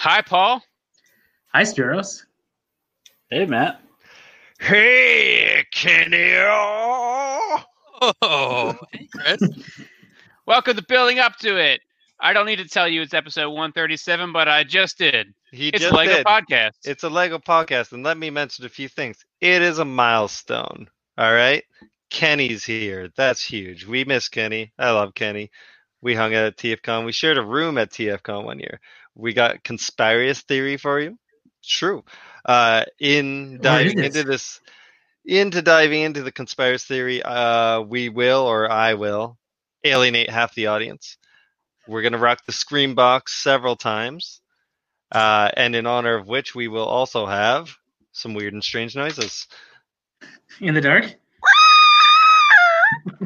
Hi, Paul. Hi, Spiros. Hey, Matt. Hey, Kenny. Oh, hey, Chris. Welcome to Building Up to It. I don't need to tell you it's episode 137, but I just did. He It's just Lego did. Podcast. It's a Lego podcast, and let me mention a few things. It is a milestone. All right, Kenny's here. That's huge. We miss Kenny. I love Kenny. We hung out at TFCon. We shared a room at TFCon one year. We got conspiracy theory for you. True. Uh, in diving it? into this, into diving into the conspiracy theory, uh, we will or I will alienate half the audience. We're gonna rock the scream box several times, uh, and in honor of which we will also have some weird and strange noises. In the dark.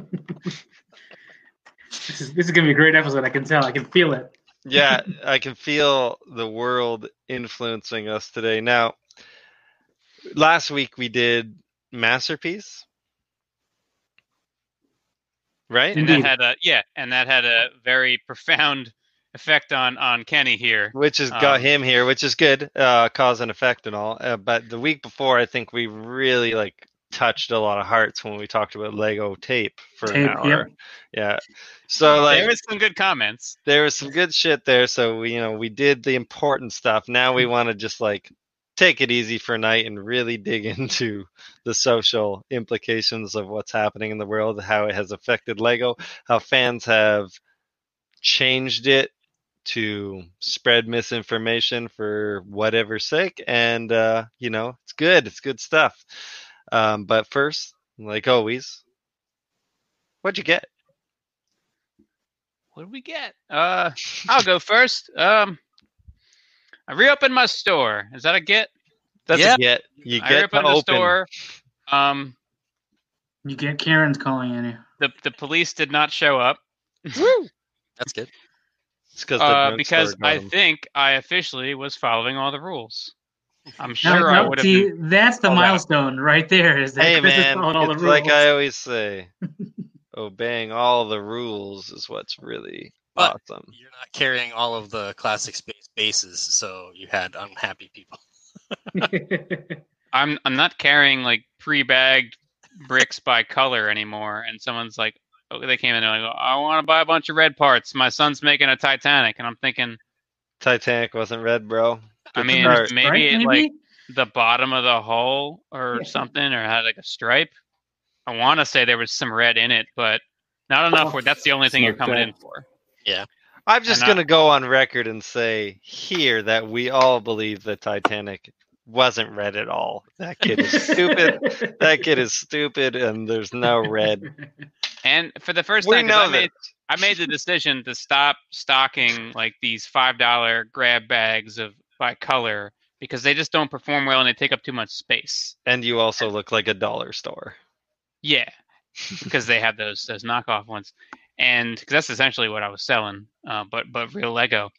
this is this is gonna be a great episode. I can tell. I can feel it. Yeah, I can feel the world influencing us today. Now, last week we did masterpiece, right? and that had a yeah, and that had a very profound effect on on Kenny here. which has got Um, him here, which is good, uh, cause and effect and all. Uh, but the week before, I think we really like touched a lot of hearts when we talked about Lego tape for Tape, an hour. yep. Yeah, so like there was some good comments. there was some good shit there. So we, you know, we did the important stuff. Now we want to just like take it easy for a night and really dig into the social implications of what's happening in the world, how it has affected Lego, how fans have changed it to spread misinformation for whatever sake. And, uh, you know, it's good. It's good stuff. Um, but first, like always, what'd you get? What did we get? Uh, I'll go first. Um, I reopened my store. Is that a get? That's Yeah. a get. You I get to reopened the open. store. Um, You get Karen's calling on you. the the police did not show up That's good. It's 'cause the uh, because I got I 'em. think I officially was following all the rules. I'm No, sure I would have see, been. that's the called out. milestone right there. Is that Hey Chris man, following all the it's rules. like I always say, obeying all the rules is what's really But- awesome. You're not carrying all of the classic space bases, so you had unhappy people. I'm I'm not carrying like pre-bagged bricks by color anymore. And someone's like, oh, they came in and they're like, I want to buy a bunch of red parts. My son's making a Titanic, and I'm thinking, Titanic wasn't red, bro. I mean, start. maybe Right, it, maybe? like the bottom of the hull or Yeah. something, or had like a stripe. I want to say there was some red in it, but not oh, enough where that's the only thing you're coming that. in for. Yeah. I'm just And gonna go on record and say here that we all believe the Titanic wasn't red at all. That kid is stupid. that kid is stupid, and there's no red. And for the first We time, 'cause I know made. I made the decision to stop stocking like these five dollar grab bags of by color because they just don't perform well and they take up too much space. And you also look like a dollar store. Yeah, because they have those those knockoff ones, and because that's essentially what I was selling, uh, but but real Lego.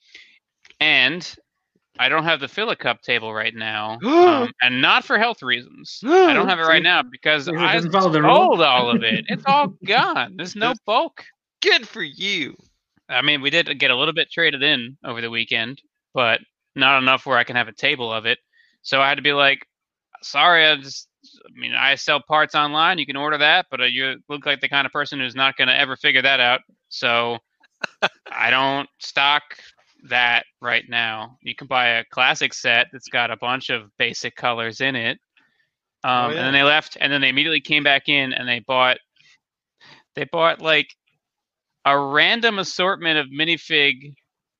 And I don't have the fill a cup table right now, um, and not for health reasons. I don't have it right now because Because I doesn't follow the rule. sold all of it. It's all gone. There's no bulk. Good for you. I mean, we did get a little bit traded in over the weekend, but not enough where I can have a table of it. So I had to be like, sorry, I just, I mean, I sell parts online. You can order that, but uh, you look like the kind of person who's not going to ever figure that out. So I don't stock that right now. You can buy a classic set that's got a bunch of basic colors in it. Um, yeah. And then they left, and then they immediately came back in and they bought, they bought like a random assortment of minifig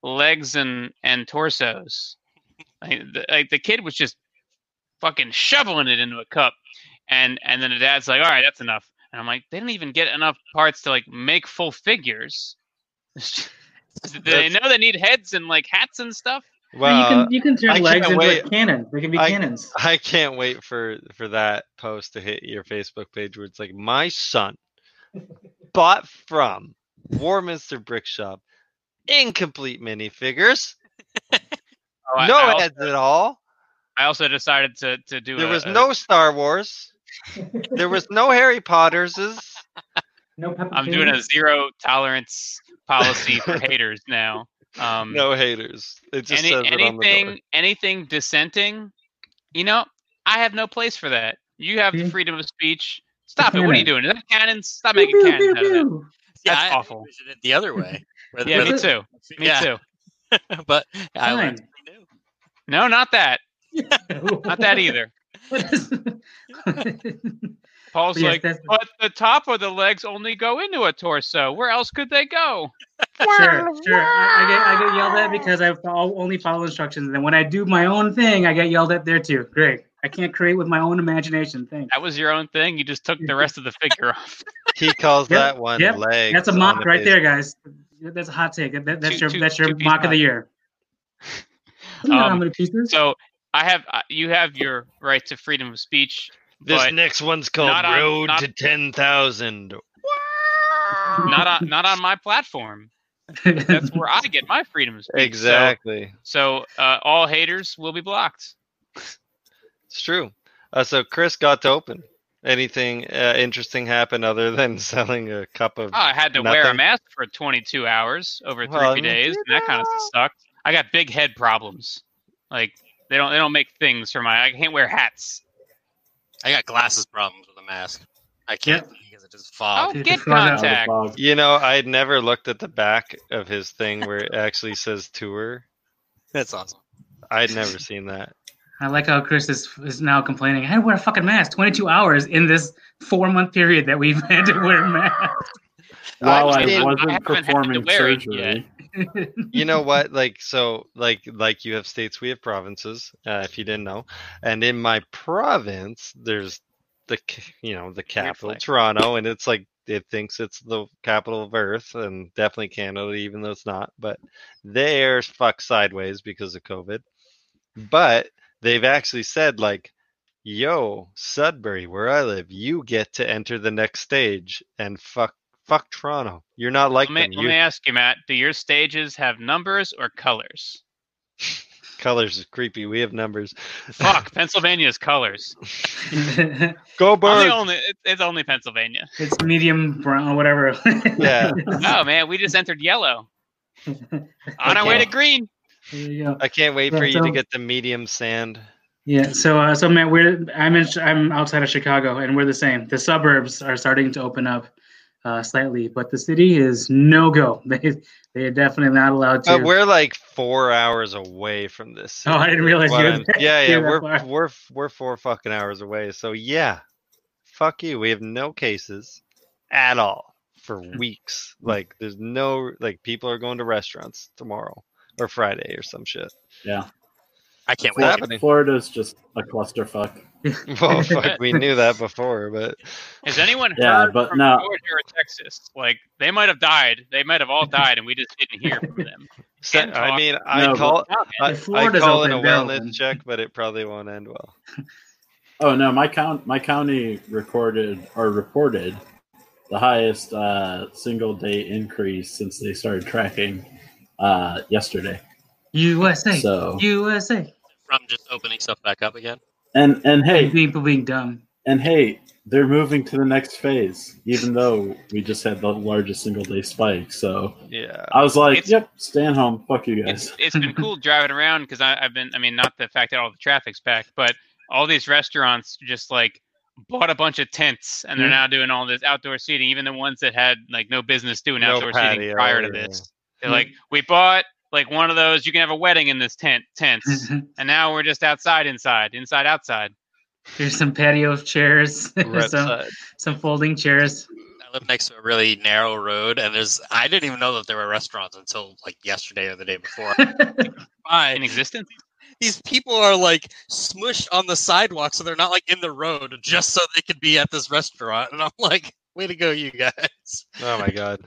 legs and and torsos. Like the, like the kid was just fucking shoveling it into a cup, and and then the dad's like, "All right, that's enough." And I'm like, "They didn't even get enough parts to like make full figures." They know they need heads and like hats and stuff? Well, you can you can turn I legs into wait. a cannon. They can be I- cannons. I can't wait for for that post to hit your Facebook page where it's like my son bought from Warminster Brick Shop incomplete minifigures, Oh, no I, also, heads at all. I also decided to to do. There a- was a- no Star Wars. There was no Harry Potter's. No I'm Pig. doing a zero tolerance policy for haters now. Um, no haters. It just any, says it on the door. anything anything dissenting, you know, I have no place for that. You have the freedom of speech. Stop it. What are you doing? Is that cannons? Stop making pew, cannons pew, out of that. pew. Yeah, That's I awful. it the other way. Where- Yeah, where me the- too. Me yeah, too. but I learned. No, not that. Not that either. Paul's yes, like, but the top of the legs only go into a torso. Where else could they go? Sure, sure. I, I get I get yelled at because I only follow instructions, and when I do my own thing, I get yelled at there too. Great. I can't create with my own imagination. Thanks. That was your own thing. You just took the rest of the figure off. He calls Yep, that one yep, legs. That's a mock right face. there, guys. That's a hot take. That, that's Two- your two- that's your mock of the year. I how Um, many pieces. So I have uh, you have your right to freedom of speech. This but next one's called not on- Road not- to Ten Thousand. not on not on my platform. That's where I get my freedom of speech. So- Exactly. So, uh, all haters will be blocked. It's true. Uh, so Chris got to open. Anything uh, interesting happen other than selling a cup of? Oh, I had to wear a mask for 22 hours over three Well, you days, and that kind of sucked. I got big head problems. Like they don't they don't make things for my. I can't wear hats. I got glasses problems with a mask. I can't because it just Oh, fog. Dude, get the front of- contact. Fog. You know, I had never looked at the back of his thing where it actually says tour. That's awesome. I'd never seen that. I like how Chris is is now complaining. I had to wear a fucking mask 22 hours in this four month period that we've had to wear masks. While I I, mean, I wasn't haven't had to performing surgery. You know what? Like so, like like you have states, we have provinces. Uh, if you didn't know, and in my province, there's the you know the capital, flag. Toronto, and it's like it thinks it's the capital of Earth, and definitely Canada, even though it's not. But they're fucked sideways because of COVID. But they've actually said like, "Yo, Sudbury, where I live, you get to enter the next stage and fuck." Fuck Toronto. You're not like Let me, them. let You me ask you, Matt. Do your stages have numbers or colors? colors is creepy. We have numbers. Fuck, Pennsylvania's colors. Go I'm birds. the only. It's only Pennsylvania. it's medium brown, whatever. Yeah. Oh man, we just entered yellow. On our way to green. There you go. I can't wait for Yeah, you to get the medium sand. Yeah, so uh, so Matt, we're I'm in I'm outside of Chicago, and we're the same. The suburbs are starting to open up uh, slightly, but the city is no go. They they are definitely not allowed to. But we're like four hours away from this. Oh, I didn't realize you yeah, yeah, we're far. we're we're four fucking hours away. So yeah, fuck you. We have no cases at all for weeks. Like there's no like people are going to restaurants tomorrow or Friday or some shit. Yeah. I can't wait. happening? Florida's just a clusterfuck. Well, fuck, we knew that before, but Has anyone Yeah, heard but from no. Georgia or Texas? Like they might have died. They might have all died, and we just didn't hear from them. se- And I mean, I No, call Wow, I, man. I call it a open, they're wellness open. check, but it probably won't end well. Oh no, my count my county recorded or reported the highest uh, single day increase since they started tracking uh, yesterday. USA, So USA, From just opening stuff back up again. and and hey people being dumb. and hey, they're moving to the next phase, even though we just had the largest single day spike. So Yeah. I was like, It's- "Yep, staying home. Fuck you It's guys." it's been cool driving around because I've been. I mean, not the fact that all the traffic's packed, but all these restaurants just like bought a bunch of tents and they're Mhm. now doing all this outdoor seating. Even the ones that had like no business doing No outdoor seating prior to yeah. this. They're like, we bought like one of those. You can have a wedding in this tent tents, mm-hmm. and now we're just outside, inside, inside, outside. There's some patio chairs, some side. some folding chairs. I live next to a really narrow road, and there's I didn't even know that there were restaurants until like yesterday or the day before. In existence. These people are like smushed on the sidewalk, so they're not like in the road, just so they could be at this restaurant. And I'm like, way to go, you guys! Oh my god.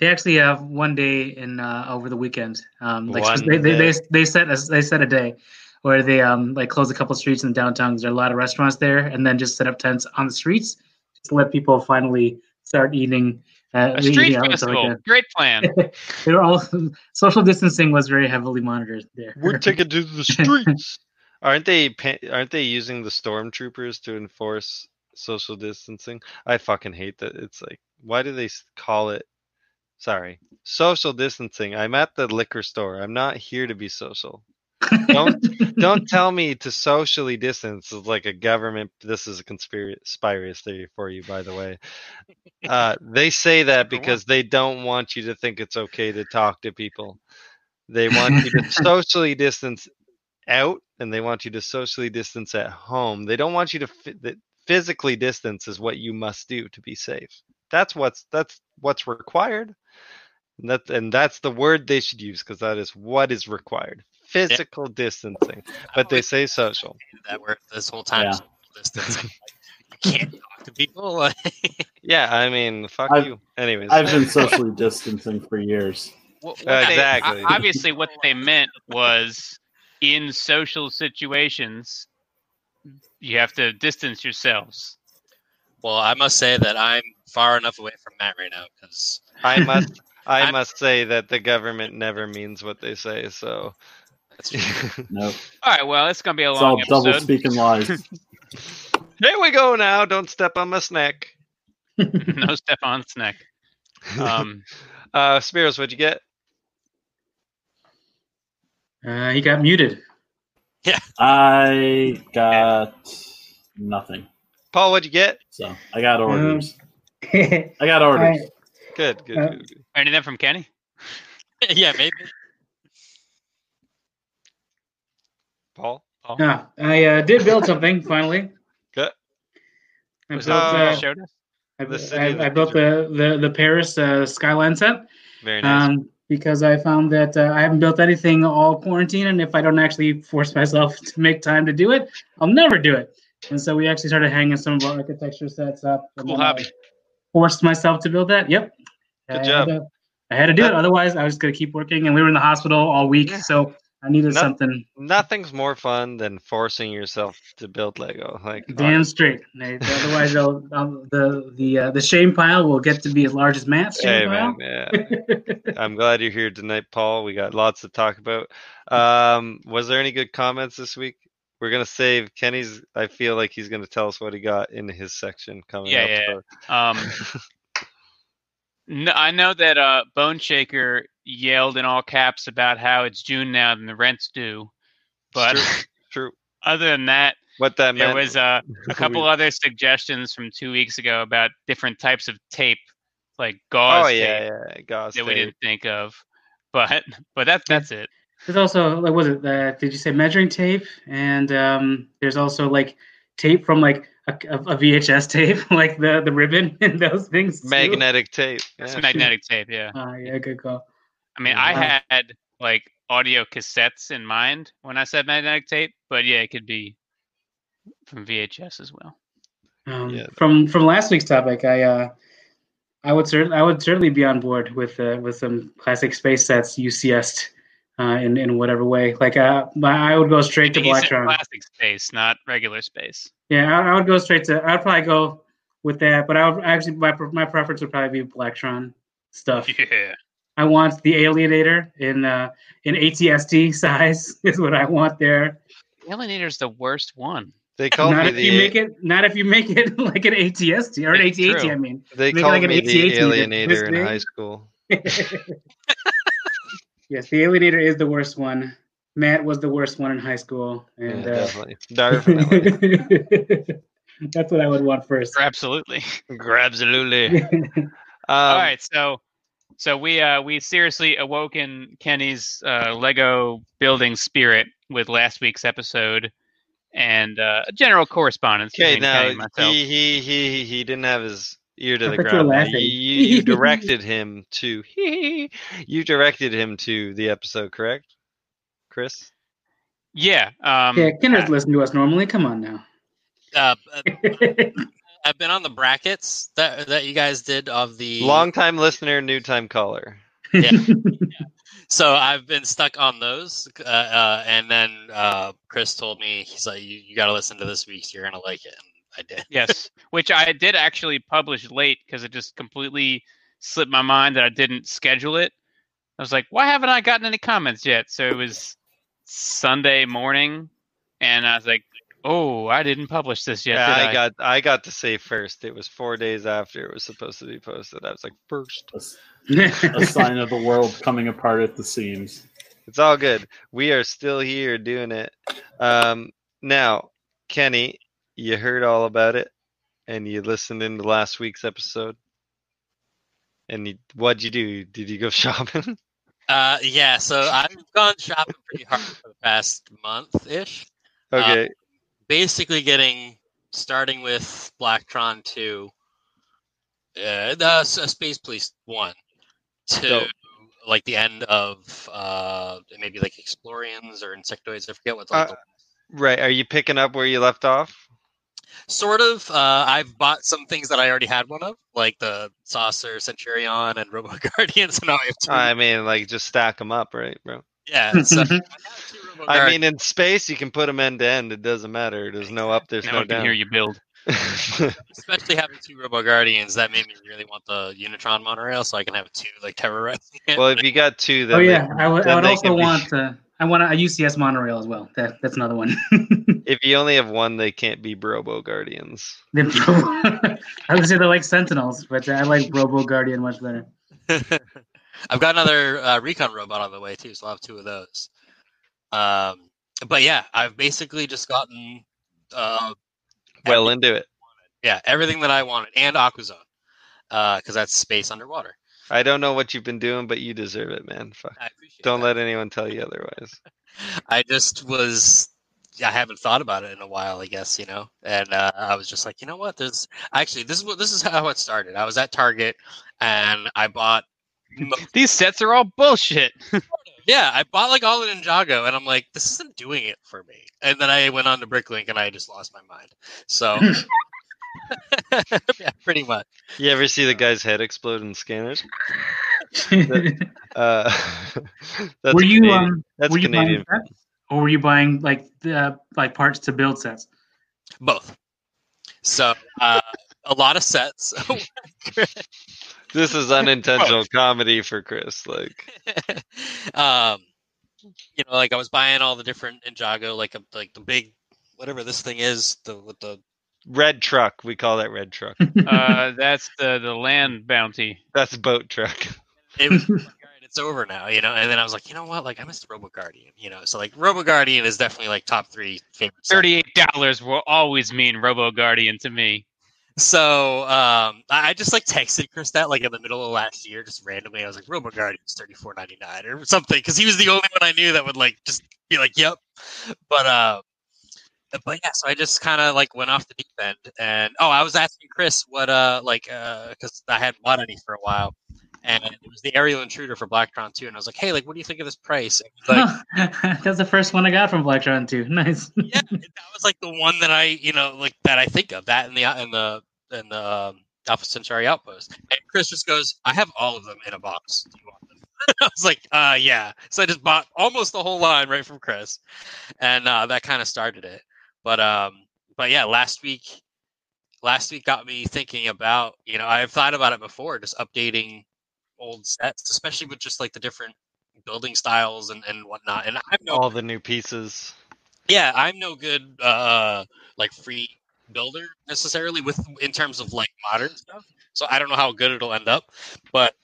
They actually have one day in uh, over the weekend. Um, like One they, they, they they set a, they set a day where they um like close a couple streets in downtown. 'cause There are a lot of restaurants there, and then just set up tents on the streets just to let people finally start eating. Uh, A street eating out festival. Like Great plan. they were all social distancing was very heavily monitored there. We're taking to the streets. aren't they? Aren't they using the stormtroopers to enforce social distancing? I fucking hate that. It's like, why do they call it sorry, social distancing. I'm at the liquor store. I'm not here to be social. Don't don't tell me to socially distance is like a government. This is a conspiracy theory for you, by the way. Uh, they say that because they don't want you to think it's okay to talk to people. They want you to socially distance out, and they want you to socially distance at home. They don't want you to physically distance is what you must do to be safe. That's what's that's what's required. And that and that's the word they should use because that is what is required. Physical distancing, but they say social. that were this whole time Yeah. social distancing. You can't talk to people. Yeah, I mean, fuck I've- you. Anyways, I've been socially distancing for years. What, Uh, they- exactly. o- obviously, what they meant was in social situations, you have to distance yourselves. Well, I must say that I'm far enough away from Matt right now because I must I I'm- must say that the government never means what they say. So, that's true. Nope. All right, well, it's gonna be a It's all long double speaking lies. here we go now. Don't step on my snack. no step on snack. Um, uh, Spiros, what'd you get? Uh, he got muted. Yeah. I got nothing. Paul, what'd you get? So I got orders. I, I got orders. Good, good, Uh, good, good. anything from Kenny? yeah, maybe. Paul. Paul? yeah, I uh, did build something finally. Good. I Was built, that uh, showed us? I, the I, I built the, the, the Paris uh, skyline set Very nice. um, because I found that uh, I haven't built anything all quarantine, and if I don't actually force myself to make time to do it, I'll never do it. And so we actually started hanging some of our architecture sets up. and Cool then I hobby. Forced myself to build that. Yep. Good I had job. to- I had to do it. Otherwise, I was going to keep working, and we were in the hospital all week, Yeah. so I needed No- something Nothing's more fun than forcing yourself to build Lego. Like damn honestly. straight. Nate. Otherwise, they'll, I'll, the the uh, the shame pile will get to be as large as Matt's Hey shame man, yeah. I'm glad you're here tonight, Paul. We got lots to talk about. Um, was there any good comments this week? We're gonna save Kenny's. I feel like he's gonna tell us what he got in his section coming Yeah, up. yeah, so- Um, no, I know that uh, Bone Shaker yelled in all caps about how it's June now and the rent's due. But True. True. other than that, What that there meant was uh, a couple other suggestions from two weeks ago about different types of tape, like gauze Oh tape, yeah, yeah, gauze that we didn't think of. But but that's that's it. There's also like was it uh, did you say measuring tape and um, there's also like tape from like a, a VHS tape like the the ribbon and those things. too. Magnetic tape. It's yeah. magnetic tape, yeah. Uh, yeah, good call. I mean, Wow. I had like audio cassettes in mind when I said magnetic tape, but yeah, it could be from VHS as well. Um, Yeah. From from last week's topic, I uh, I would certainly I would certainly be on board with uh, with some classic space sets UCS uh, in in whatever way. Like uh, I would go straight to He said Blacktron. plastic space, not regular space. Yeah, I, I would go straight to. I'd probably go with that, but I would actually my my preference would probably be Blacktron stuff. Yeah. I want the Alienator in uh, in ATST size is what I want there. Alienator's the worst one. They called Not me if you the make it. Not if you make it like an ATST or an It's AT-AT. I mean, they make it called like an me the 88 meter, alienator in high school. Yes, the Alienator is the worst one. Matt was the worst one in high school, Yeah, and uh, definitely. Definitely. that's what I would want first. Absolutely. Absolutely. Um, All right, so so we uh we seriously awoken Kenny's uh Lego building spirit with last week's episode and uh general correspondence Okay, between Kenny now he, he he he didn't have his ear to the thought you were ground. You, you, you directed him to you directed him to the episode, correct, Chris? Yeah. Um yeah, Kenner's listen to us normally. Come on now. Uh, I've been on the brackets that that you guys did of the Long time listener, new time caller. Yeah. So I've been stuck on those, uh, uh, and then uh, Chris told me he's like, "You, you got to listen to this week. You're gonna like it." And I did. yes, which I did actually publish late because it just completely slipped my mind that I didn't schedule it. I was like, why haven't I gotten any comments yet? So it was Sunday morning, and I was like, oh, I didn't publish this yet. Yeah, did I got I got to say first. It was four days after it was supposed to be posted. I was like, first. Let's, a sign of the world coming apart at the seams. It's all good. We are still here doing it. Um, now, Kenny, you heard all about it, and you listened in into last week's episode. And you, what'd you do? Did you go shopping? Uh, yeah, so I've gone shopping pretty hard for the past month ish. okay. Basically, getting starting with Blacktron 2, uh, the uh, Space Police 1, to Dope. like the end of uh, maybe like Explorians or Insectoids. I forget what Uh, the right. Are you picking up where you left off? Sort of. Uh, I've bought some things that I already had one of, like the Saucer Centurion and Robo Guardians. Now I have two. I mean, like, just stack them up, right, bro? yeah, so I have two Robo I mean, in space, you can put them end to end. It doesn't matter. There's no up, there's Now no I can hear you build. especially having two Robo Guardians, that made me really want the Unitron monorail, so I can have two like terrorizing it. well, if you got two, then oh yeah, can- I would. I would also want be- want. Uh, I want a UCS monorail as well. That that's another one. if you only have one, they can't be Brobo Guardians. I would say they're like Sentinels, but I like Robo Guardian much better. I've got another uh, recon robot on the way too, so I'll have two of those. Um, but yeah, I've basically just gotten uh, Well into it. yeah everything that I wanted and Aquazone because that's space underwater. I don't know what you've been doing, but you deserve it, man. Fuck. I appreciate Don't that. let anyone tell you otherwise. I just was I haven't thought about it in a while, I guess, you know. And uh, I was just like, you know what? There's actually this is what this is how it started. I was at Target and I bought These sets are all bullshit. yeah, I bought like all of Ninjago and I'm like, this isn't doing it for me. And then I went on to Bricklink and I just lost my mind. So yeah, pretty much. You ever see the guy's head explode in scanners? Uh, that's were you Canadian. um? that's were you Canadian. buying sets, or were you buying like the like parts to build sets? Both. So uh, a lot of sets. This is unintentional comedy for Chris. Like, um, you know, like I was buying all the different Ninjago, like a, like the big whatever this thing is, the with the red truck. We call that red truck. Uh, that's the the land bounty. That's boat truck. it was, "Alright, it's over now, you know. And then I was like, you know what, like I missed Robo Guardian, you know. So like Robo Guardian is definitely like top three favorite. Thirty-eight dollars will always mean Robo Guardian to me. So um, I I just like texted Chris that like in the middle of last year, just randomly. I was like, Robo Guardian's thirty four ninety nine or something, because he was the only one I knew that would like just be like, "Yep." But uh, but yeah, so I just kind of like went off the deep end, and oh, I was asking Chris what uh like uh because I hadn't bought any for a while, and it was the aerial intruder for Blacktron two, and I was like, "Hey, like, what do you think of this price?" Like, That's the first one I got from Blacktron two. Nice. yeah, that was like the one that I, you know, like that I think of that in the in the in the um, Alpha Centauri outpost. And Chris just goes, "I have all of them in a box. Do you want them?" I was like, "Uh, yeah." So I just bought almost the whole line right from Chris, and uh, that kind of started it. But um, but yeah, last week, last week got me thinking about, you know, I've thought about it before, just updating old sets, especially with just like the different building styles and, and whatnot. And I'm no All the new pieces. yeah i'm no good uh like free builder necessarily with in terms of like modern stuff so i don't know how good it'll end up but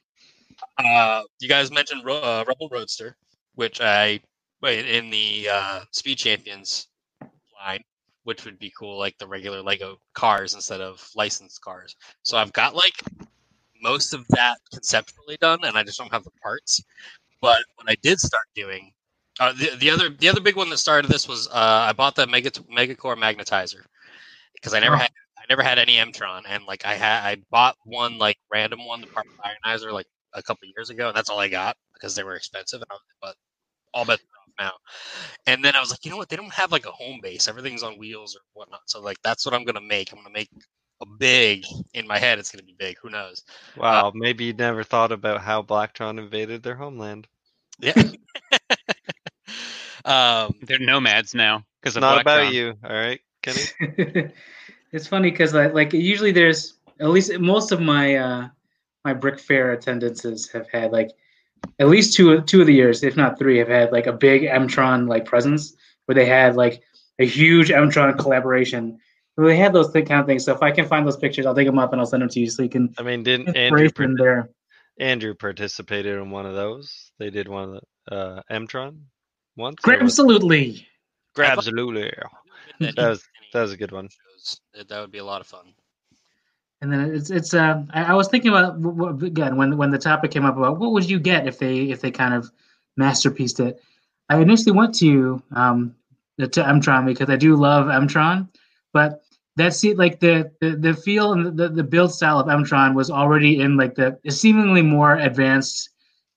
uh you guys mentioned Ro- uh, rebel roadster which i wait in the uh speed champions which would be cool like the regular lego cars instead of licensed cars. So i've got like most of that conceptually done and i just don't have the parts. But what i did start doing uh, the, the other the other big one that started this was uh, I bought the Mega Megacore magnetizer because I never had I never had any Mtron and like I had I bought one like random one the part ionizer like a couple years ago and that's all I got because they were expensive and I, but all bets now. And then I was like, you know what? They don't have like a home base. Everything's on wheels or whatnot. So like that's what I'm gonna make. I'm gonna make a big in my head. It's gonna be big. Who knows? Wow, maybe you never thought about how Blacktron invaded their homeland. Yeah. um, They're nomads now because It's of not about you, all right, Kenny? it's funny because like, like usually there's at least most of my uh my brick fair attendances have had like at least two two of the years if not three have had like a big mtron like presence where they had like a huge mtron collaboration where they had those kind of things so if i can find those pictures i'll dig them up and i'll send them to you so you can I mean, didn't Andrew inspiration Pro- there Andrew participated in one of those. They did one of the uh, Mtron once. or was- Absolutely. Absolutely. That That was that was a good one. That that would be a lot of fun. And then it's it's uh I, I was thinking about again when when the topic came up about what would you get if they if they kind of masterpieced it. I initially went to um to Mtron because I do love Mtron, but that's it like the the, the feel and the, the build style of Mtron was already in like the seemingly more advanced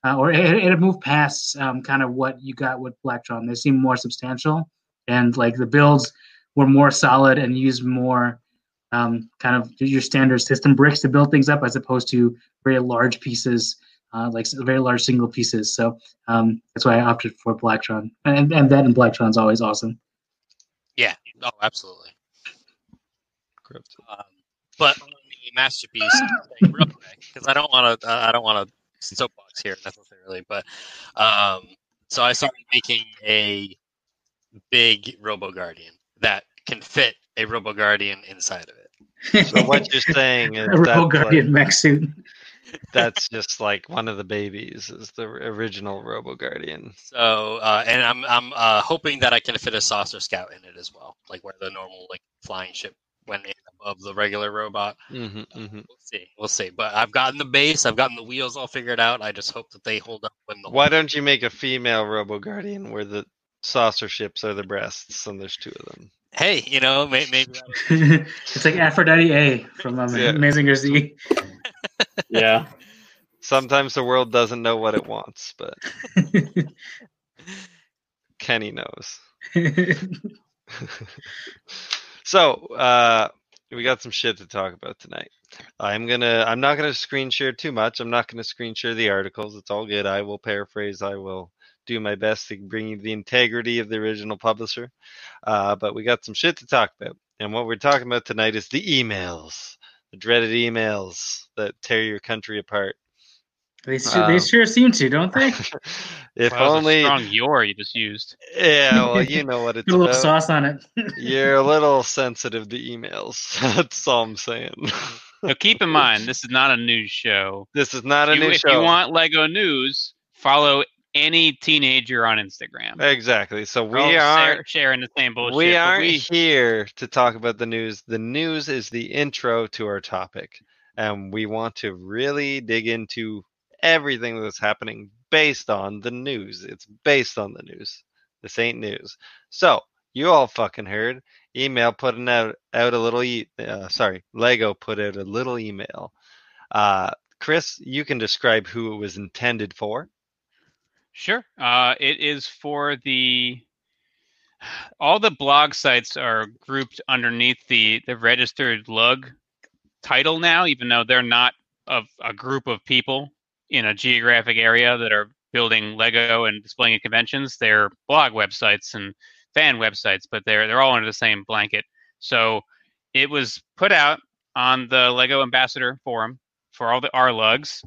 uh, or it, it had moved past um, kind of what you got with Blacktron. They seemed more substantial and like the builds were more solid and used more um, kind of your standard system bricks to build things up as opposed to very large pieces, uh, like very large single pieces. So um, that's why I opted for Blacktron, and and that and is always awesome. Yeah. Oh, absolutely. Correct. Um, but on the masterpiece, thing, real quick, because I don't want to, I don't want to soapbox here necessarily, but um, so I started making a big Robo Guardian that can fit a Robo Guardian inside of it. So what you're saying is A Robo that's, like, Guardian mech suit. that's just like one of the babies is the original Robo Guardian. So, uh, and I'm I'm uh, hoping that I can fit a saucer scout in it as well, like where the normal like flying ship went in above the regular robot. hmm hmm We'll see, we'll see. But I've gotten the base, I've gotten the wheels all figured out. I just hope that they hold up when the Why don't you make a female Robo Guardian where the saucer ships are the breasts and there's two of them? Hey, you know, may, maybe it's like Aphrodite A from um, Yeah. Mazinger Z. Yeah. Sometimes the world doesn't know what it wants, but Kenny knows. so uh we got some shit to talk about tonight i'm gonna i'm not gonna screen share too much i'm not gonna screen share the articles it's all good i will paraphrase i will do my best to bring you the integrity of the original publisher uh, but we got some shit to talk about and what we're talking about tonight is the emails the dreaded emails that tear your country apart they, sure, they Um, sure seem to, don't they? if Well, only a strong your you just used. yeah well you know what it's Put a little about sauce on it. You're a little sensitive to emails. That's all I'm saying. Now keep in mind, this is not a news show. this is not a You- new if show. you want Lego news, follow any teenager on Instagram. exactly. So we aren't sharing the same bullshit. we aren't we- here to talk about the news. The news is the intro to our topic, and we want to really dig into everything that's happening based on the news. It's based on the news. This ain't news. So you all fucking heard. Email putting out out a little. E- uh, sorry, Lego put out a little email. Uh, Chris, you can describe who it was intended for. Sure. Uh, it is for the all the blog sites are grouped underneath the the registered lug title now, even though they're not of a group of people in a geographic area that are building Lego and displaying at conventions. They're blog websites and fan websites, but they're they're all under the same blanket. So it was put out on the Lego Ambassador forum for all the R lugs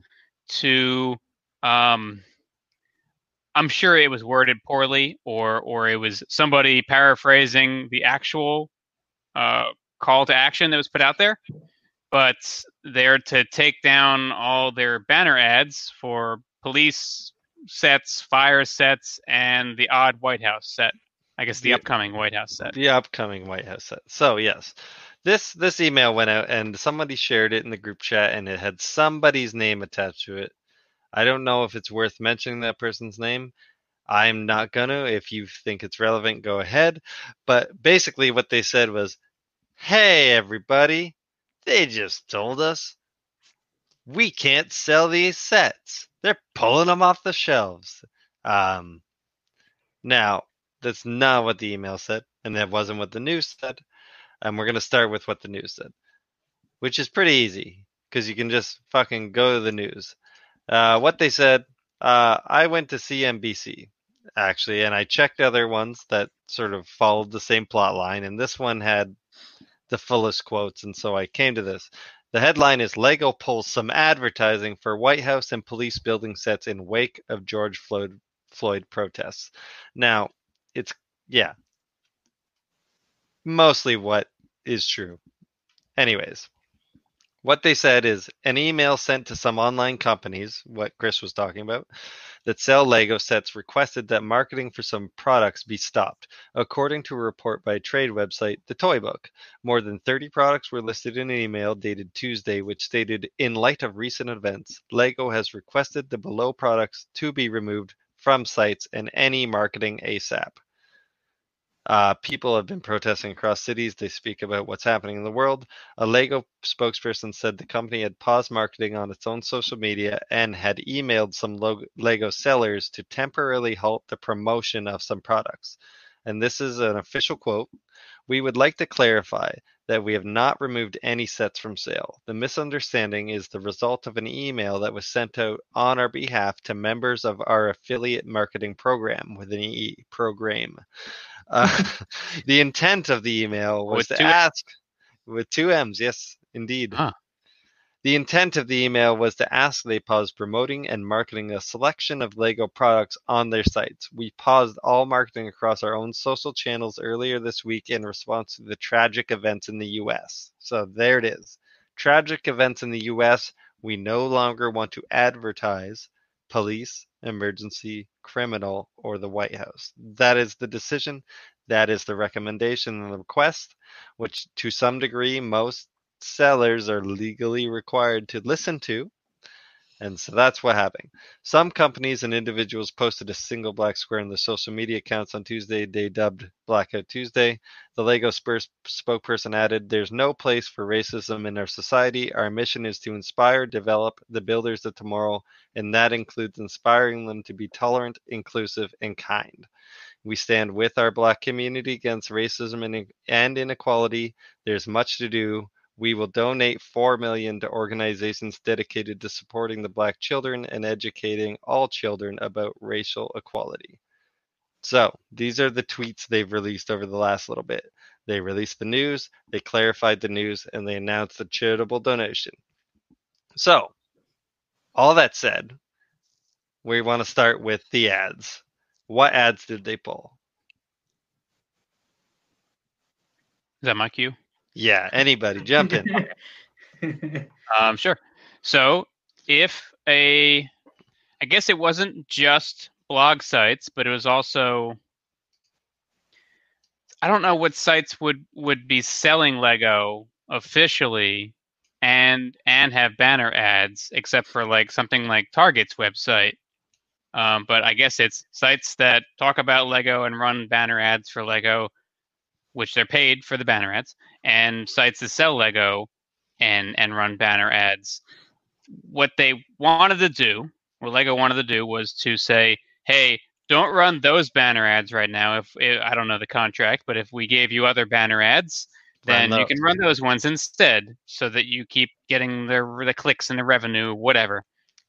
to um, I'm sure it was worded poorly, or or it was somebody paraphrasing the actual uh, call to action that was put out there. But they're to take down all their banner ads for police sets, fire sets, and the odd White House set. I guess the Yeah. upcoming White House set. the upcoming White House set. So yes, this this email went out and somebody shared it in the group chat and it had somebody's name attached to it. I don't know if it's worth mentioning that person's name. I'm not gonna. If you think it's relevant, go ahead. But basically, what they said was, "Hey, everybody, they just told us we can't sell these sets. They're pulling them off the shelves." Um, now that's not what the email said, and that wasn't what the news said. And we're gonna start with what the news said, which is pretty easy because you can just fucking go to the news. Uh, what they said, uh, I went to CNBC actually, and I checked other ones that sort of followed the same plot line, and this one had the fullest quotes, and so I came to this. The headline is Lego pulls some advertising for White House and police building sets in wake of George Floyd Floyd protests. Now, it's yeah, mostly what is true. Anyways, What they said is an email sent to some online companies, what Chris was talking about, that sell Lego sets requested that marketing for some products be stopped, according to a report by a trade website, The Toy Book. More than 30 products were listed in an email dated Tuesday, which stated In light of recent events, Lego has requested the below products to be removed from sites and any marketing ASAP. Uh, people have been protesting across cities. They speak about what's happening in the world. A Lego spokesperson said the company had paused marketing on its own social media and had emailed some Lego sellers to temporarily halt the promotion of some products. And this is an official quote. We would like to clarify that we have not removed any sets from sale. The misunderstanding is the result of an email that was sent out on our behalf to members of our affiliate marketing program with an E program. Uh, the intent of the email was With to ask with two M's, yes, indeed. Huh. The intent of the email was to ask they pause promoting and marketing a selection of Lego products on their sites. We paused all marketing across our own social channels earlier this week in response to the tragic events in the US. So there it is. Tragic events in the US. We no longer want to advertise police, emergency, criminal, or the White House. That is the decision. That is the recommendation and the request, which to some degree most sellers are legally required to listen to. And so that's what happened. Some companies and individuals posted a single black square in their social media accounts on Tuesday, they dubbed Blackout Tuesday. The Lego Spurs spokesperson added, There's no place for racism in our society. Our mission is to inspire, develop the builders of tomorrow, and that includes inspiring them to be tolerant, inclusive, and kind. We stand with our black community against racism and, and inequality. There's much to do. We will donate 4 million to organizations dedicated to supporting the black children and educating all children about racial equality. So, these are the tweets they've released over the last little bit. They released the news, they clarified the news, and they announced a charitable donation. So, all that said, we want to start with the ads. What ads did they pull? Is that my cue? Yeah, anybody jump in. Um, sure. So if a, I guess it wasn't just blog sites, but it was also, I don't know what sites would would be selling Lego officially, and and have banner ads, except for like something like Target's website. Um, but I guess it's sites that talk about Lego and run banner ads for Lego, which they're paid for the banner ads, and sites that sell Lego and and run banner ads. What they wanted to do, what Lego wanted to do, was to say, "Hey, don't run those banner ads right now. If, if I don't know the contract, but if we gave you other banner ads, then you can run those ones instead, so that you keep getting the the clicks and the revenue, whatever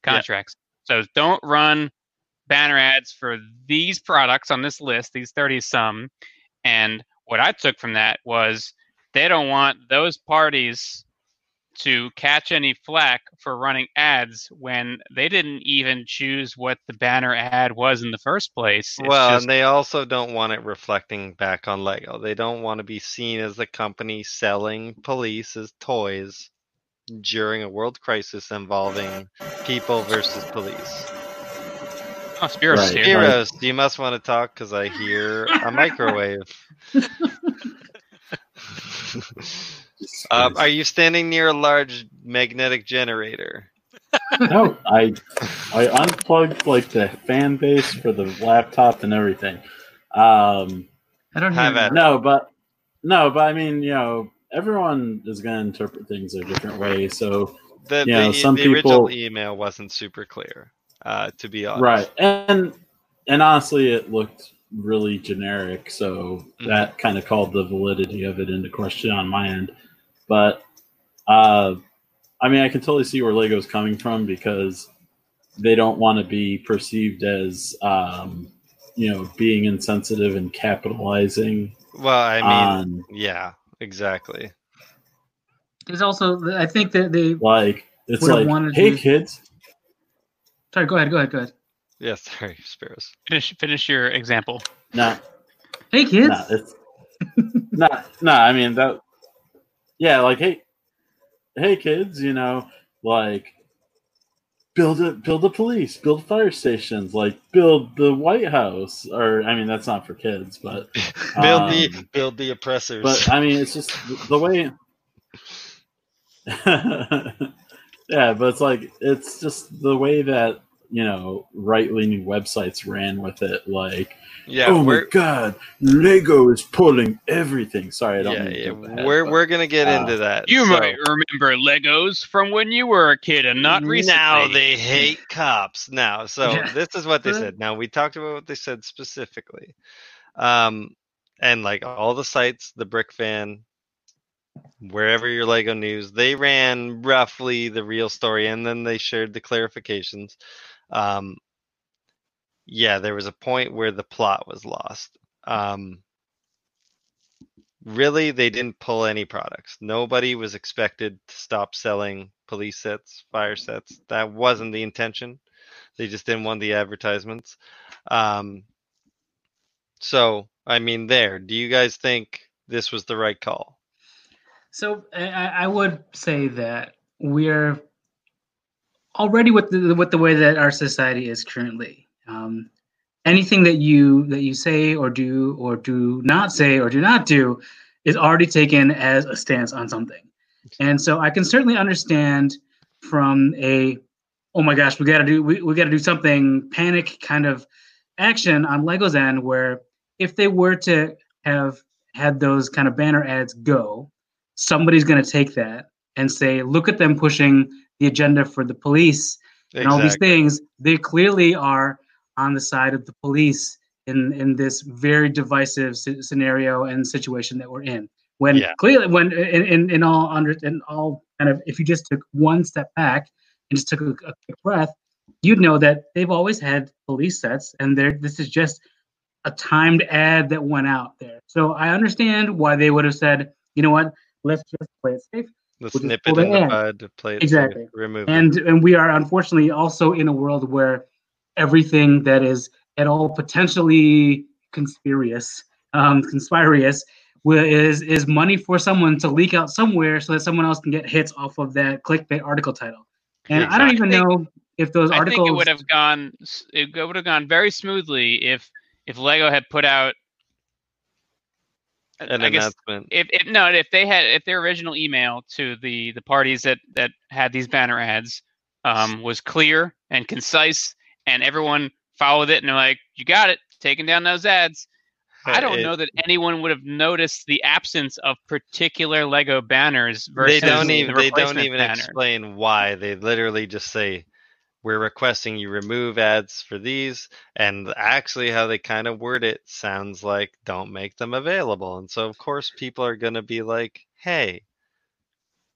Yeah. contracts. So don't run banner ads for these products on this list, these thirty some. And what I took from that was they don't want those parties to catch any flack for running ads when they didn't even choose what the banner ad was in the first place. It's well, just- and they also don't want it reflecting back on Lego. They don't want to be seen as the company selling police as toys during a world crisis involving people versus police. Oh, Spiros Right. here. Right. Heroes, you must want to talk because I hear a microwave. um, are you standing near a large magnetic generator? no, I I unplugged like the fan base for the laptop and everything. Um, I don't Have hear at it. no, but no, but I mean, you know, everyone is going to interpret things a different way. So The, Yeah, the, some the original people- email wasn't super clear, uh, to be honest. right, and and honestly, it looked really generic. So Mhm. that kind of called the validity of it into question on my end. But uh, I mean, I can totally see where Lego's coming from because they don't want to be perceived as um, you know being insensitive and capitalizing Well, I mean, on yeah, exactly. There's also, I think that they. like it's Would've like wanted hey to- kids Sorry, go ahead, go ahead, go ahead. Yes, sorry, Spiros. Finish, finish your example. nah Hey, kids. nah it's nah nah I mean that yeah like hey hey kids, you know, like build a build a police, build fire stations, like build the White House, or I mean that's not for kids, but build um, the build the oppressors. but I mean it's just the- the way. yeah, but it's like it's just the way that you know right leaning websites ran with it, like. yeah, oh my god, Lego is pulling everything. Sorry, I don't yeah, mean to yeah, jump ahead, we're but- we're gonna get uh, into that. You so- might remember Legos from when you were a kid and not recently. Now they hate cops. Now, so Yeah. this is what they said. Now we talked about what they said specifically, um, and like all the sites, the Brick Fan, wherever your Lego news, they ran roughly the real story, and then they shared the clarifications. Um, yeah, there was a point where the plot was lost. Um, really, they didn't pull any products. Nobody was expected to stop selling police sets, fire sets. That wasn't the intention. They just didn't want the advertisements. Um, so, I mean, there. Do you guys think this was the right call? So I, I would say that we're already with the with the way that our society is currently. Um, anything that you that you say or do or do not say or do not do is already taken as a stance on something. And so I can certainly understand from a oh my gosh, we got to do we, we got to do something panic kind of action on Lego's end where if they were to have had those kind of banner ads go, somebody's going to take that and say, look at them pushing the agenda for the police and all these things. They clearly are on the side of the police in in this very divisive sce- scenario and situation that we're in. When Yeah. clearly, when in, in, in all under in all kind of, if you just took one step back and just took a, a quick breath, you'd know that they've always had police sets, and they're this is just a timed ad that went out there. So I understand why they would have said, you know what, let's just play it safe. Let's We'll nip it in the the bud play it safe, Exactly. remove it. and and we are unfortunately also in a world where everything that is at all potentially conspirious um conspirious is is money for someone to leak out somewhere so that someone else can get hits off of that clickbait article title and i don't even know if those articles. I think it would have gone. It would have gone very smoothly if if Lego had put out. An I guess if, if no, if they had if their original email to the the parties that that had these banner ads um, was clear and concise, and everyone followed it, and they're like, "You got it, taking down those ads." I don't it- know that anyone would have noticed the absence of particular Lego banners versus they don't the even they don't even banner. explain why. They literally just say we're requesting you remove ads for these and actually how they kind of word it sounds like don't make them available. And so of course people are going to be like, "Hey,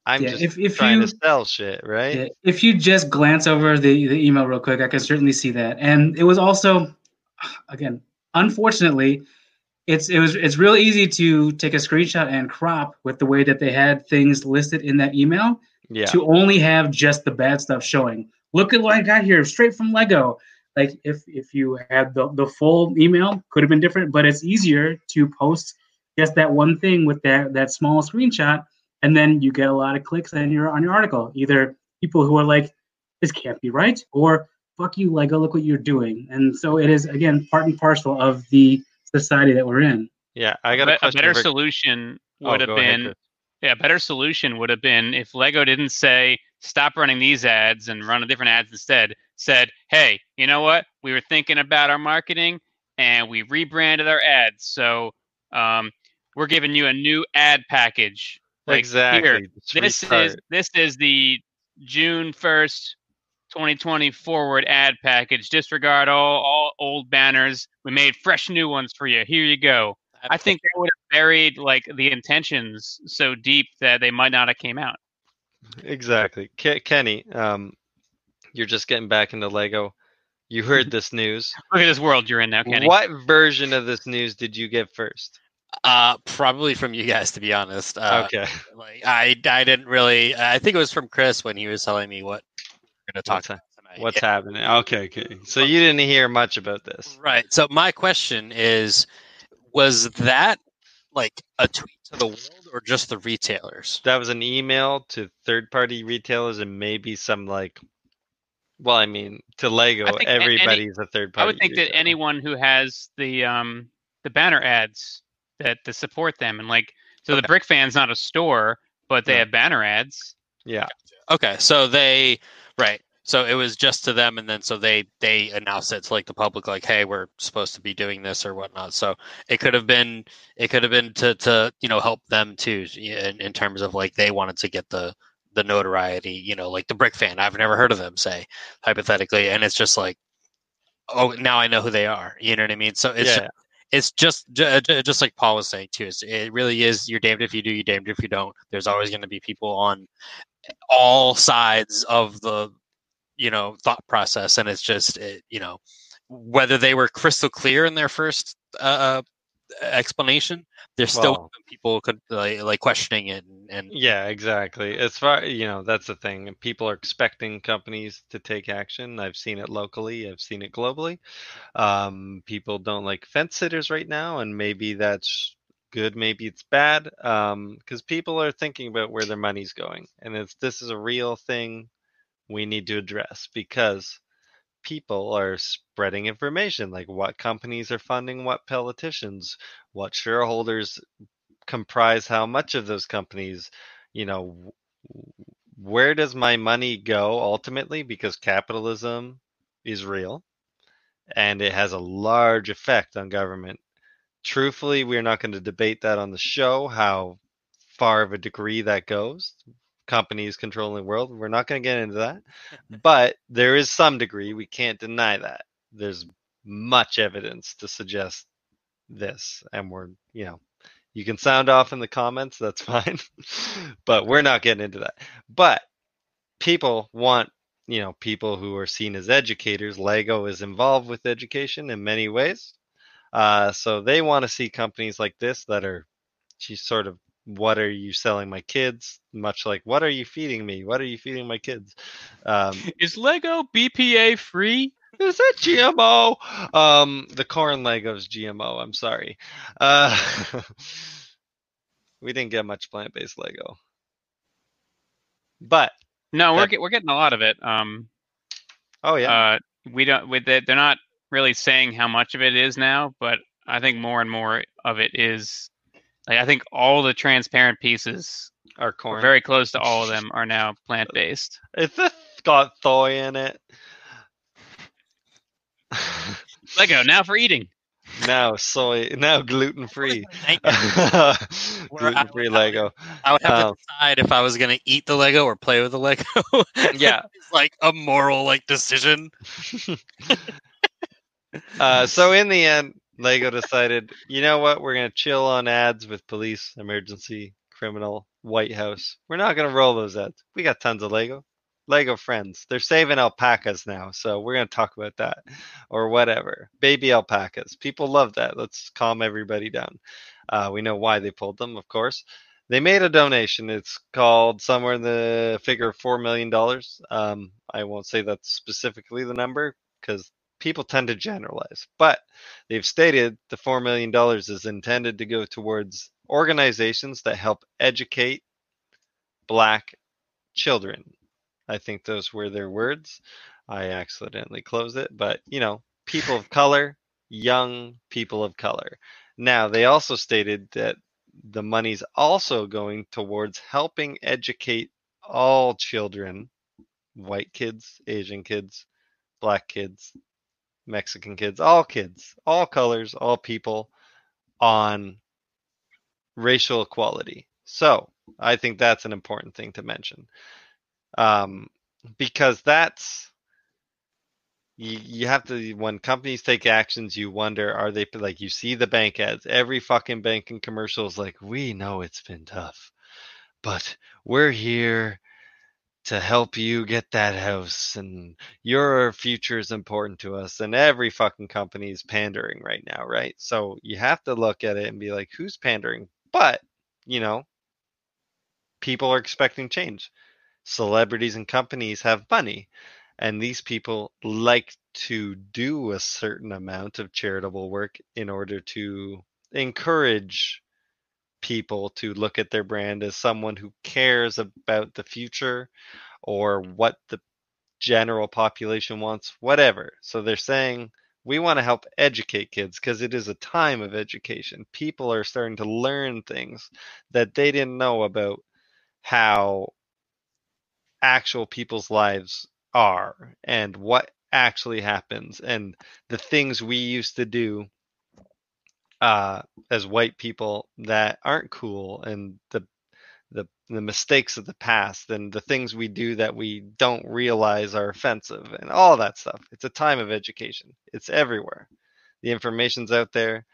I'm Yeah, just if- if trying you- to sell shit, right?" Yeah, if you just glance over the, the email real quick, I can certainly see that. And it was also, again, unfortunately, it's it was it's real easy to take a screenshot and crop with the way that they had things listed in that email Yeah. to only have just the bad stuff showing. Look at what I got here, straight from Lego. Like if if you had the, the full email, could have been different, but it's easier to post just that one thing with that that small screenshot, and then you get a lot of clicks on your on your article. Either people who are like, this can't be right, or fuck you, Lego, look what you're doing. And so it is again part and parcel of the society that we're in. Yeah, I got a a better for- solution Oh, would have go ahead, been yeah, a better solution would have been if Lego didn't say stop running these ads and run a different ads instead. Said, hey, you know what? We were thinking about our marketing and we rebranded our ads. So um, we're giving you a new ad package. Like, exactly. Here, this restart. is this is the June first, 2020 forward ad package. Disregard all all old banners. We made fresh new ones for you. Here you go. I think they would have buried like the intentions so deep that they might not have came out. Exactly. Ke- Kenny, um, you're just getting back into Lego. You heard this news. Look at this world you're in now, Kenny. What version of this news did you get first? Uh, probably from you guys, to be honest. Uh, okay. Like I, I didn't really. I think it was from Chris when he was telling me what we're going to talk What's, about tonight. what's Yeah. happening? Okay, okay. So you didn't hear much about this. Right. So my question is, was that like a tweet to the world or just the retailers? That was an email to third party retailers and maybe some like well, I mean, to Lego, I think a- any- everybody's a third party. I would think that anyone who has the um the banner ads that to support them and like so the Brick Fan's not a store, but they Yeah. have banner ads. Yeah. Okay, so they right. So it was just to them, and then so they they announced it to like the public, like, "Hey, we're supposed to be doing this or whatnot." So it could have been it could have been to to you know help them too in, in terms of like they wanted to get the the notoriety, you know, like the Brick Fan. I've never heard of them, say hypothetically, and it's just like, oh, now I know who they are. You know what I mean? So it's yeah. it's just ju- uh, ju- just like Paul was saying too. It really is. You're damned if you do. You're damned if you don't. There's always going to be people on all sides of the you know thought process, and it's just it, you know whether they were crystal clear in their first uh, explanation. There's still Well- people could like, like questioning it, and, and Yeah, exactly. As far you know, that's the thing. People are expecting companies to take action. I've seen it locally. I've seen it globally. Um, people don't like fence sitters right now, and maybe that's good. Maybe it's bad. Um, because people are thinking about where their money's going, and it's this is a real thing we need to address because people are spreading information like what companies are funding what politicians what shareholders comprise how much of those companies you know where does my money go ultimately? Because capitalism is real and it has a large effect on government. Truthfully we're not going to debate that on the show how far of a degree that goes companies controlling the world we're not going to get into that but there is some degree we can't deny that there's much evidence to suggest this and we're you know you can sound off in the comments that's fine but we're not getting into that but people want you know people who are seen as educators lego is involved with education in many ways uh, so they want to see companies like this that are she's sort of what are you selling my kids much like what are you feeding me what are you feeding my kids um, Is Lego BPA free? is that GMO? Um, the corn Legos GMO. I'm sorry. Uh, we didn't get much plant-based Lego, but No, we're That- get, we're getting a lot of it. Um, oh yeah, uh, we don't with it. They're not really saying how much of it is now, but I think more and more of it is. Like I think all the transparent pieces, are corn. very close to all of them, are now plant based. It's a, got soy in it. Lego now for eating. now soy. Now gluten free. Thank you. Where I gluten free Lego. I would have Um, to decide if I was going to eat the Lego or play with the Lego. Yeah. it's like a moral like decision. Uh, so in the end, Lego decided, you know what? We're gonna chill on ads with police, emergency, criminal, White House. We're not gonna roll those ads. We got tons of Lego. Lego friends. They're saving alpacas now, so we're gonna talk about that or whatever. Baby alpacas. People love that. Let's calm everybody down. Uh, we know why they pulled them, of course. They made a donation. It's called somewhere in the figure of four million dollars. Um, I won't say that's specifically the number because people tend to generalize, but they've stated the $4 million is intended to go towards organizations that help educate black children. I think those were their words. I accidentally closed it, but you know, people of color, young people of color. Now, they also stated that the money's also going towards helping educate all children, white kids, Asian kids, black kids, Mexican kids, all kids, all colors, all people on racial equality. So I think that's an important thing to mention. Um, because that's you, you have to when companies take actions you wonder are they like you see the bank ads every fucking banking commercial is like we know it's been tough but we're here to help you get that house and your future is important to us and every fucking company is pandering right now right? So you have to look at it and be like who's pandering? But you know people are expecting change. Celebrities and companies have money and these people like to do a certain amount of charitable work in order to encourage people to look at their brand as someone who cares about the future or what the general population wants, whatever. So they're saying we want to help educate kids because it is a time of education. People are starting to learn things that they didn't know about how actual people's lives are and what actually happens and the things we used to do uh, as white people that aren't cool and the the the mistakes of the past and the things we do that we don't realize are offensive and all that stuff. It's a time of education. It's everywhere. The information's out there.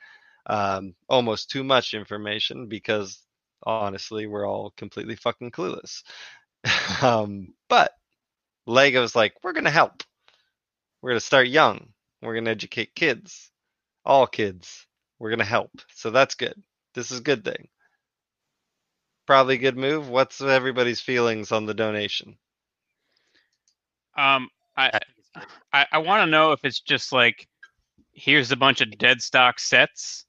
Um, almost too much information because honestly, we're all completely fucking clueless. um, but Lego's like, we're gonna help. We're gonna start young. We're gonna educate kids, all kids. We're gonna help. So that's good. This is a good thing probably a good move. What's everybody's feelings on the donation? Um, I I, I want to know if it's just like here's a bunch of dead stock sets,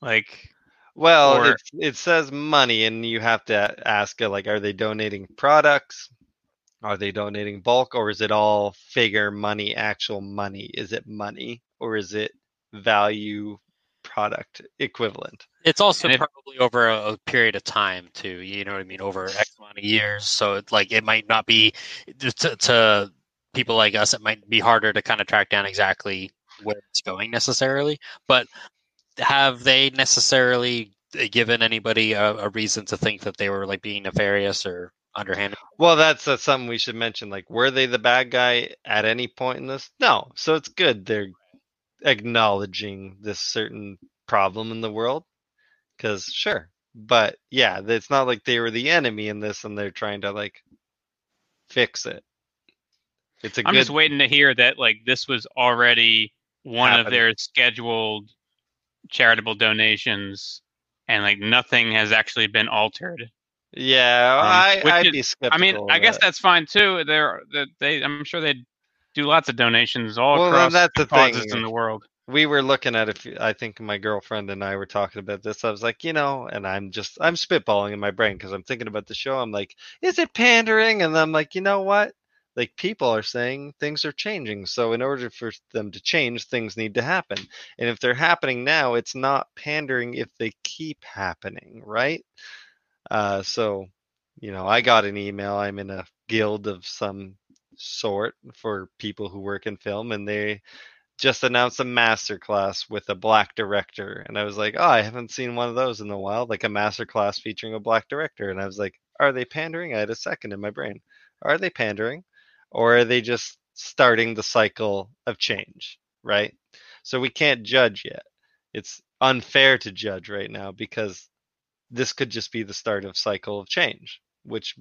like Well, Or- it, it says money, and you have to ask, like, are they donating products? Are they donating bulk, or is it all figure money, actual money? Is it money, or is it value product equivalent? It's also And probably over a, a period of time too. You know what I mean? Over X amount of years. So it's like it might not be to, to people like us. It might be harder to kind of track down exactly where it's going necessarily. But have they necessarily uh, given anybody a, a reason to think that they were like being nefarious or underhanded? Well, that's, that's something we should mention. Like, were they the bad guy at any point in this? No. So it's good they're acknowledging this certain problem in the world. Because, sure. But yeah, it's not like they were the enemy in this and they're trying to, like, fix it. It's a I'm good. just waiting to hear that like this was already one of their scheduled charitable donations, and like nothing has actually been altered. Yeah, Um, I, I'd is- be skeptical. I mean, I guess that. that's fine too. They're that they, I'm sure they do lots of donations all Well, across that's the causes thing. in the world. we were looking at if I think my girlfriend and I were talking about this. I was like, you know, and I'm just I'm spitballing in my brain because I'm thinking about the show. I'm like, is it pandering? And I'm like, you know what? Like people are saying things are changing. So in order for them to change, things need to happen. And if they're happening now, it's not pandering if they keep happening, right? Uh, so, you know, I got an email. I'm in a guild of some sort for people who work in film, and they just announced a master class with a black director and i was like oh i haven't seen one of those in a while like a master class featuring a black director and i was like are they pandering? I had a second in my brain. Are they pandering or are they just starting the cycle of change? Right? So we can't judge yet. It's unfair to judge right now because this could just be the start of cycle of change which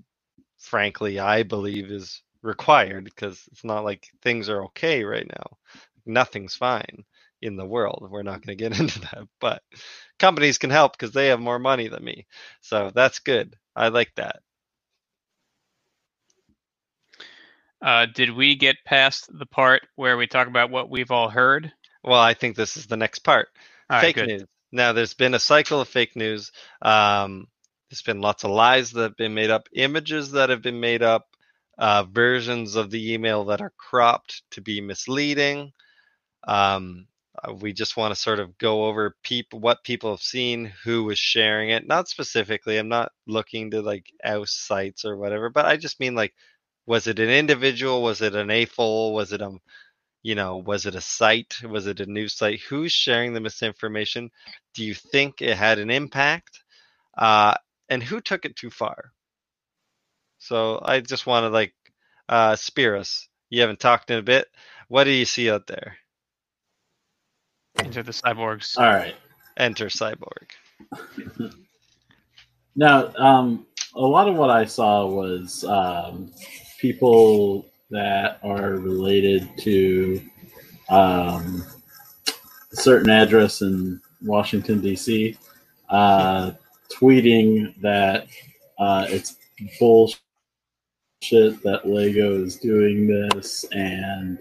frankly i believe is required because it's not like things are okay right now nothing's fine in the world. We're not going to get into that, but companies can help because they have more money than me. So that's good. I like that. Uh, did we get past the part where we talk about what we've all heard? Well, I think this is the next part. All right, fake good. news. Now, there's been a cycle of fake news. Um, there's been lots of lies that have been made up, images that have been made up, uh, versions of the email that are cropped to be misleading. Um, uh, we just want to sort of go over people, what people have seen, who was sharing it. Not specifically. I'm not looking to like oust sites or whatever, but I just mean like, was it an individual? Was it an AFOL? Was it a you know, was it a site? Was it a news site? Who's sharing the misinformation? Do you think it had an impact? Uh, and who took it too far? So I just want to like, uh, Spiros, you haven't talked in a bit. What do you see out there? Enter the cyborgs. All right. Enter Cyborg. Now, um, a lot of what I saw was um, people that are related to um, a certain address in Washington, D.C., uh, tweeting that uh, it's bullshit that Lego is doing this, and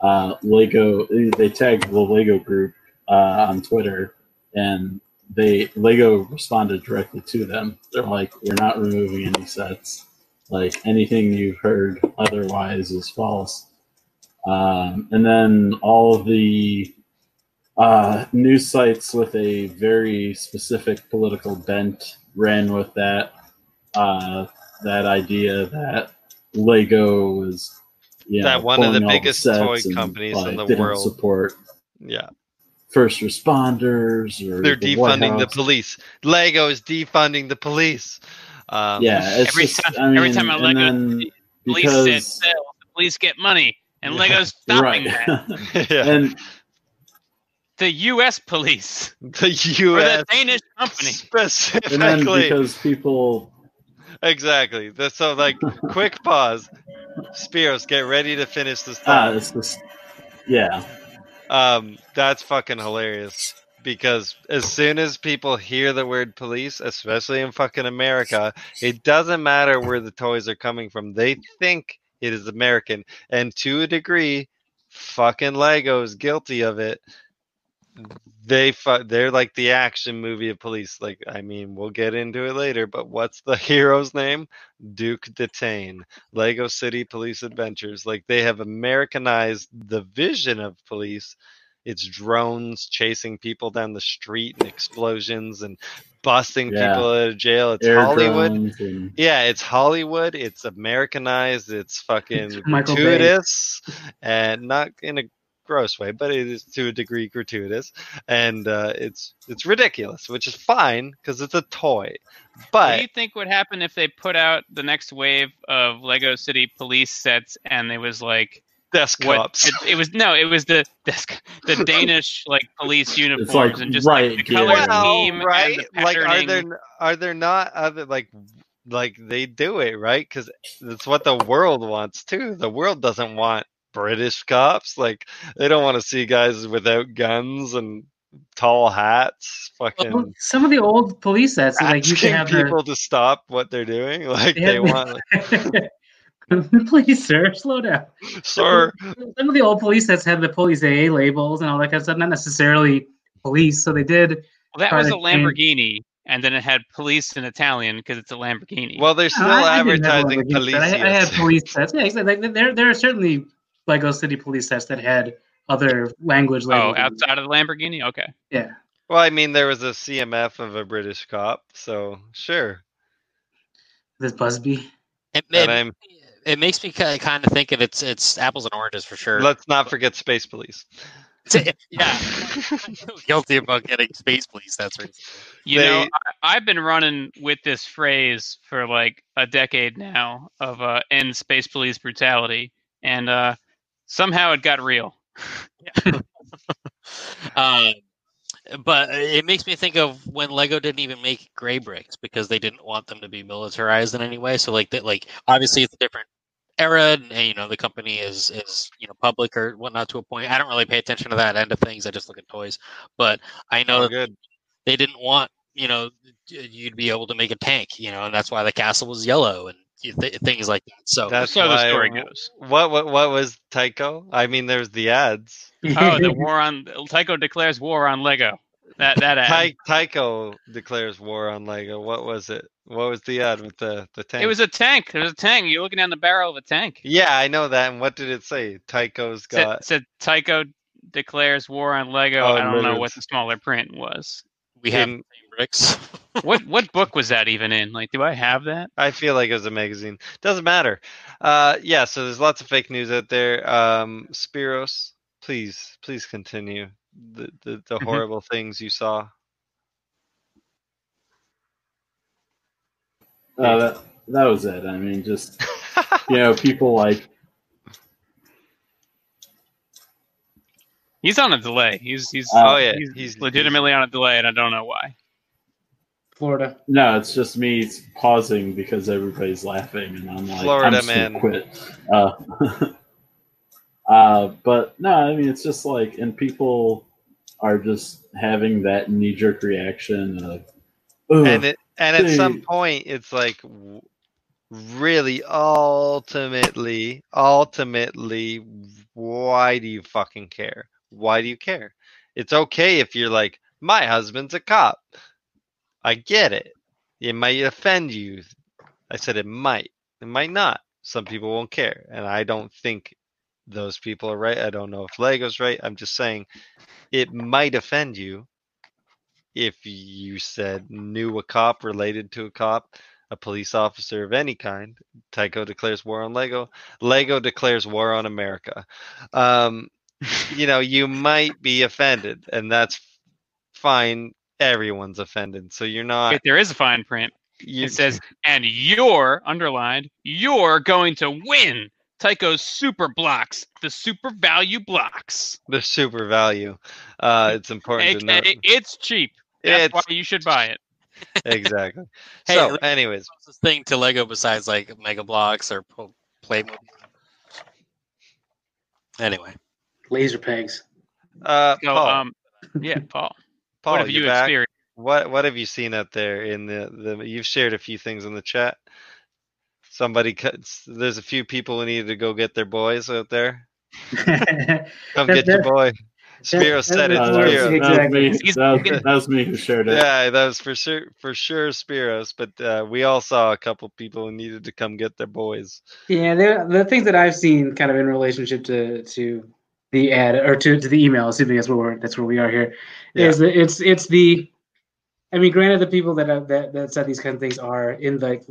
uh, Lego, they tagged the Lego group uh, on Twitter, and they Lego responded directly to them. They're like, "We're not removing any sets. Like anything you've heard otherwise is false." Um, and then all the uh, news sites with a very specific political bent ran with that uh, that idea that Lego was you That one of the biggest sets toy and, companies in the didn't world. support Yeah, first responders or they're the defunding the police. Lego is defunding the police. Um, Yeah, it's Every just, time- I mean, every time a Lego then Police set because sales, the police get money, and Yeah. Lego's stopping right, that. yeah. and The U.S. police the or the U.S. Danish company. specifically. and then because people Exactly. That's so like quick pause. Spiros, get ready to finish this ah, just yeah, Um, that's fucking hilarious. Because as soon as people hear the word police, especially in fucking America, it doesn't matter where the toys are coming from. They think it is American. And to a degree, fucking Lego is guilty of it. They fu- they're like the action movie of police. Like, I mean, we'll get into it later, but what's the hero's name? Duke Detain. Lego City Police Adventures. Like they have Americanized the vision of police. It's drones chasing people down the street and explosions and busting Yeah. people out of jail. It's air Hollywood. and Yeah, it's Hollywood. It's Americanized. It's fucking gratuitous, and not in a gross way, but it is to a degree gratuitous, and uh, it's it's ridiculous, which is fine because it's a toy. What do But you think would happen if they put out the next wave of Lego City police sets and it was like desk what cops. it, it was no, it was the desk, the Danish like police uniforms like, and just right, like the color yeah. scheme well, right? and the Like, are there are there not other like like they do it right? Because that's what the world wants too. The world doesn't want British cops. Like they don't want to see guys without guns and tall hats. Fucking. Well, some of the old police sets, like you asking can have the, people to stop what they're doing. Like They they want, Please, sir, slow down. sir. Some of the old police sets had the police AA labels and all that kind of stuff, not necessarily police. So they did. well, that was a to change- Lamborghini, and then it had police in Italian because it's a Lamborghini. Well, they're still I- I didn't have one advertising of police. but I, I had police sets. Yeah, exactly. Like, there, there are certainly Lego City police sets that had other language oh, outside of the Lamborghini, okay. Yeah. Well, I mean, there was a CMF of a British cop, so sure. This Busby. It, And it, it makes me kind of think that it's it's apples and oranges for sure. let's not forget Space Police. yeah, guilty about getting space police. That's right. You know, They- I, I've been running with this phrase for like a decade now of uh, end space police brutality, and uh, somehow it got real. Um, but it makes me think of when Lego didn't even make gray bricks because they didn't want them to be militarized in any way. So like that, like obviously it's a different era, and, and, you know the company is is you know public or whatnot to a point. I don't really pay attention to that end of things. I just look at toys. But I know Oh, good. they didn't want you know you'd be able to make a tank, you know, and that's why the castle was yellow and th- things like that. So That's how the story goes. What what what was Tyco? I mean, there's the ads. Oh, the war on Tyco declares war on Lego. That that ad. Ty- Tyco declares war on Lego. What was it? What was the ad with the the tank? It was a tank. It was a tank. You're looking down the barrel of a tank. yeah, I know that. And what did it say? Tyco's Said, got. said Tyco declares war on Lego. Oh, I don't know what the smaller print was. we have in- the same bricks. What what book was that even in? Like, do I have that? I feel like it was a magazine. Doesn't matter. Uh, yeah. So there's lots of fake news out there. Um, Spiros, please, please continue the the, the Mhm. horrible things you saw. uh, that that was it. I mean, just you know, people like He's on a delay. He's he's Oh, yeah, he's, he's- legitimately on a delay, and I don't know why. Florida. no, it's just me pausing because everybody's laughing, and I'm like, Florida, I'm gonna man. quit. Uh, uh, but no, I mean, it's just like, and people are just having that knee jerk reaction of, and it and at some point it's like really ultimately ultimately why do you fucking care why do you care it's okay if you're like My husband's a cop. I get it. It might offend you. I said it might. It might not. Some people won't care. And I don't think those people are right. I don't know if Lego's right. I'm just saying it might offend you if you said knew a cop related to a cop, a police officer of any kind. Tyco declares war on Lego. Lego declares war on America. Um, you know, you might be offended, and that's fine. Everyone's offended, so you're not. Wait, there is a fine print. You, It says, and you're underlined. You're going to win Tyco's super blocks, the super value blocks. the super value. Uh, it's important to note. It's cheap. That's It's why you should buy it. exactly. Hey, so, let- anyways, Closest thing to Lego besides like Mega Bloks or Pl- Playmobil. Anyway, Laser pegs. uh, So, Paul, um, yeah, Paul. Paul, what have you're back. experienced? What what have you seen out there in the the? You've shared a few things in the chat. Somebody, cuts, there's a few people who needed to go get their boys out there. Come get your boy. Spiro said it. that's Uh, that, Spiro. was, that was me. That was, me who shared it. Yeah, that was for sure for sure Spiros, but uh, we all saw a couple people who needed to come get their boys. Yeah, the the things that I've seen kind of in relationship to to the ad or to, to the email, assuming that's where we're, that's where we are here, is that it's it's the I mean, granted, the people that have, that that said these kind of things are in like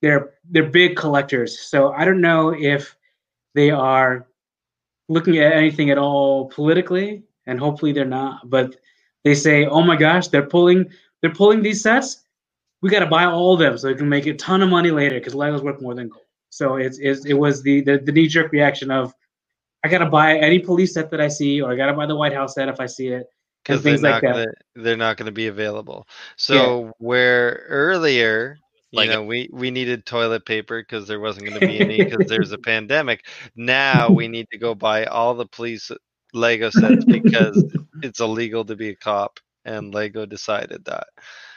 they're they're big collectors. So I don't know if they are looking at anything at all politically, and hopefully they're not. But they say, "Oh my gosh, they're pulling they're pulling these sets. We got to buy all of them so we can make a ton of money later because Lego's worth more than gold." So it's, it's it was the the, the knee jerk reaction of I got to buy any police set that I see, or I got to buy the White House set if I see it. because they're things like not that. gonna they're not gonna be available. So where earlier, you Like a- know, we we needed toilet paper because there wasn't gonna be any because there's a pandemic. Now we need to go buy all the police Lego sets because it's illegal to be a cop, and Lego decided that.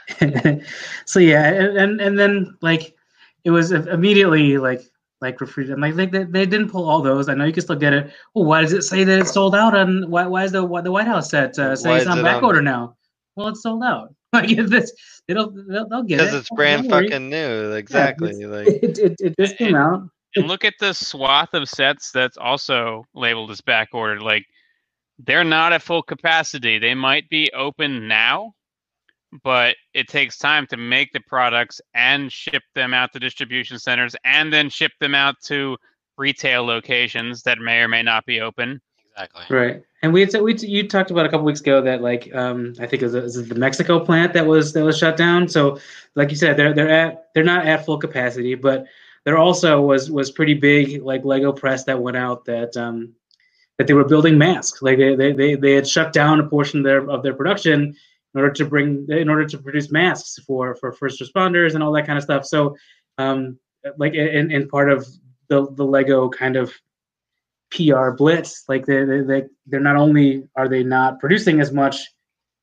so yeah, and, and and then like it was immediately like like for free. I'm like they, they, they didn't pull all those. I know you can still get it. Well, why does it say that it's sold out? And why why is the why the White House set uh, Why saying it's on it back on- order now? Well, it's sold out. Like if this, they don't they'll, they'll get it Because it's brand worry. fucking new. Exactly. it's- like It, it, it just came out. and look at the swath of sets that's also labeled as back ordered. Like they're not at full capacity. They might be open now, but it takes time to make the products and ship them out to distribution centers and then ship them out to retail locations that may or may not be open. exactly. Right, and we had said- we you talked about a couple weeks ago that like um I think it was, it was the Mexico plant that was that was shut down. So like you said, they're they're at they're not at full capacity, but there also was was pretty big like Lego press that went out that um that they were building masks. Like they they they, they had shut down a portion of their of their production in order to bring in order to produce masks for for first responders and all that kind of stuff. So um like in in part of the the Lego kind of PR blitz. Like they they they they're not only are they not producing as much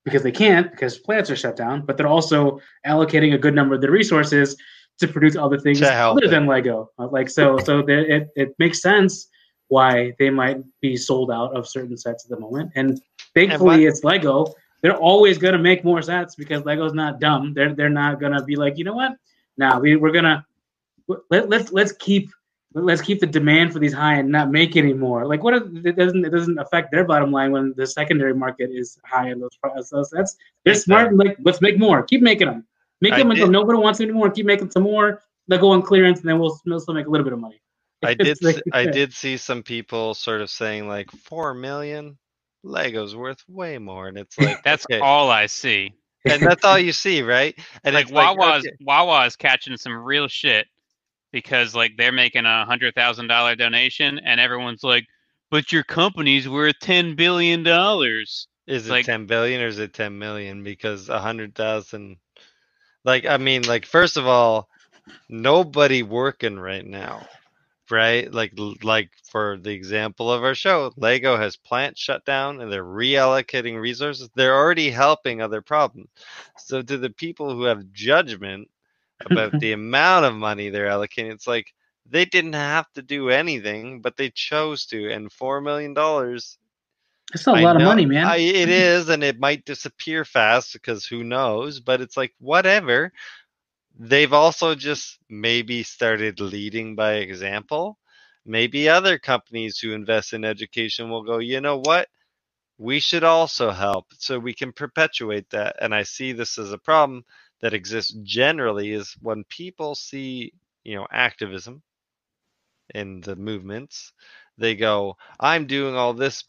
because they can't because plants are shut down, but they're also allocating a good number of their resources to produce other things other than Lego. Like so so there, it it makes sense why they might be sold out of certain sets at the moment. And thankfully it's Lego. They're always gonna make more sets because Lego's not dumb. They're they're not gonna be like, you know what? Now we, we're gonna let, let's let's keep let's keep the demand for these high and not make any more. Like what? If, it doesn't it doesn't affect their bottom line when the secondary market is high in those prices. So that's they're smart. Like let's make more. Keep making them. Make I them until did- nobody wants any more. Keep making some more. They'll go on clearance, and then we'll, still make a little bit of money. I did It's like- s- I did see some people sort of saying like four million Legos worth way more, and it's like That's okay. all I see. and that's all you see, right? And like Wawa's okay, Wawa is catching some real shit because like they're making a hundred thousand dollar donation and everyone's like, but your company's worth ten billion dollars. is it like- ten billion or is it ten million? Because a hundred thousand, like I mean, like first of all, nobody working right now, right? Like like for the example of our show, Lego has plants shut down and they're reallocating resources. They're already helping other problems. So to the people who have judgment about the amount of money they're allocating, it's like they didn't have to do anything, but they chose to, and four million dollars That's a I lot of money, man. I, it is, and it might disappear fast because who knows? But it's like whatever. They've also just maybe started leading by example. Maybe other companies who invest in education will go, you know what? We should also help so we can perpetuate that. And I see this as a problem that exists generally is when people see, you know, activism in the movements, they go, I'm doing all this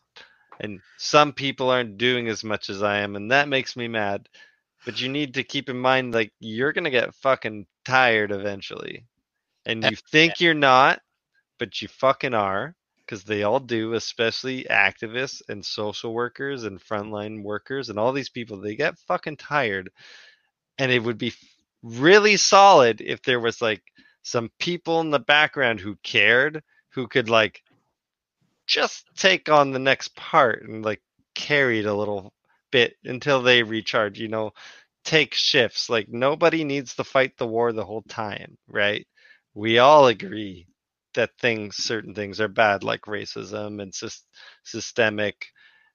and some people aren't doing as much as I am, and that makes me mad. But you need to keep in mind, like, you're gonna get fucking tired eventually. And you think you're not, but you fucking are, because they all do, especially activists and social workers and frontline workers and all these people, they get fucking tired. And it would be really solid if there was like some people in the background who cared, who could like just take on the next part and like carry it a little bit until they recharge, you know, take shifts. Like nobody needs to fight the war the whole time, right? We all agree that things, certain things are bad, like racism and sys- systemic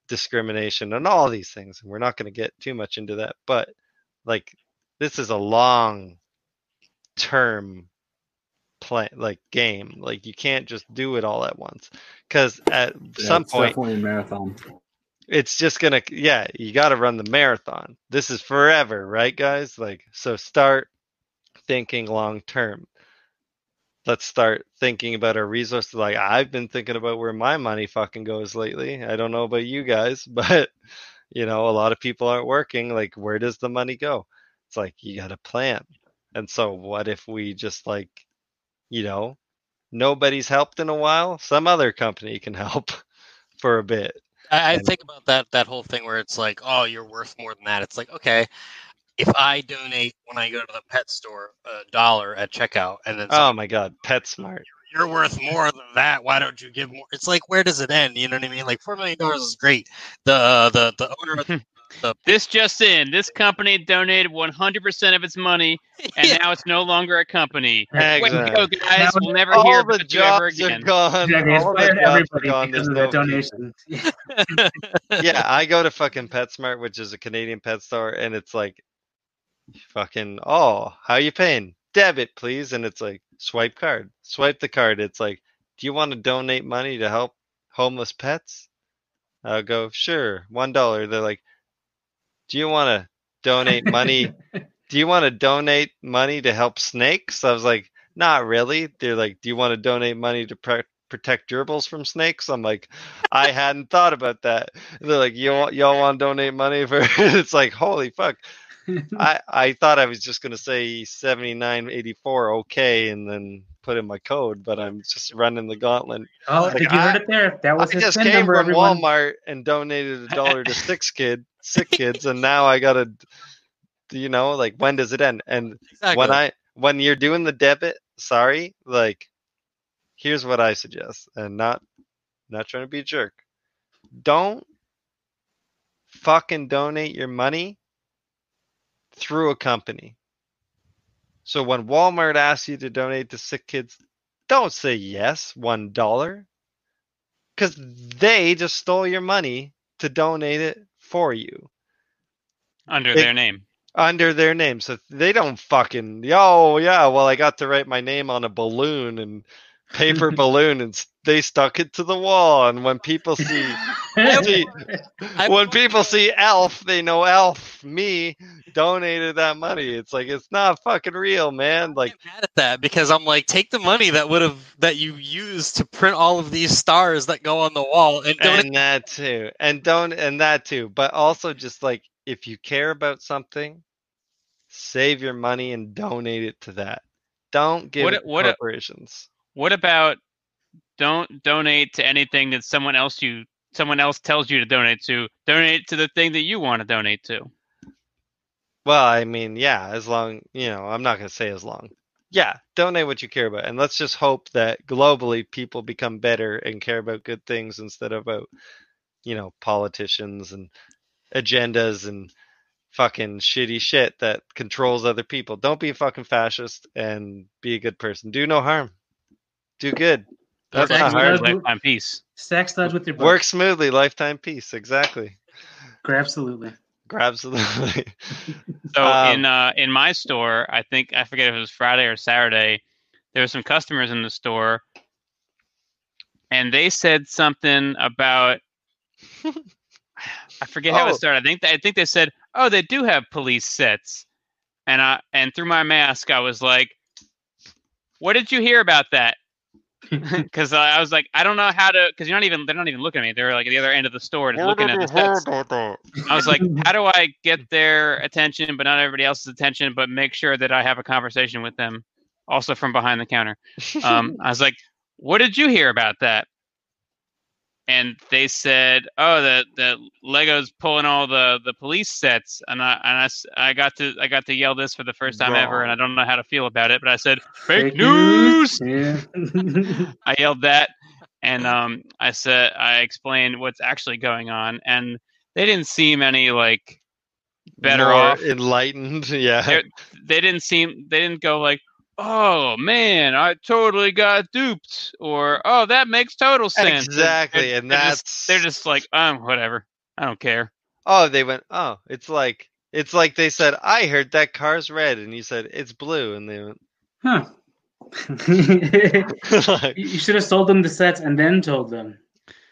discrimination and all these things. And we're not going to get too much into that, but like this is a long term play like game like you can't just do it all at once because at Yeah, some point definitely marathon. It's just gonna yeah you got to run the marathon. This is forever right guys? Like so start thinking long term. Let's start thinking about our resources. Like i've been thinking about where my money fucking goes lately. I don't know about you guys but you know a lot of people aren't working. Like where does the money go? It's like you got to plan. And so what if we just like you know nobody's helped in a while? Some other company can help for a bit I, I think about that that whole thing where it's like, oh, you're worth more than that. It's like, okay, if I donate when I go to the pet store a dollar at checkout, and then oh my god PetSmart you're worth more than that. Why don't you give more? It's like, where does it end? You know what I mean? Like four million dollars is great. The the the owner of the This just in: this company donated 100% of its money, and Yeah. now it's no longer a company. Way to Exactly. go, guys! Now We'll never all hear the about you ever jobs are again. gone Exactly. All the jobs are gone because there's of the no donations. yeah, I go to fucking PetSmart, which is a Canadian pet store, and it's like, fucking, oh, how you paying? Debit, please. And it's like, swipe card. Swipe the card. It's like, do you want to donate money to help homeless pets? I'll go, sure, one dollar. They're like, do you want to donate money? do you want to donate money to help snakes? I was like, not really. They're like, do you want to donate money to pre- protect gerbils from snakes? I'm like, I hadn't thought about that. They're like, you all, y'all want to donate money for? it's like, holy fuck. I, I thought I was just gonna say seventy nine eighty four okay and then put in my code, but I'm just running the gauntlet. oh, Like, did you I- heard it there? That was I just came number, from everyone. Walmart and donated a dollar to six kid sick kids, and now I gotta, you know, like when does it end? And Exactly. when I when you're doing the debit, sorry, like here's what I suggest, and not not trying to be a jerk. Don't fucking donate your money through a company. So when Walmart asks you to donate to sick kids, don't say yes, one dollar. Because they just stole your money to donate it for you under It- their name. under their name. So they don't fucking, oh, yeah, well, I got to write my name on a balloon and paper balloon and they stuck it to the wall. And when people see, see when people see Elf, they know Elf, me, donated that money. It's like, it's not fucking real, man. Like, I'm mad at that because I'm like, take the money that would have that you used to print all of these stars that go on the wall and donate. and that too and don't and that too but also just like if you care about something save your money and donate it to that don't give What- it what- corporations What about don't donate to anything that someone else you someone else tells you to donate to? Donate to the thing that you want to donate to. well i mean yeah as long you know i'm not going to say as long yeah donate what you care about and let's just hope that globally people become better and care about good things instead of about you know politicians and agendas and fucking shitty shit that controls other people. Don't be a fucking fascist and be a good person. Do no harm. Do good. That's Works not hard. does- Lifetime piece. Sex does with your butt. Work smoothly, lifetime peace. Exactly. Absolutely. Absolutely. So Um, in uh, in my store, I think I forget if it was Friday or Saturday. There were some customers in the store, and they said something about I forget how Oh. it started. I think I think they said, "Oh, they do have police sets," and I and through my mask, I was like, "What did you hear about that?" Because I was like, I don't know how to. Because you're not even they're not even looking at me. They're like at the other end of the store and looking at the. I was like, how do I get their attention, but not everybody else's attention, but make sure that I have a conversation with them, also from behind the counter. Um, I was like, what did you hear about that? And they said, oh, the the Legos pulling all the the police sets, and I and I, s- I got to I got to yell this for the first time ever, and I don't know how to feel about it, but I said, fake, news. Yeah. I yelled that, and um, I said I explained what's actually going on, and they didn't seem any like better More off. enlightened. Yeah. They're- They didn't seem they didn't go like, oh man, I totally got duped, or oh that makes total sense. Exactly, they're- and they're that's just, they're just like um whatever, I don't care. oh they went oh it's like it's like they said I heard that car's red and you said it's blue and they went Huh. you like, you should have sold them the sets and then told them.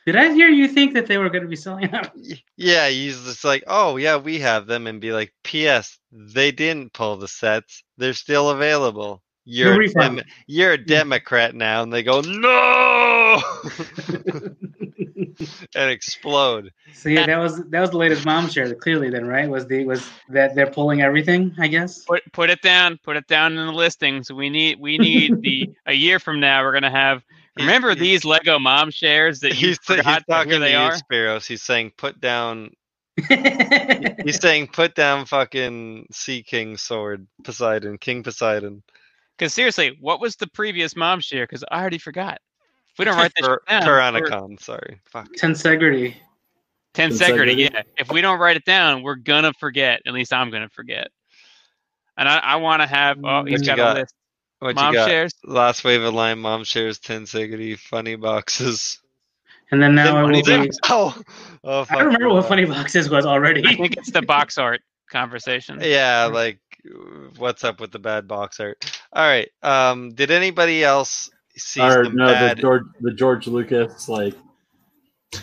Did I hear you think that they were going to be selling them? yeah you just like oh yeah we have them and be like P.S. they didn't pull the sets they're still available you're a. Dem- you're a Democrat now and they go no and explode So yeah, that was that was the latest mom share. Clearly, then right was the was that they're pulling everything. I guess. Put put it down, put it down in the listings. We need we need the a year from now we're gonna have. Remember he's- these Lego mom shares that you he's, he's forgot that talking here to they you, are. Spiros. He's saying put down He's saying put down fucking Sea King sword, Poseidon, King Poseidon. Because seriously, what was the previous mom share? Because I already forgot. If we don't write this Per- down, we're- Tyrannicon, sorry. Fuck. Tensegrity. tensegrity, Tensegrity? yeah. If we don't write it down, we're gonna forget. At least I'm gonna forget. And I, I want to have. Oh, mm. he's got, got? a list. What Mom you got? shares. Last wave of line, mom shares, Tensegrity. Funny boxes. And then now Then it will be. box- Oh, oh I don't remember what Funny Boxes was already. I think it's the box art conversation. Yeah, like what's up with the bad box art? All right. Um, did anybody else see or some no, bad? the George the George Lucas like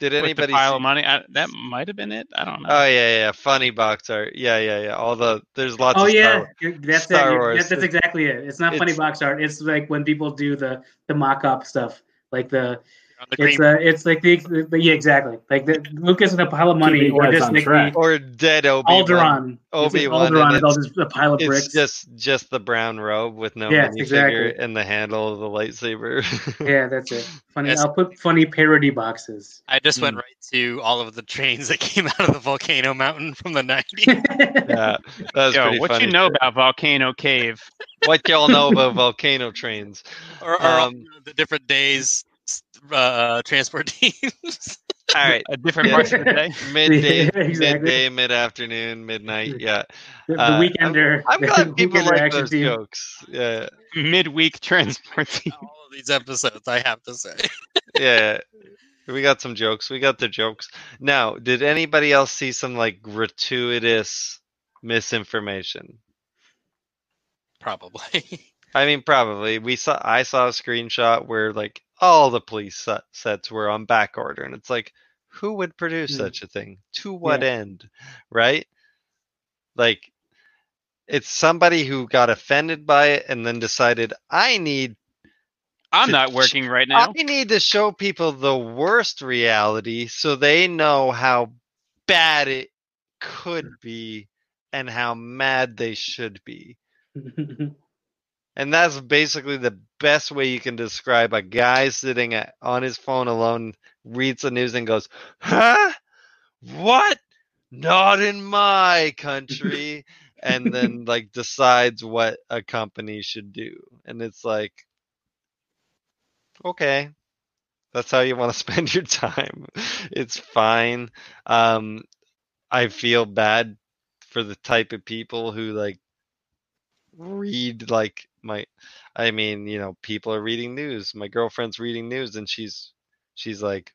did With the anybody? pile see- of money. I, that might have been it. I don't know. Oh yeah, yeah, funny box art. Yeah, yeah, yeah. All the there's lots. Oh of Star yeah, Wars. that's Star it. Wars. That's, that's exactly it. It's not funny box art. It's like when people do the the mock up stuff, like the it's green uh, it's like the, the yeah exactly like the Lucas with a pile of money or just on like track. the Or dead Obi Alderaan. Obi-Wan, Alderaan is all just a pile of It's bricks. just just the brown robe with no Yes, minifigure exactly. and the handle of the lightsaber. yeah, that's it. Funny. Yes. I'll put funny parody boxes. I just went Mm. right to all of the trains that came out of the volcano mountain from the 90s. yeah, that was Yo, pretty what funny. you know about Volcano Cave? What y'all know about volcano trains? or, or Um, the different days uh, transport teams. All right, A different Yeah. parts of the day. midday, Yeah, exactly. midday, mid afternoon, midnight. Yeah, The, the Uh, weekender. I'm the glad people like those team. jokes. Yeah, Midweek transport team. all of these episodes, I have to say. yeah. We got some jokes. We got the jokes. Now, did anybody else see some like gratuitous misinformation? Probably. I mean, probably. We saw. I saw a screenshot where like all the police sets were on back order, and it's like, who would produce Hmm. such a thing? To what Yeah. end? Right? Like, it's somebody who got offended by it and then decided, I need, I'm not working right now. I need to show people the worst reality so they know how bad it could be and how mad they should be. And that's basically the best way you can describe a guy sitting at, on his phone alone, reads the news and goes, Huh? What? Not in my country. and then, like, decides what a company should do. And it's like, okay, that's how you want to spend your time. It's fine. Um, I feel bad for the type of people who, like, read like my I mean, you know, people are reading news. My girlfriend's reading news and she's she's like,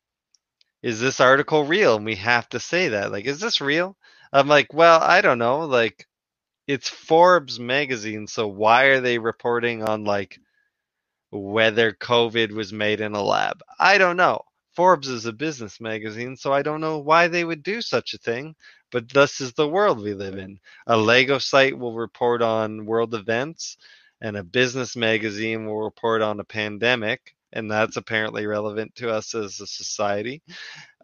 Is this article real? And we have to say that. Like, is this real? I'm like, Well, I don't know. Like it's Forbes magazine, so why are they reporting on like whether COVID was made in a lab? I don't know. Forbes is a business magazine, so I don't know why they would do such a thing, but this is the world we live in. A Lego site will report on world events, and a business magazine will report on a pandemic, and that's apparently relevant to us as a society.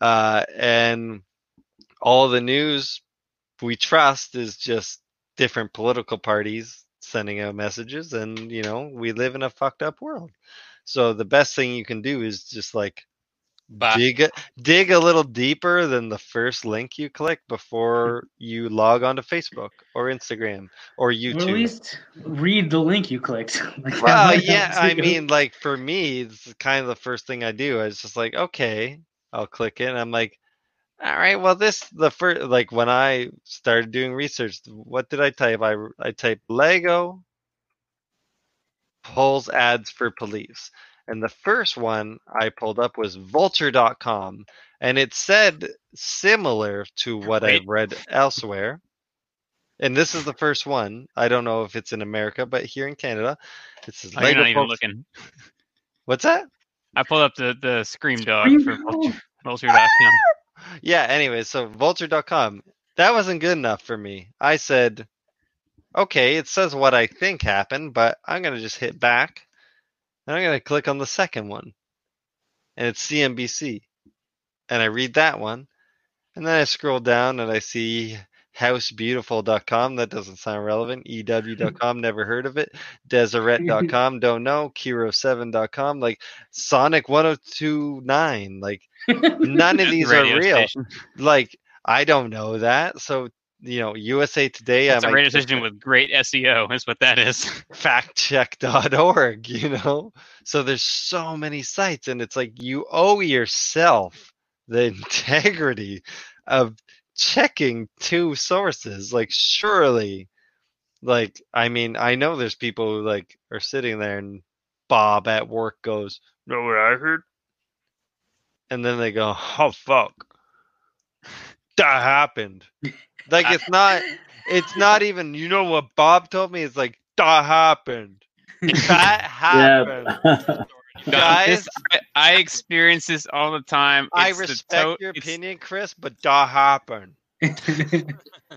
Uh, and all the news we trust is just different political parties sending out messages, and you know, we live in a fucked up world. So the best thing you can do is just like Dig a- dig a little deeper than the first link you click before you log onto Facebook or Instagram or Or YouTube. at least read the link you clicked. Like, well, that yeah, I mean, like for me, it's kind of the first thing I do. I was just like, okay, I'll click it. And I'm like, all right, well, this the first like when I started doing research, what did I type? I I typed Lego pulls ads for police. And the first one I pulled up was vulture.com and it said similar to what Wait. I've read elsewhere. And this is the first one. I don't know if it's in America, but here in Canada, it says Oh, you're not even pulls- looking. What's that? I pulled up the, the Scream Dog Scream for Dog. Vulture, Vulture.com. Yeah, anyway, so vulture.com. That wasn't good enough for me. I said, okay, it says what I think happened, but I'm going to just hit back and I'm going to click on the second one. And it's CNBC. And I read that one. And then I scroll down and I see housebeautiful.com. That doesn't sound relevant. EW.com, never heard of it. Deseret.com, don't know. Kiro7.com, like Sonic 1029. Like none of these are real Station. like I don't know that. So you know, USA Today. It's a might radio station with great SEO. Is what that is. factcheck.org. You know, so there's so many sites, and it's like you owe yourself the integrity of checking two sources. Like surely, like I mean, I know there's people who like are sitting there, and Bob at work goes, "Know what I heard?" And then they go, "Oh fuck." That happened. Like it's not it's not even you know what Bob told me it's like that happened. That happened. Yeah. Guys, This- I, I experience this all the time. I It's the respect to- your opinion, Chris, but that happened. All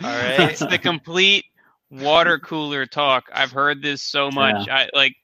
right. It's the complete water cooler talk. I've heard this so much. I like.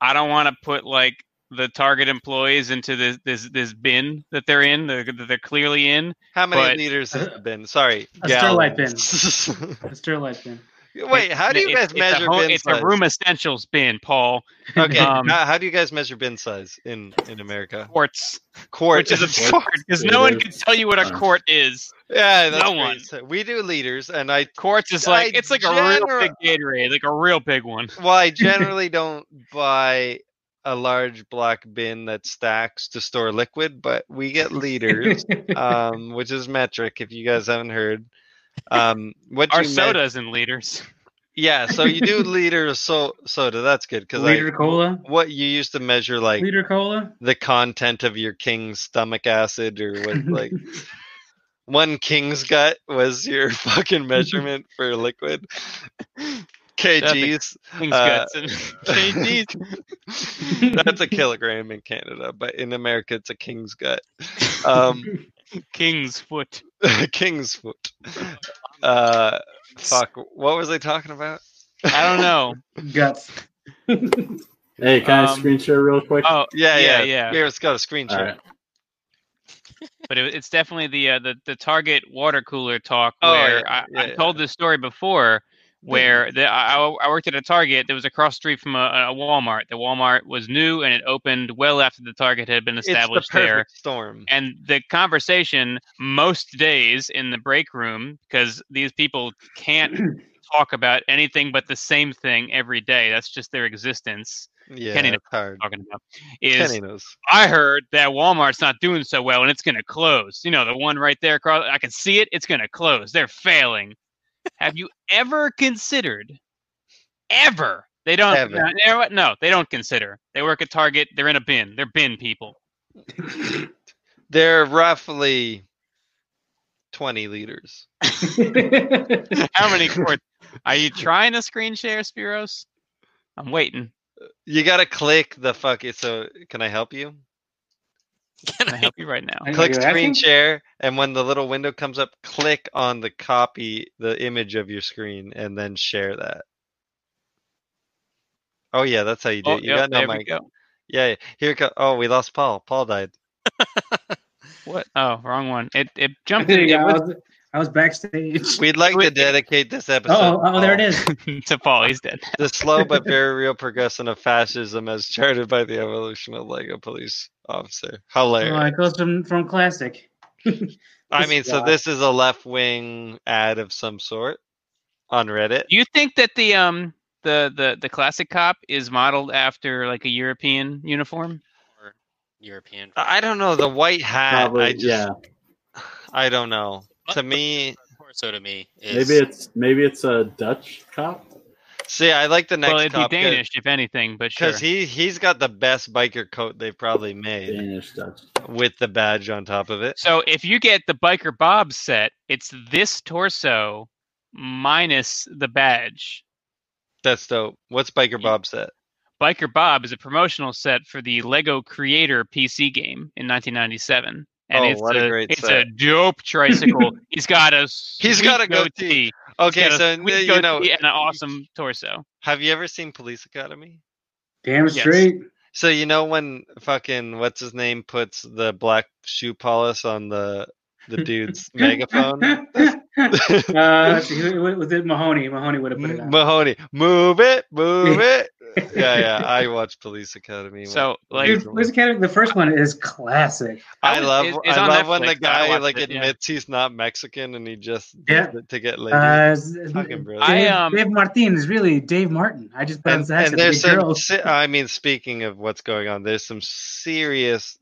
I don't want to put like the target employees into this this this bin that they're in. That that they're clearly in. How many But- liters has it been? Sorry. A Sterlite bin. gallons. A Sterlite bin. Wait, how do you It's- guys it's a measure home- bin It's size? a room essentials bin, Paul. Okay, um, how, how do you guys measure bin size in in America? Quarts, Quart which is absurd because no one can tell you what a Uh, quart is. Yeah, that's no great. one. So we do liters, and I Quarts is I like it's like a real big Gatorade, like a real big one. well, I generally don't buy a large black bin that stacks to store liquid, but we get liters, um, which is metric. If you guys haven't heard, um, what Our sodas in liters. yeah. So you do liter so- soda. That's good because Liter cola. what you used to measure like Liter cola. the content of your king's stomach acid or what like one king's gut was your fucking measurement for liquid kgs King's Uh, guts and KGs. that's a kilogram in canada but in america it's a king's gut um King's foot. king's foot uh fuck what was i talking about I don't know. Guts. hey, can I Um, screen share real quick? Oh, yeah Yeah, yeah yeah. here let's go to screen share right. but it, it's definitely the uh, the the Target water cooler talk Oh, where yeah, I, yeah, I yeah. told this story before. Where the, I, I worked at a Target that was across the street from a, a Walmart. The Walmart was new and it opened well after the Target had been the established perfect there. storm And the conversation most days in the break room, because these people can't talk about anything but the same thing every day. That's just their existence. yeah Kenny it's hard Talking about is knows I heard that Walmart's not doing so well and it's going to close. You know, the one right there across, I can see it. It's going to close. They're failing. Have you ever considered, ever They don't. Seven. no, uh, you know what? No, they don't consider. They work at Target. They're in a bin. They're bin people. They're roughly 20 liters. How many quarts? Are you trying to screen share, Spiros? I'm waiting. You gotta click the fuck it. So can I help you? Can Can I I- help you right now? Click screen asking? share, and when the little window comes up, click on the copy, the image of your screen, and then share that. Oh yeah, that's how you do Oh, it. You yep, got no mic. go. Yeah, yeah. Here it go. Oh, we lost Paul. Paul died. What? Oh, wrong one. It it jumped There in you go. it was, I was backstage. We'd like to dedicate this episode. Oh, oh, there it is. to is. was- to Paul. He's dead. The slow but very real progression of fascism as charted by the evolution of Lego police officer. Oh, Hilarious. it goes from from classic. I mean, so this is a left wing ad of some sort on Reddit. Do you think that the um the the the classic cop is modeled after like a European uniform? Or European. I don't know the white hat. Probably, I just, yeah. I don't know. But- To but me, Torso to me is Maybe it's maybe it's a Dutch cop. see, I like the next well, it'd cop be Danish if anything, but sure. because he he's got the best biker coat they've probably made Danish Dutch. with the badge on top of it. So if you get the biker Bob set, it's this torso minus the badge. That's dope. What's biker Bob set? Biker Bob is a promotional set for the Lego Creator PC game in 1997. And Oh, it's what a a, great it's set. a dope tricycle. He's got a he's got a goatee. Okay, He's got so a you know, and an awesome torso. have you ever seen Police Academy? Damn Yes. straight. So you know when fucking what's his name puts the black shoe polish on the the dude's megaphone? uh, see, was it Mahoney? Mahoney would have put it on. Mahoney, move it, move it. Yeah, yeah. I watched Police Academy. So like Dude, Police Academy, the first one is classic. I was- love it's- it's I on love when the Netflix, but I guy like it, yeah. admits he's not Mexican and he just Yeah. it to get laid. Uh, Fucking brilliant. I, Dave, um, Dave Martin is really Dave Martin. I just put and, his and there's some girls. i mean speaking of what's going on there's some serious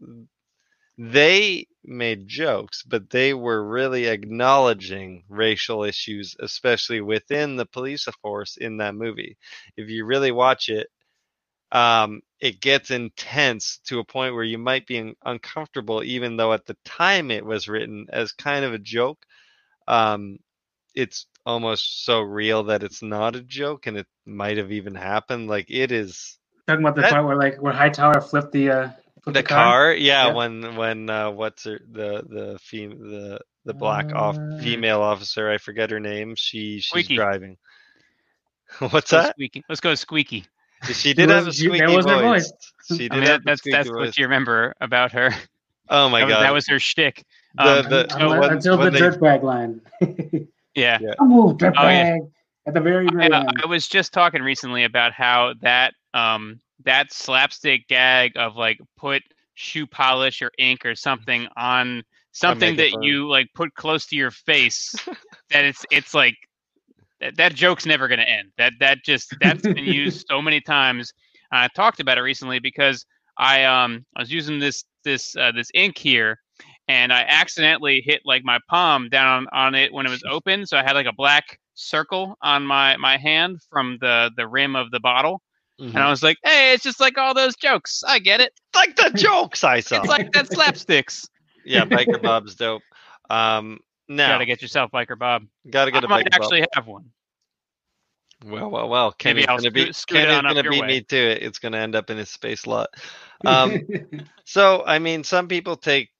they made jokes but they were really acknowledging racial issues especially within the police force in that movie. If you really watch it um, it gets intense to a point where you might be uncomfortable even though at the time it was written as kind of a joke. Um, it's almost so real that it's not a joke and it might have even happened. Like it is Talking about the that- part where like where Hightower flipped the uh, flipped the car, yeah, Yeah. when when uh what's her the the fem- the the black off Uh, female officer i forget her name she she's Squeaky. driving what's go that squeaky. Let's go squeaky. she did have a was- you- squeaky that was her voice. voice. she I mean, have that's squeaky that's voice. what you remember about her. oh my that, was, god that was her shtick. The- Um, the- so Until, when- until the when they- dirtbag line. yeah. Come move, dirtbag. Oh, yeah. At the very, very I, end. I was just talking recently about how that um that slapstick gag of like put shoe polish or ink or something on something that you like put close to your face that it's it's like that, that joke's never going to end. That that just that's been used so many times. I talked about it recently because i um i was using this this uh, this ink here and i accidentally hit like my palm down on it when it was open. So i had like a black circle on my my hand from the the rim of the bottle Mhm. and i was like hey it's just like all those jokes. I get it. Like the jokes i saw. it's like that slapsticks. Yeah biker bob's dope. Um now gotta get yourself biker bob. gotta get i a might biker bob. actually have one. Well well well kenny's I'll gonna scoot- be scoot kenny's gonna beat way. me to it. It's gonna end up in his space lot. Um So, I mean, some people take,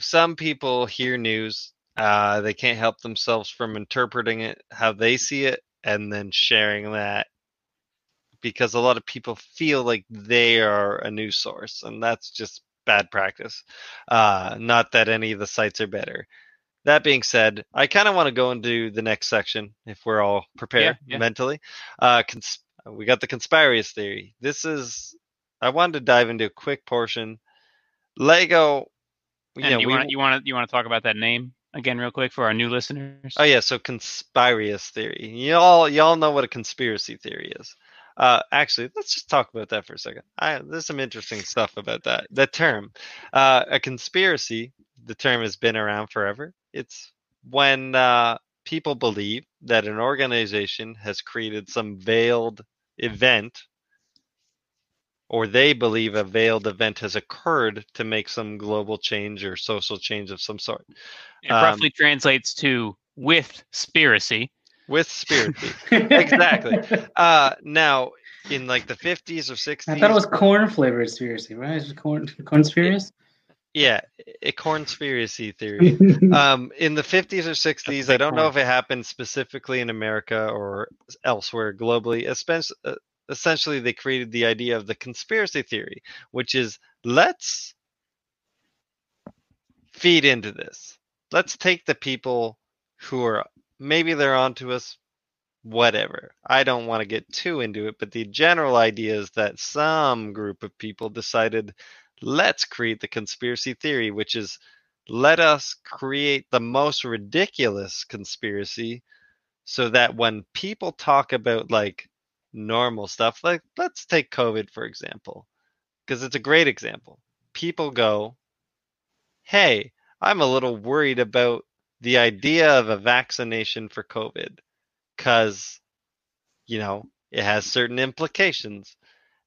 some people hear news, uh, they can't help themselves from interpreting it how they see it and then sharing that because a lot of people feel like they are a news source, and that's just bad practice. Uh, not that any of the sites are better. That being said, I kind of want to go into the next section if we're all prepared yeah. mentally. Uh, cons- we got the conspiracy theory. This is I wanted to dive into a quick portion. Lego, you and know, you we, want you want to you want to talk about that name again real quick for our new listeners oh yeah, so conspiracy theory. Y'all, y'all know what a conspiracy theory is. Uh, actually, let's just talk about that for a second. I, there's some interesting stuff about that. The term, uh, a conspiracy. The term has been around forever. It's when uh, people believe that an organization has created some veiled event or they believe a veiled event has occurred to make some global change or social change of some sort It Um, roughly translates to with spiracy. With spirit. exactly. Uh, now, in like the 50s or 60s, I thought it was corn flavored conspiracy, right? Is it corn conspiracy? yeah, a conspiracy theory. um, in the 50s or 60s, I don't know if it happened specifically in America or elsewhere globally. uh, Essentially, they created the idea of the conspiracy theory, which is let's feed into this. Let's take the people who are maybe they're onto us, whatever. I don't want to get too into it, but the general idea is that some group of people decided let's create the conspiracy theory, which is let us create the most ridiculous conspiracy so that when people talk about like normal stuff, like let's take COVID for example, because it's a great example. People go, hey, I'm a little worried about the idea of a vaccination for COVID because, you know, it has certain implications.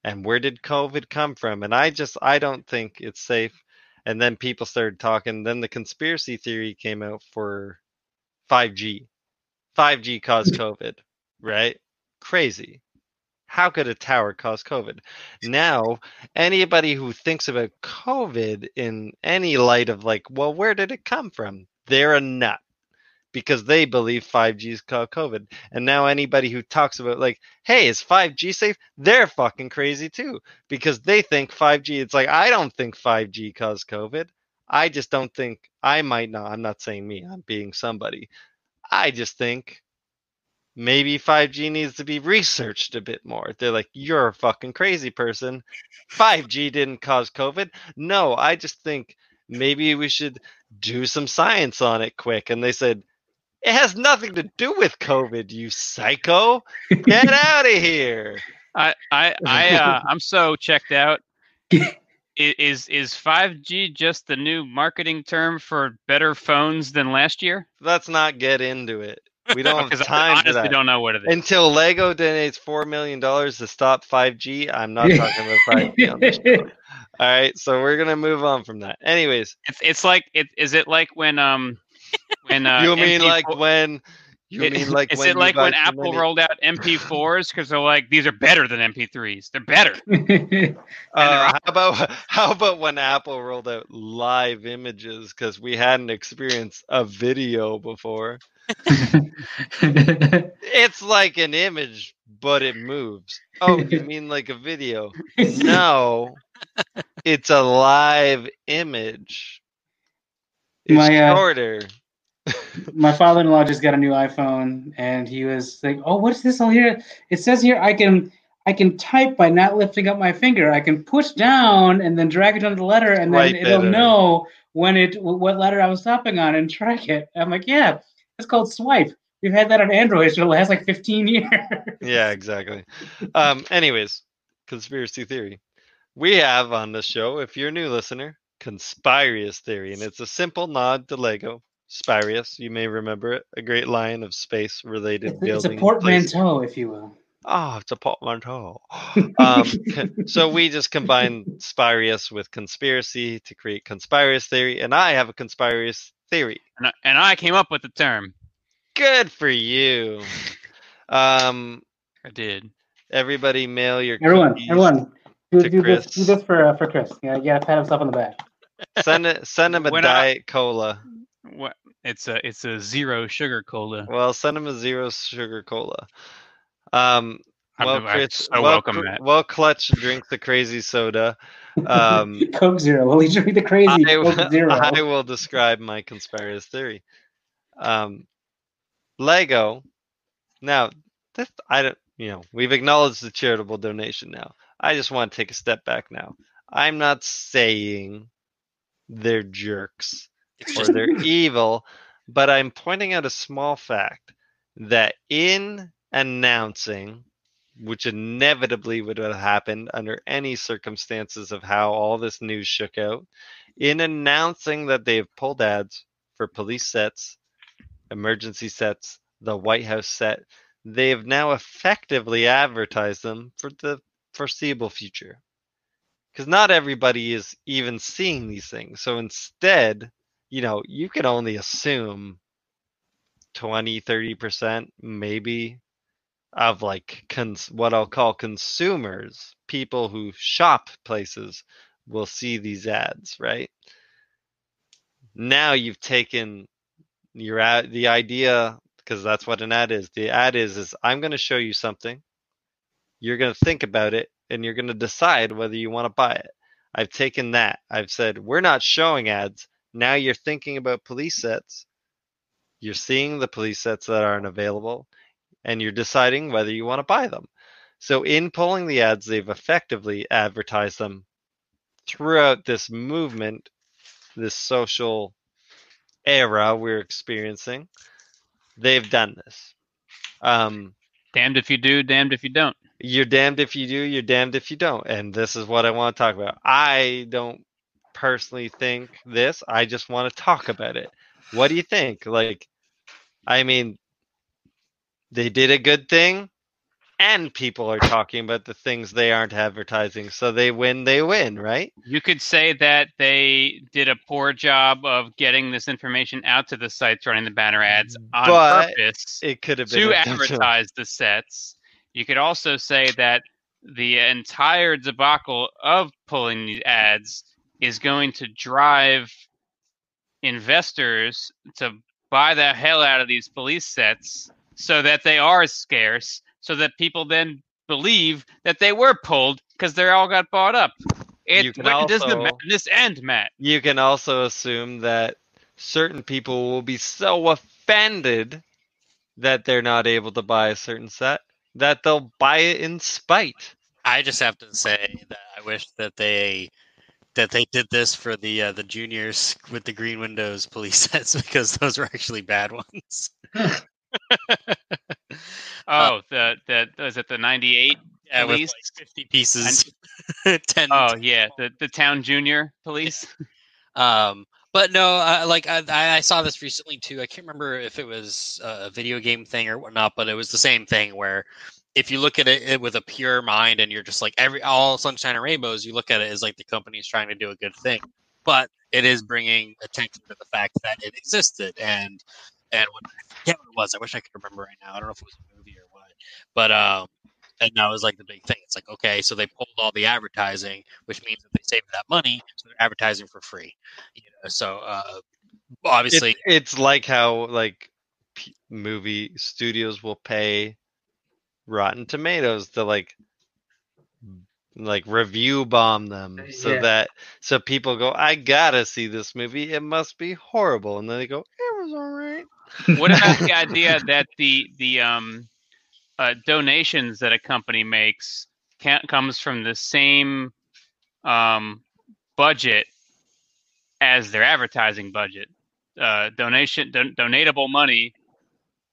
And where did COVID come from? And I just, I don't think it's safe. And then people started talking. Then the conspiracy theory came out for 5G. 5G caused COVID, right? Crazy. How could a tower cause COVID? Now, anybody who thinks about COVID in any light of like, well, where did it come from? They're a nut because they believe 5G is called COVID. And now anybody who talks about like, hey, is 5G safe? They're fucking crazy too because they think 5G. It's like I don't think 5G caused COVID. I just don't think I might not. I'm not saying me. I'm being somebody. I just think maybe 5G needs to be researched a bit more. They're like, you're a fucking crazy person. 5G didn't cause COVID. No, I just think maybe we should do some science on it quick. And they said, it has nothing to do with COVID, you psycho. Get out of here. I I I uh, I'm so checked out. Is is 5G just the new marketing term for better phones than last year? Let's not get into it. We don't have Because I time for honestly that. don't know what it is. Until Lego donates $4 million to stop 5G, I'm not talking about 5G on the show. All right, so we're going to move on from that. Anyways, It's it's like it is it like when um when uh, you mean MP4 like when. You it- mean like is when it like when Apple many- rolled out MP4s because they're like these are better than MP3s. They're better. Uh, how about how about when Apple rolled out live images because we hadn't experienced a video before? It's like an image, but it moves. Oh, you mean like a video? No, it's a live image. It's My, uh, shorter. My father-in-law just got a new iPhone, and he was like, "Oh, what's this all here? It says here I can I can type by not lifting up my finger. I can push down and then drag it onto the letter, and then Right it'll better. know when it what letter I was tapping on and track it." I'm like, "Yeah, it's called swipe. We've had that on Android for the last like 15 years." Yeah, exactly. Um, anyways, conspiracy theory. We have on the show, if you're a new listener, Conspyrius Theory, and it's a simple nod to Lego. Spyrius, you may remember it, a great line of space related It's, it's a building. places. portmanteau, if you will. Oh, it's a portmanteau. um, so we just combine Spyrius with conspiracy to create conspiracy theory, and I have a conspiracy theory. And I, and I came up with the term. Good for you. Um, I did. everybody, mail your Everyone, everyone, do, to do this, do this for uh, for Chris. Yeah, you gotta pat himself on the back. Send it. Send him a When I- diet cola. What? It's a it's a zero sugar cola. Well, send him a zero sugar cola. Um, I'm- well, I'm Chris, so well, welcome, Cl- Matt. well, Clutch, drink the crazy soda. Um, Coke Zero. Well, you drink the crazy I, Coke Zero. I will describe my conspiracy theory. Um, Lego. Now, this, I don't. You know, we've acknowledged the charitable donation. Now, I just want to take a step back. Now, I'm not saying they're jerks or they're evil, but I'm pointing out a small fact that in announcing, which inevitably would have happened under any circumstances of how all this news shook out, in announcing that they've pulled ads for police sets, emergency sets, the White House set, they have now effectively advertised them for the foreseeable future. Because not everybody is even seeing these things. So instead, you know, you can only assume 20, 30% maybe of like cons- what I'll call consumers, people who shop places will see these ads, right? Now you've taken your ad, the idea because that's what an ad is. The ad is is I'm going to show you something. You're going to think about it and you're going to decide whether you want to buy it. I've taken that. I've said we're not showing ads. Now you're thinking about police sets. You're seeing the police sets that aren't available and you're deciding whether you want to buy them. So in pulling the ads, they've effectively advertised them throughout this movement, this social era we're experiencing. They've done this. Um, Damned if you do, damned if you don't. you're damned if you do, you're damned if you don't. And this is what I want to talk about. I don't personally think this. I just want to talk about it. What do you think? Like, I mean, they did a good thing, and people are talking about the things they aren't advertising. So they win, they win, right? You could say that they did a poor job of getting this information out to the sites running the banner ads on But purpose It could have been to advertise the sets. You could also say that the entire debacle of pulling these ads is going to drive investors to buy the hell out of these police sets so that they are scarce, so that people then believe that they were pulled because they all got bought up. It, You can when does the madness end, Matt? You can also assume that certain people will be so offended that they're not able to buy a certain set that they'll buy it in spite. I just have to say that I wish that they that they did this for the uh, the juniors with the green windows police sets because those were actually bad ones. Oh, the the was it the ninety eight? Yeah, with Police? like 50 pieces, 10 Oh yeah, the the town junior police. Um, but no, uh, like I, I I saw this recently too. I can't remember if it was a video game thing or whatnot, but it was the same thing where if you look at it, it with a pure mind and you're just like every all sunshine and rainbows, you look at it as like the company's trying to do a good thing, but it is bringing attention to the fact that it existed and and what I forget what it was. I wish I could remember right now. I don't know if it was a movie or what, but um. And that was like the big thing. It's like, okay, so they pulled all the advertising, which means that they saved that money, so they're advertising for free. You know, so uh, obviously, It's, it's like how like p- movie studios will pay Rotten Tomatoes to like like review bomb them so Yeah. that so people go, I gotta see this movie. It must be horrible, and then they go, it was alright. what about the idea that the the um uh, donations that a company makes can comes from the same um budget as their advertising budget? Uh, donation don- donatable money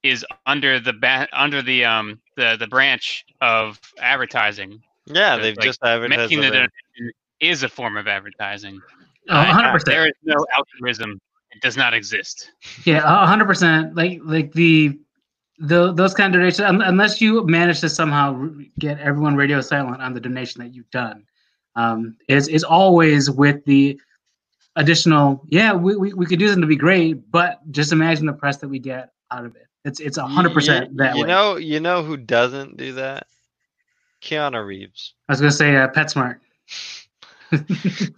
is under the ba- under the um the the branch of advertising. Yeah, So, they've like, just advertised. Making the donation is a form of advertising. Oh, 100%. There is no altruism. It does not exist. Yeah, a hundred percent. Like like the the those kind of donations, un- unless you manage to somehow r- get everyone radio silent on the donation that you've done, um, is is always with the additional. Yeah, we, we, we could do something to be great, but just imagine the press that we get out of it. It's it's a hundred percent You- that You way. know, you know who doesn't do that? Keanu Reeves. I was gonna say uh, PetSmart.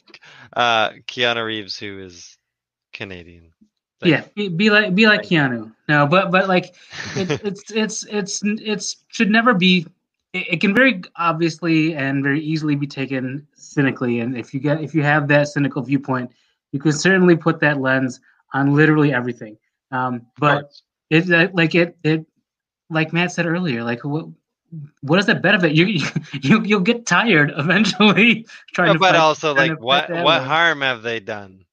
Uh, Keanu Reeves, who is Canadian. Yeah, be, be like be like Keanu. No, but but like it's it's it's it's it's should never be. It, it can very obviously and very easily be taken cynically, and if you get if you have that cynical viewpoint, you can certainly put that lens on literally everything. Um, but it like it it like Matt said earlier, like what what does that benefit? You you you'll get tired eventually trying No, to. but fight- also, like, what what harm have they done?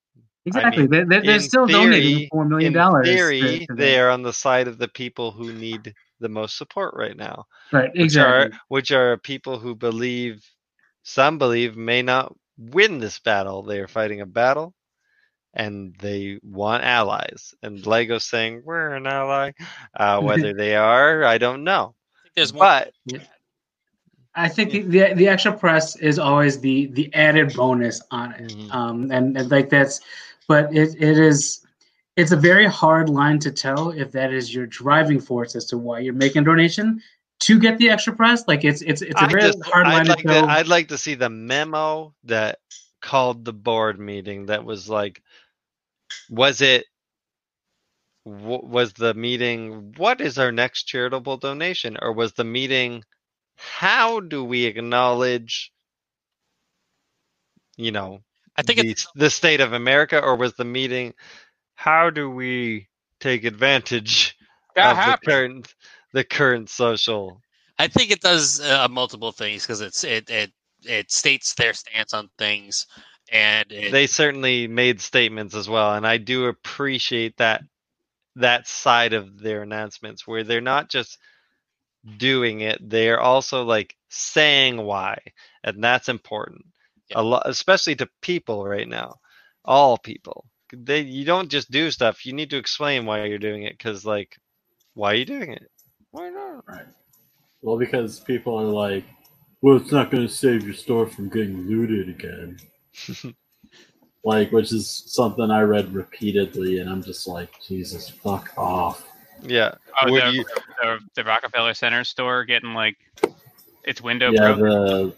Exactly. mean, they, they, they're in still donating theory- four million In dollars. theory, they are on the side of the people who need the most support right now, right. which Exactly. are which are people who believe, some believe, may not win this battle. They are fighting a battle, and they want allies. And Lego's saying we're an ally. Uh, whether they are, I don't know. I think there's more. But I think the, the the extra press is always the the added bonus on it, Mhm. um, and, and like that's, but it, it is, it's a very hard line to tell if that is your driving force as to why you're making a donation to get the extra press. Like it's it's it's a very just, hard line I'd like to to, tell. I'd like to see the memo that called the board meeting. That was like, was it? Was the meeting? What is our next charitable donation? Or was the meeting? How do we acknowledge? You know, I think the, it's the state of America, or was the meeting? How do we take advantage That of the current the current social? I think it does uh, multiple things because it's it it it states their stance on things, and it, they certainly made statements as well and i do appreciate that that side of their announcements where they're not just doing it they're also like saying why and that's important Yeah. a lot especially to people right now all people they you don't just do stuff you need to explain why you're doing it because like why are you doing it why not Right. Well, because people are like, well, it's not going to save your store from getting looted again. like, which is something I read repeatedly, and I'm just like, Jesus, fuck off. yeah Oh, the, you- the, the Rockefeller Center store getting like its window yeah, broken. the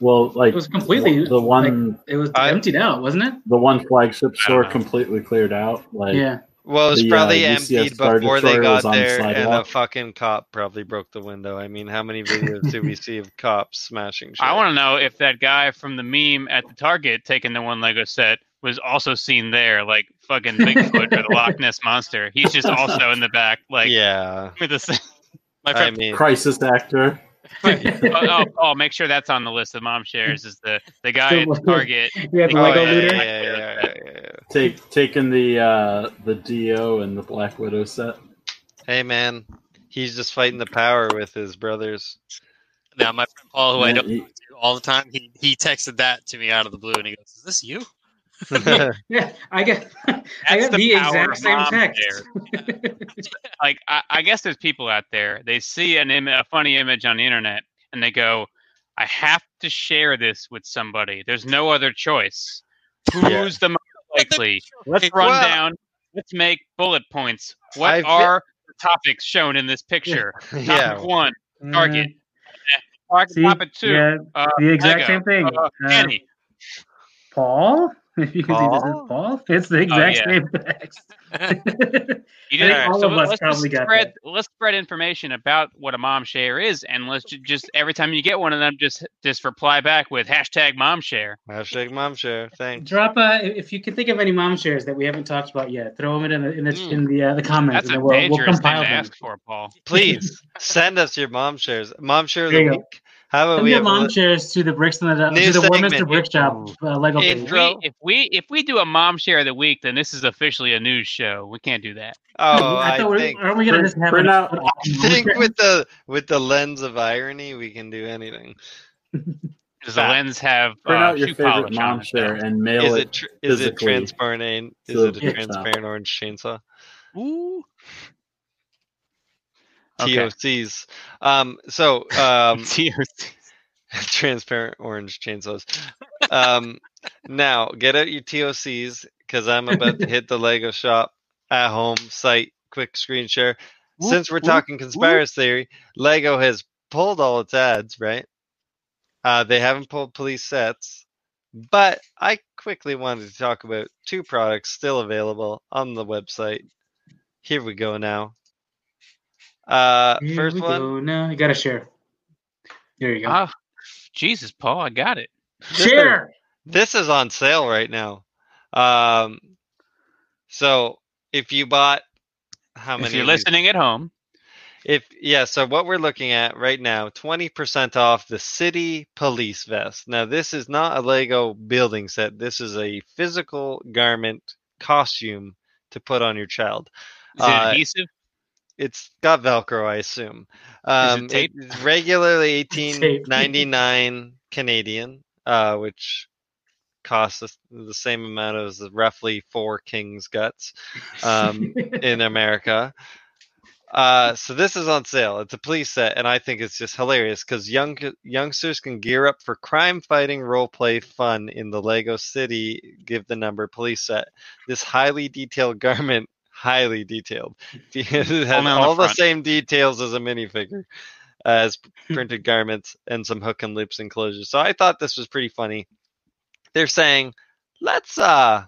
well, like It was completely, the one, it was I- emptied out, wasn't it? the one flagship store completely cleared out. Like, yeah. Well, it was The, uh, probably UCS emptied before they got was the there, and a fucking cop probably broke the window. I mean, how many videos do we see of cops smashing shit? I want to know if that guy from the meme at the Target taking the one Lego set was also seen there, like fucking Bigfoot or the Loch Ness monster. He's just also in the back, like yeah, with the. same. my I mean, crisis actor. oh, oh, Paul, make sure that's on the list of mom shares. Is the the guy at Target? We had the oh, Lego yeah, looter. yeah, yeah, yeah, yeah, yeah, yeah. Take taking the uh the Dio and the Black Widow set. Hey, man, he's just fighting the power with his brothers. now my friend Paul, who I know Man, he- all the time, he he texted that to me out of the blue, and he goes, "Is this you?" Yeah, I get I That's got the, exact same text. like I, I guess there's people out there they see an Im- a funny image on the internet and they go i have to share this with somebody. There's no other choice. Who's Yeah. the most likely? let's run well- down. Let's make bullet points. What I've- are the topics shown in this picture? Yeah, topic one target. Target See, topic two yeah, uh, the exact Lego. same thing. uh, Uh, Kenny. Paul, if you can see this is Paul? Paul. It's the exact yeah. same text. You I think didn't, all so of us let's probably got spread let's spread information about what a mom share is, and let's ju- just every time you get one of them, just just reply back with hashtag mom share. hashtag mom share. Thanks. Drop uh, if you can think of any mom shares that we haven't talked about yet. Throw them in the in the, Mm. in the, uh, the comments, That's and a we'll, we'll dangerous thing compile to them. ask for, Paul. Please send us your mom shares. Mom share of the you go. Week. How about Send we your have a mom li- shares to the bricks in the to the War. Mr. Brick Shop uh, Lego If we if we if we do a mom share of the week, then this is officially a news show. We can't do that. Oh, I I, thought we think aren't we gonna just have print an- out- I think with the with the lens of irony, we can do anything. Does the lens have Print uh, out your favorite mom share and mail Is it. it tr- is it transparent? Is it a gift shop. transparent orange chainsaw? Ooh. Okay. TOCs. Um. So um. TOC. transparent orange chainsaws. Um, now get out your TOCs because I'm about to hit the Lego shop at home site quick screen share. Whoop, Since we're whoop, talking conspiracy theory, Lego has pulled all its ads, right? Uh, they haven't pulled police sets, but I quickly wanted to talk about two products still available on the website. Here we go now. Uh, Here first we one. go. No, you gotta share. There you go. Ah, Jesus, Paul, I got it. share. This is on sale right now. Um, so if you bought how many? If you're of these? listening at home, If yeah, so what we're looking at right now, twenty percent off the city police vest. Now this is not a Lego building set. This is a physical garment costume to put on your child. is it Uh, adhesive? It's got Velcro, I assume. Um? It's regularly eighteen ninety nine Canadian, uh, which costs the same amount as roughly four king's guts um, in America. Uh, so this is on sale. It's a police set, and I think it's just hilarious because young youngsters can gear up for crime fighting role play fun in the Lego City. Give the number police set. This highly detailed garment, highly detailed, it has Only on the all the same details as a minifigure, as printed garments and some hook and loops enclosures. So I thought this was pretty funny. They're saying, let's uh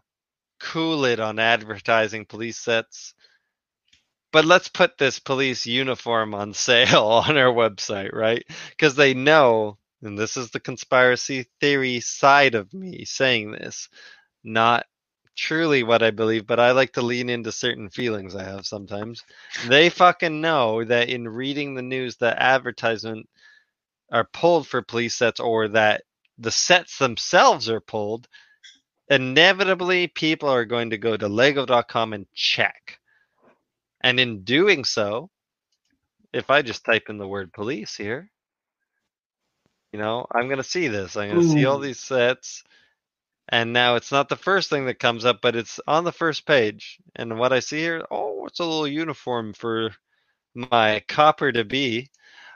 cool it on advertising police sets but let's put this police uniform on sale on our website, right? Because they know, and this is the conspiracy theory side of me saying this, not truly what I believe, but I like to lean into certain feelings I have sometimes. They fucking know that in reading the news the advertisement are pulled for police sets or that the sets themselves are pulled, inevitably people are going to go to lego.com and check. And in doing so, if I just type in the word police here, you know, I'm going to see this. I'm going to see all these sets. And now it's not the first thing that comes up, but it's on the first page. And what I see here, oh, it's a little uniform for my copper to be.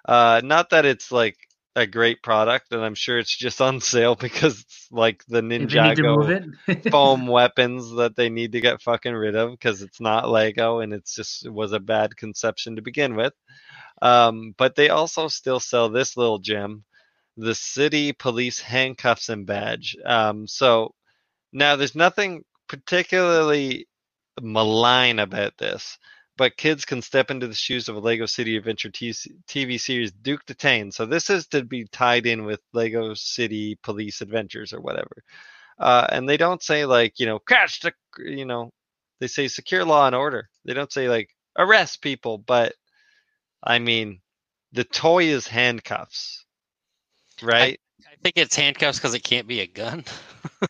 Uh, not that it's like a great product, and I'm sure it's just on sale because it's like the if you need to move Ninjago foam weapons that they need to get fucking rid of because it's not Lego and it's just it was a bad conception to begin with. Um, but they also still sell this little gem, the city police handcuffs and badge. Um, so now there's nothing particularly malign about this, but kids can step into the shoes of a Lego City Adventure TV series Duke Detain. So this is to be tied in with Lego City Police Adventures or whatever. Uh, and they don't say like you know catch the you know they say secure law and order. They don't say like arrest people, but I mean the toy is handcuffs, right? I think it's handcuffs because it can't be a gun.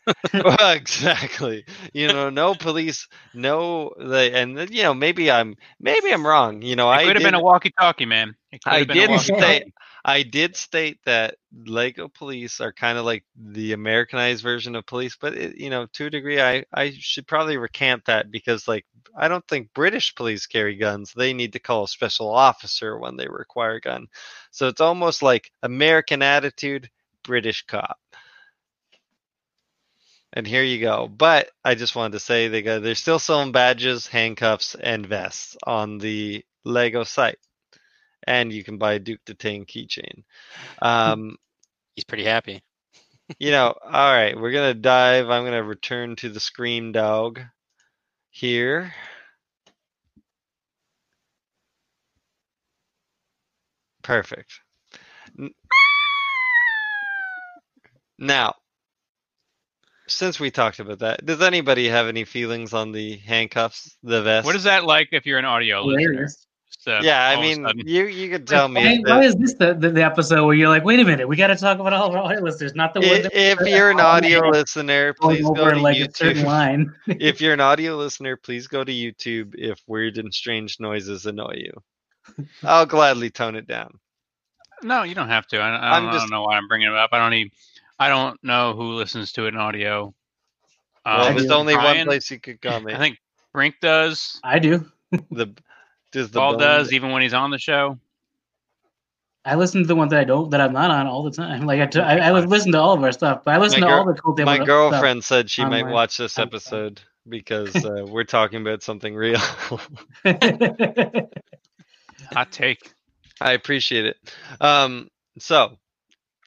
well, exactly. You know, no police, no, they, and you know, maybe I'm, maybe I'm wrong. You know, It I could have been a walkie-talkie, man. I have been a did walkie-talkie. state, I did state that Lego Police are kind of like the Americanized version of police, but it, you know, to a degree, I I should probably recant that because like I don't think British police carry guns. They need to call a special officer when they require a gun. So it's almost like American attitude, British cop. And here you go. But I just wanted to say they got they're still selling badges, handcuffs, and vests on the Lego site. And you can buy a Duke Detain keychain. Um, He's pretty happy. you know, all right, we're gonna dive. I'm gonna return to the Scream Dog here. Perfect. Now, since we talked about that, does anybody have any feelings on the handcuffs, the vest? What is that like if you're an audio listener? hilarious. Just, uh, yeah, I all of a mean, you you could tell me Why, if, why that- is this the, the, the episode where you're like, wait a minute, we got to talk about all of our audio listeners, not the i- ones if you're an audio going listener, please go over to like a certain YouTube. line. if you're an audio listener, please go to YouTube if weird and strange noises annoy you. I'll gladly tone it down. No, you don't have to. I, I, don't, I just- don't know why I'm bringing it up. I don't even. I don't know who listens to it in audio. Well, Um, there's only one place you could comment. I think Brink does. I do. the does the Paul does, even when he's on the show. I listen to the ones that I don't, that I'm not on all the time. Like I, t- I, I would listen to all of our stuff, but I listen My to girl- all the cool My stuff. girlfriend said she might watch this episode because uh, we're talking about something real. Hot take. I appreciate it. Um, so,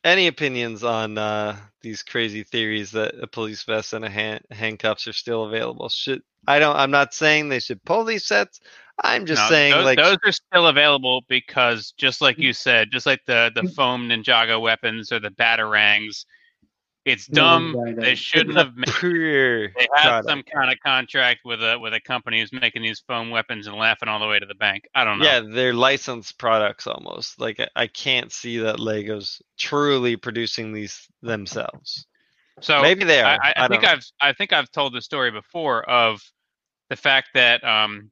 any opinions on uh, these crazy theories that a police vest and a hand- handcuffs are still available? Should I don't? I'm not saying they should pull these sets. I'm just No, saying those, like those are still available because, just like you said, just like the the foam Ninjago weapons or the batarangs, it's dumb. right, They shouldn't have. Made, pure they had some kind of contract with a with a company who's making these foam weapons and laughing all the way to the bank. I don't know. Yeah, they're licensed products almost. Like I, I can't see that Legos truly producing these themselves. So Maybe they are. I, I, I think don't- I've I think I've told the story before of the fact that um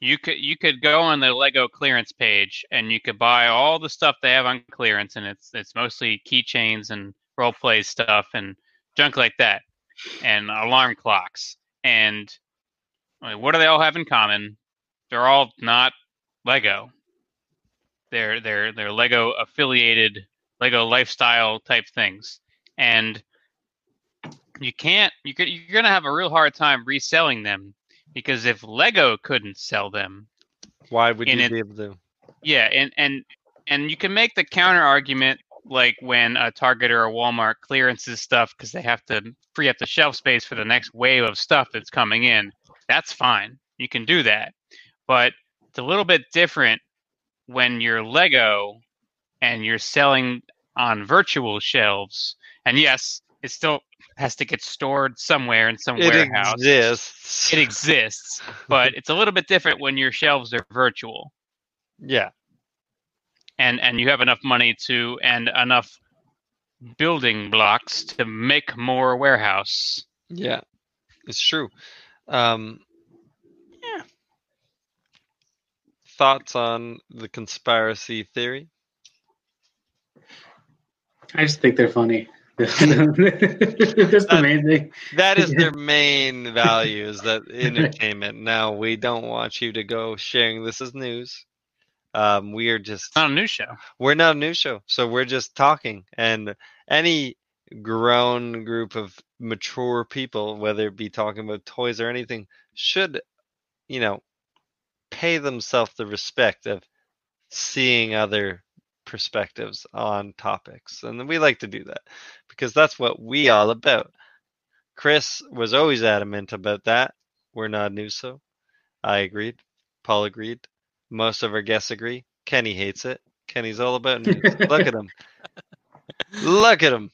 you could you could go on the Lego clearance page and you could buy all the stuff they have on clearance and it's it's mostly keychains and role play stuff and junk like that, and alarm clocks. And I mean, what do they all have in common? They're all not Lego. They're they're they're Lego affiliated, Lego lifestyle type things, and you can't you could you're gonna have a real hard time reselling them because if Lego couldn't sell them, Why would you it- be able to? yeah, and and and you can make the counter argument like when a Target or a Walmart clearances stuff because they have to free up the shelf space for the next wave of stuff that's coming in. That's fine. You can do that. But it's a little bit different when you're Lego and you're selling on virtual shelves. And yes, it still has to get stored somewhere in some It warehouse. exists. It exists, but it's a little bit different when your shelves are virtual yeah. And and you have enough money to and enough building blocks to make more warehouse. Yeah, it's true. Um, Yeah. Thoughts on the conspiracy theory? I just think they're funny. That's the main thing. That is their main value is that entertainment. Now we don't want you to go sharing this as news. Um, we are just not a new show. we're not a new show, so we're just talking. And any grown group of mature people, whether it be talking about toys or anything, should, you know, pay themselves the respect of seeing other perspectives on topics. And we like to do that because that's what we all about. Chris was always adamant about that. We're not new, so. I agreed. Paul agreed. Most of our guests agree. Kenny hates it. Kenny's all about news. Look at him. Look at him.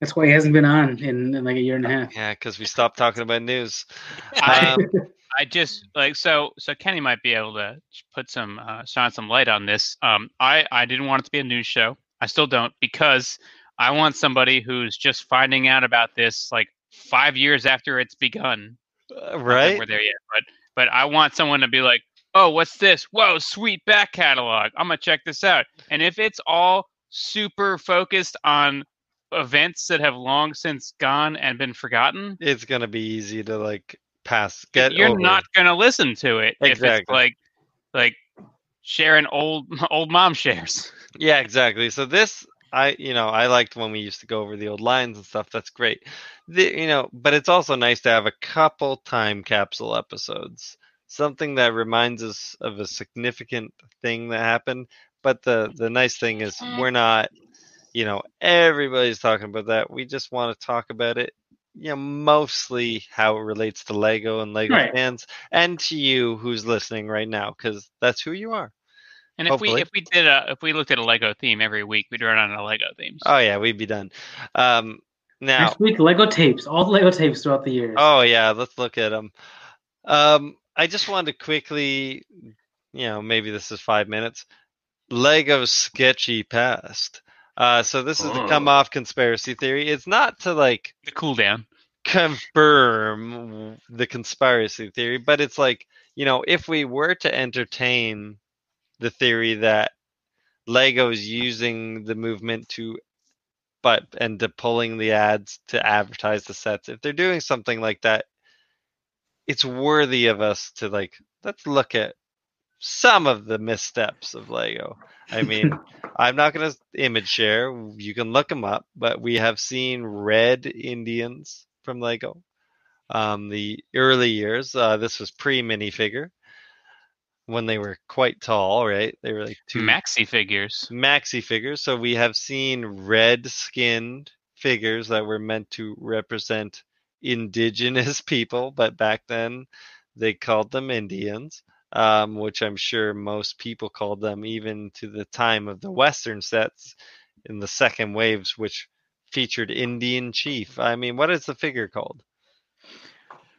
That's why he hasn't been on in, in like a year and a half. Yeah, because we stopped talking about news. I, Um, I just like so so Kenny might be able to put some uh, shine some light on this. Um, I I didn't want it to be a news show. I still don't because I want somebody who's just finding out about this like five years after it's begun. uh, right? we're there yet, but but I want someone to be like, oh, what's this? Whoa, sweet back catalog. I'm gonna check this out. And if it's all super focused on events that have long since gone and been forgotten, It's gonna be easy to like pass. Get you're over. not gonna listen to it if it's like like sharing old old mom shares. Yeah, exactly. So this, I, you know, I liked when we used to go over the old lines and stuff. That's great. The, you know, but it's also nice to have a couple time capsule episodes, something that reminds us of a significant thing that happened. But the the nice thing is we're not, you know, everybody's talking about that. We just want to talk about it. You know, mostly how it relates to Lego and Lego Right. fans, and to you who's listening right now, because that's who you are. And if we if we did a if we looked at a Lego theme every week, we'd run on a Lego theme. Oh yeah, we'd be done. Um, now, Next week, Lego tapes, all the Lego tapes throughout the years. oh yeah, let's look at them. Um, I just wanted to quickly, you know, maybe this is five minutes. Lego sketchy past. Uh, so this is to come Oh. off conspiracy theory. It's not to like The cool down. confirm the conspiracy theory, but it's like, you know, if we were to entertain the theory that Lego is using the movement to but and to pulling the ads to advertise the sets, if they're doing something like that, it's worthy of us to like let's look at some of the missteps of Lego. I mean, I'm not going to image share. You can look them up, but we have seen red Indians from Lego. Um, the early years, uh, this was pre minifigure when they were quite tall, right? They were like two Maxi figures. maxi figures. So we have seen red skinned figures that were meant to represent indigenous people, but back then they called them Indians, um, which I'm sure most people called them even to the time of the Western sets in the second waves, which featured Indian Chief. I mean, what is the figure called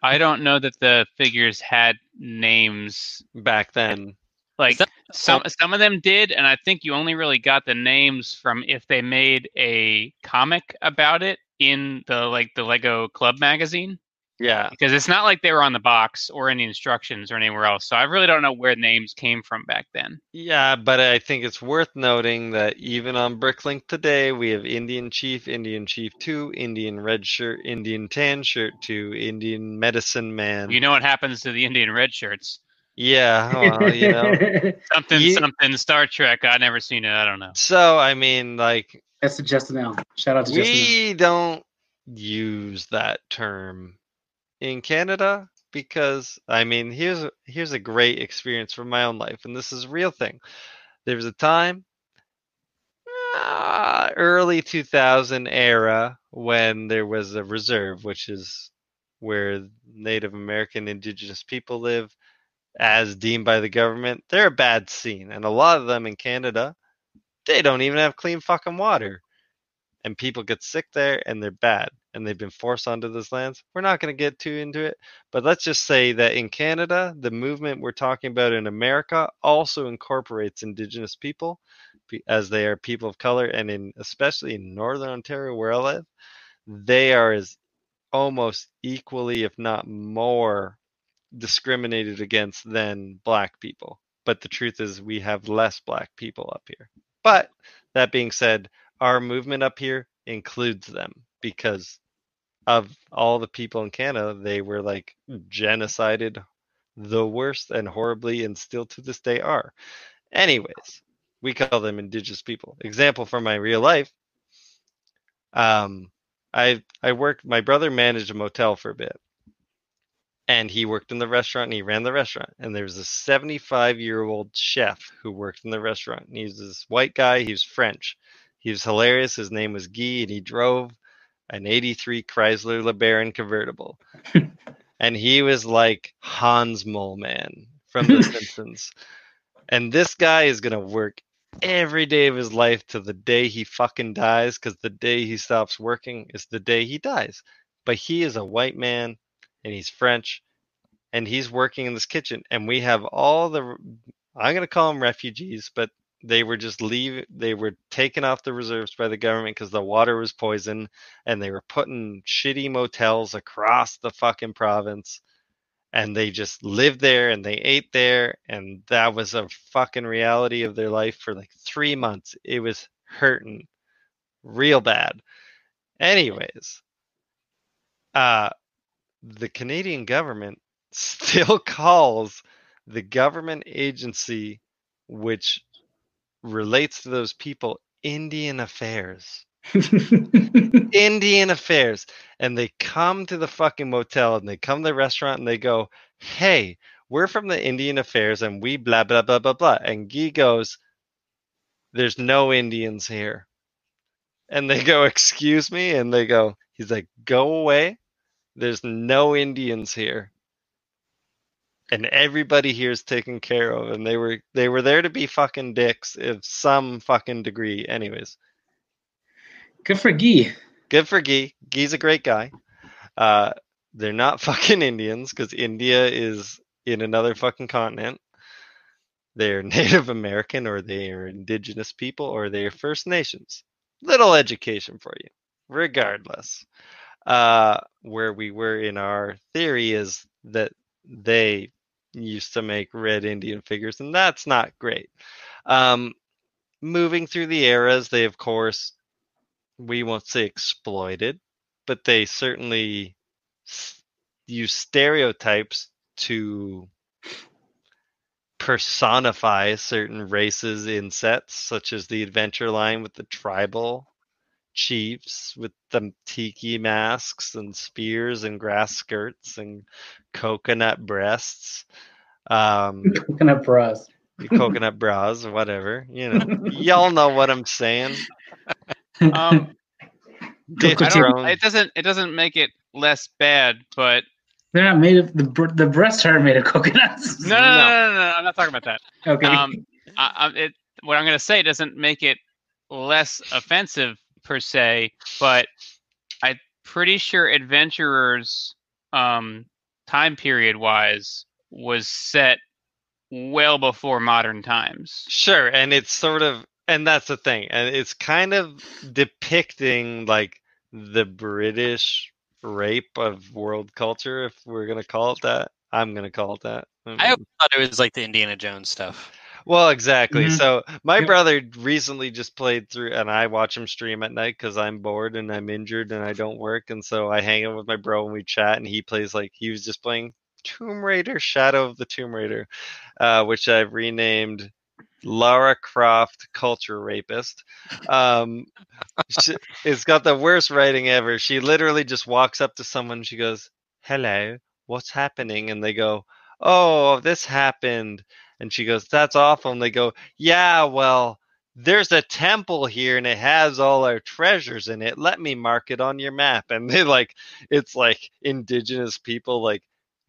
I don't know that the figures had names. back then? Like that- some some of them did, and I think you only really got the names from if they made a comic about it in the like the Lego Club magazine. Yeah. because it's not like they were on the box or any instructions or anywhere else. So I really don't know where names came from back then. Yeah, but I think it's worth noting that even on Bricklink today, we have Indian Chief, Indian Chief 2, Indian Red Shirt, Indian Tan Shirt 2, Indian Medicine Man. You know what happens to the Indian red shirts? yeah, well, you know. Something, You- something Star Trek. I never seen it. I don't know. So, I mean, like, That's to Justin L. Shout out to Justin. we don't use that term in Canada because I mean here's here's a great experience from my own life and this is a real thing. There was a time ah, early 2000 era when there was a reserve which is where Native American indigenous people live as deemed by the government. They're a bad scene and a lot of them in Canada they don't even have clean fucking water and people get sick there and they're bad and they've been forced onto this lands. We're not going to get too into it, but let's just say that in Canada, the movement we're talking about in America also incorporates indigenous people as they are people of color and in especially in northern Ontario where I live, they are as almost equally if not more discriminated against than black people. But the truth is we have less black people up here. But that being said, our movement up here includes them because of all the people in Canada, they were like genocided the worst and horribly and still to this day are. Anyways, we call them indigenous people. Example from my real life. Um I I worked my brother managed a motel for a bit. And he worked in the restaurant and he ran the restaurant. And there was a 75 year old chef who worked in the restaurant. And he was this white guy, he was French. He was hilarious. His name was Guy, and he drove an 83 Chrysler LeBaron convertible. and he was like Hans Moleman from The Simpsons. And this guy is going to work every day of his life to the day he fucking dies because the day he stops working is the day he dies. But he is a white man and he's French and he's working in this kitchen. And we have all the, I'm going to call them refugees, but they were just leave they were taken off the reserves by the government because the water was poison and they were putting shitty motels across the fucking province and they just lived there and they ate there and that was a fucking reality of their life for like three months it was hurting real bad anyways uh the canadian government still calls the government agency which relates to those people Indian Affairs. Indian Affairs. And they come to the fucking motel and they come to the restaurant and they go, Hey, we're from the Indian Affairs and we blah, blah, blah, blah, blah. And Guy goes, There's no Indians here. And they go, Excuse me? And they go, He's like, Go away. There's no Indians here. And everybody here is taken care of and they were they were there to be fucking dicks of some fucking degree anyways. Good for Guy. good for Guy. Guy's a great guy. Uh they're not fucking indians because india is in another fucking continent. They're native american or they are indigenous people or they are first nations. Little education for you regardless uh where we were in our theory is that they used to make red Indian figures, and that's not great. Um, moving through the eras, they of course, we won't say exploited, but they certainly use stereotypes to personify certain races in sets, such as the adventure line with the tribal chiefs with the tiki masks and spears and grass skirts and coconut breasts um Coconut bras. coconut bras whatever you know y'all know what i'm saying Um, Ditch I don't, it doesn't. It doesn't make it less bad, but They're not made of the br- the breasts aren't made of coconuts. no, no, no, no, no, no, I'm not talking about that. Okay. Um, I, I, it, what I'm going to say doesn't make it less offensive per se, but I'm pretty sure adventurers, um, time period wise, was set well before modern times. Sure, and it's sort of and that's the thing. And it's kind of depicting like the British rape of world culture, if we're gonna call it that. I'm gonna call it that. I always thought it was like the Indiana Jones stuff. Well, exactly. Mhm. So my Yep. brother recently just played through, and I watch him stream at night because I'm bored and I'm injured and I don't work, and so I hang out with my bro and we chat, and he plays like he was just playing Tomb Raider: Shadow of the Tomb Raider, uh, which I've renamed Lara Croft Culture Rapist. Um, she, it's got the worst writing ever. She literally just walks up to someone. She goes, "Hello, what's happening?" And they go, "Oh, this happened." And she goes, That's awful. And they go, Yeah, well, there's a temple here and it has all our treasures in it. Let me mark it on your map. And they like, it's like indigenous people like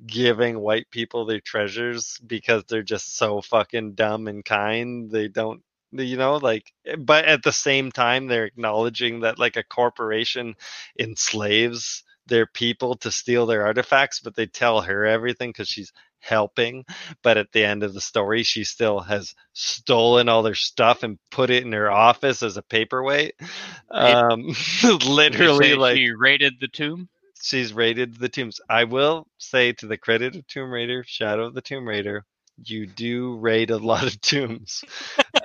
giving white people their treasures because they're just so fucking dumb and kind. They don't, you know, like, but at the same time, they're acknowledging that like a corporation enslaves their people to steal their artifacts, but they tell her everything because she's helping but at the end of the story she still has stolen all their stuff and put it in her office as a paperweight um literally like she raided the tomb. she's raided the tombs. I will say to the credit of tomb raider shadow of the tomb raider you do raid a lot of tombs.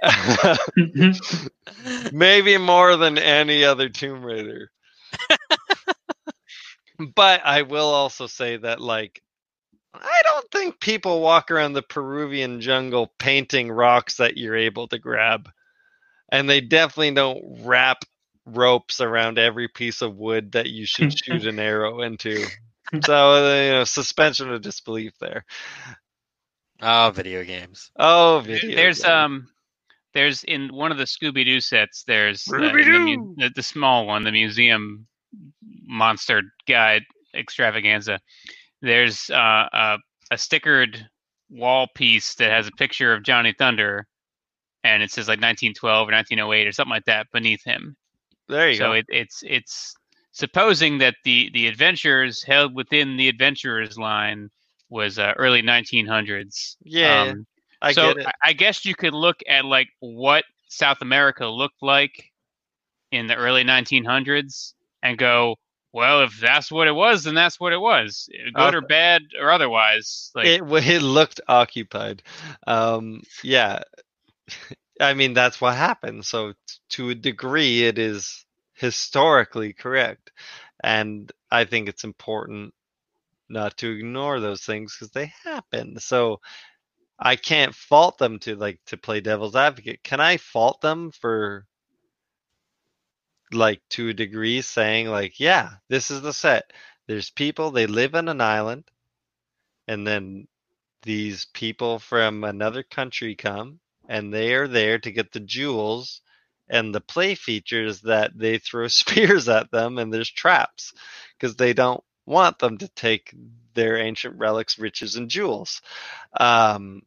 Maybe more than any other tomb raider but i will also say that like I don't think people walk around the Peruvian jungle painting rocks that you're able to grab. And they definitely don't wrap ropes around every piece of wood that you should shoot an arrow into. So, uh, you know, suspension of disbelief there. Oh, video games. Oh, video. There's game. um, there's in one of the Scooby Doo sets. There's uh, the, Scooby-Doo! the, the small one, the museum monster guide extravaganza. There's uh, a, a stickered wall piece that has a picture of Johnny Thunder, and it says like 1912 or 1908 or something like that beneath him. there you so go. it, it's it's supposing that the the adventures held within the adventurers line was uh, early 1900s. yeah, Um, I so get it. I- I guess you could look at like what South America looked like in the early 1900s and go, well, if that's what it was, then that's what it was, good or bad or otherwise. Like, it, it looked occupied. Um, yeah, I mean that's what happened. So t- to a degree, it is historically correct, and I think it's important not to ignore those things because they happened. So I can't fault them to like to play devil's advocate. Can I fault them for like to a degree saying like, yeah, this is the set. There's people they live on an island and then these people from another country come and they are there to get the jewels and the play features that they throw spears at them and there's traps because they don't want them to take their ancient relics riches and jewels um,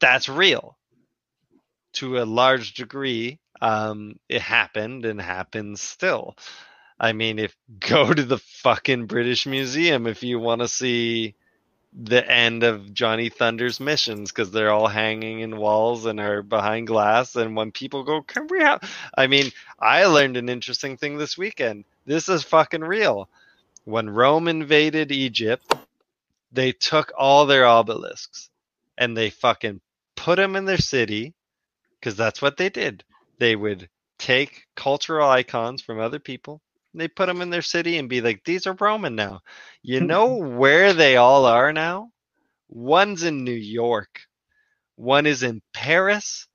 that's real to a large degree um, it happened and happens still i mean if go to the fucking british museum if you want to see the end of Johnny Thunder's missions because they're all hanging in walls and are behind glass. And when people go, can we have? I mean, I learned an interesting thing this weekend. This is fucking real. When Rome invaded Egypt, they took all their obelisks and they fucking put them in their city because that's what they did. They would take cultural icons from other people. and They put them in their city and be like, these are Roman now. You know where they all are now? One's in New York, one is in Paris,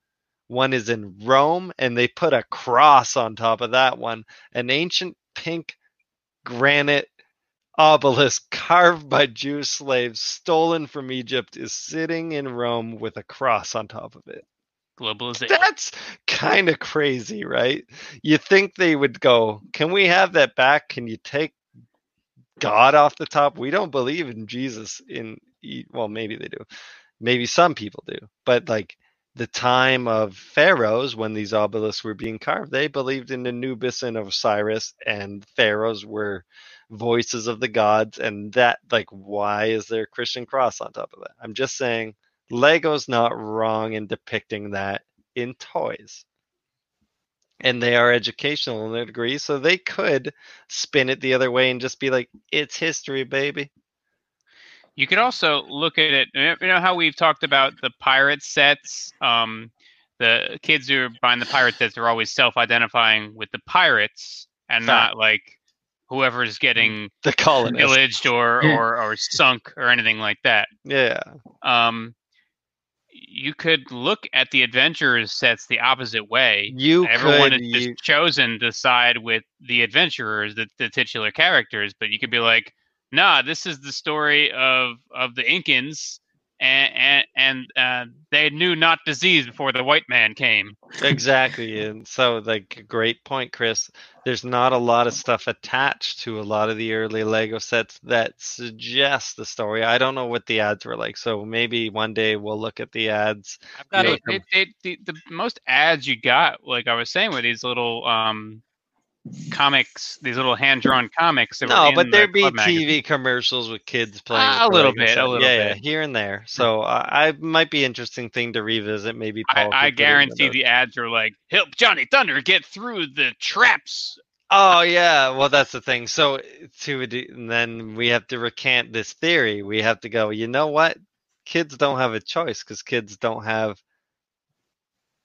one is in Rome, and they put a cross on top of that one. An ancient pink granite obelisk carved by Jewish slaves, stolen from Egypt, is sitting in Rome with a cross on top of it. Globalization. That's kind of crazy, right? You think they would go, Can we have that back? Can you take God off the top? We don't believe in Jesus in well, maybe they do. Maybe some people do. But like the time of pharaohs when these obelisks were being carved, they believed in Anubis and Osiris and pharaohs were voices of the gods and that like why is there a Christian cross on top of that? I'm just saying Lego's not wrong in depicting that in toys. and they are educational in their degree, so they could spin it the other way and just be like, "It's history, baby." You could also look at it. You know how we've talked about the pirate sets. Um, the kids who are buying the pirate sets are always self-identifying with the pirates and not like whoever's getting The colonists. pillaged or, or or sunk or anything like that. Yeah. Um, you could look at the adventurers sets the opposite way. You Everyone could is just you, chosen to side with the adventurers, the, the titular characters, but you could be like, nah, this is the story of of the Incans, and and, and uh, they knew not disease before the white man came. exactly and so like great point chris there's not a lot of stuff attached to a lot of the early lego sets that suggest the story i don't know what the ads were like so maybe one day we'll look at the ads I've got it. they, the, the most ads you got, like I was saying, were these little um comics, these little hand drawn comics. No in but there'd be club magazine. tv commercials with kids playing with a little bit, a little yeah, yeah bit. here and there so uh, i might be interesting thing to revisit maybe I, Paul I could put it in the guarantee the ads are like, "Help Johnny Thunder get through the traps." Oh yeah, well that's the thing. So to then we have to recant this theory. We have to go. You know what? Kids don't have a choice because kids don't have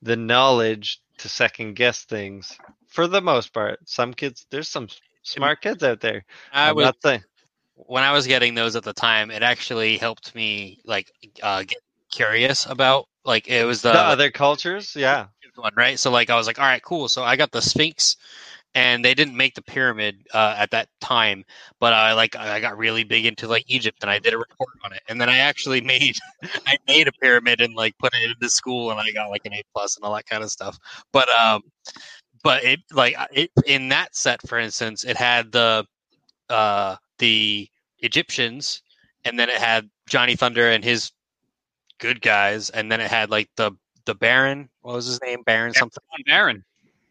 the knowledge to second guess things. For the most part, some kids. There's some smart kids out there. I I'm was saying. when I was getting those at the time, it actually helped me like uh, get curious about like it was the, The other cultures, yeah. one, right? So like I was like, all right, cool. So I got the Sphinx, and they didn't make the pyramid uh, at that time, but I like I got really big into like Egypt, and I did a report on it, and then I actually made I made a pyramid and like put it into school, and I got like an A plus and all that kind of stuff. But um, but it like it in that set, for instance, it had the uh the Egyptians, and then it had Johnny Thunder and his good guys, and then it had like the the Baron. What was his name? Baron something. Baron,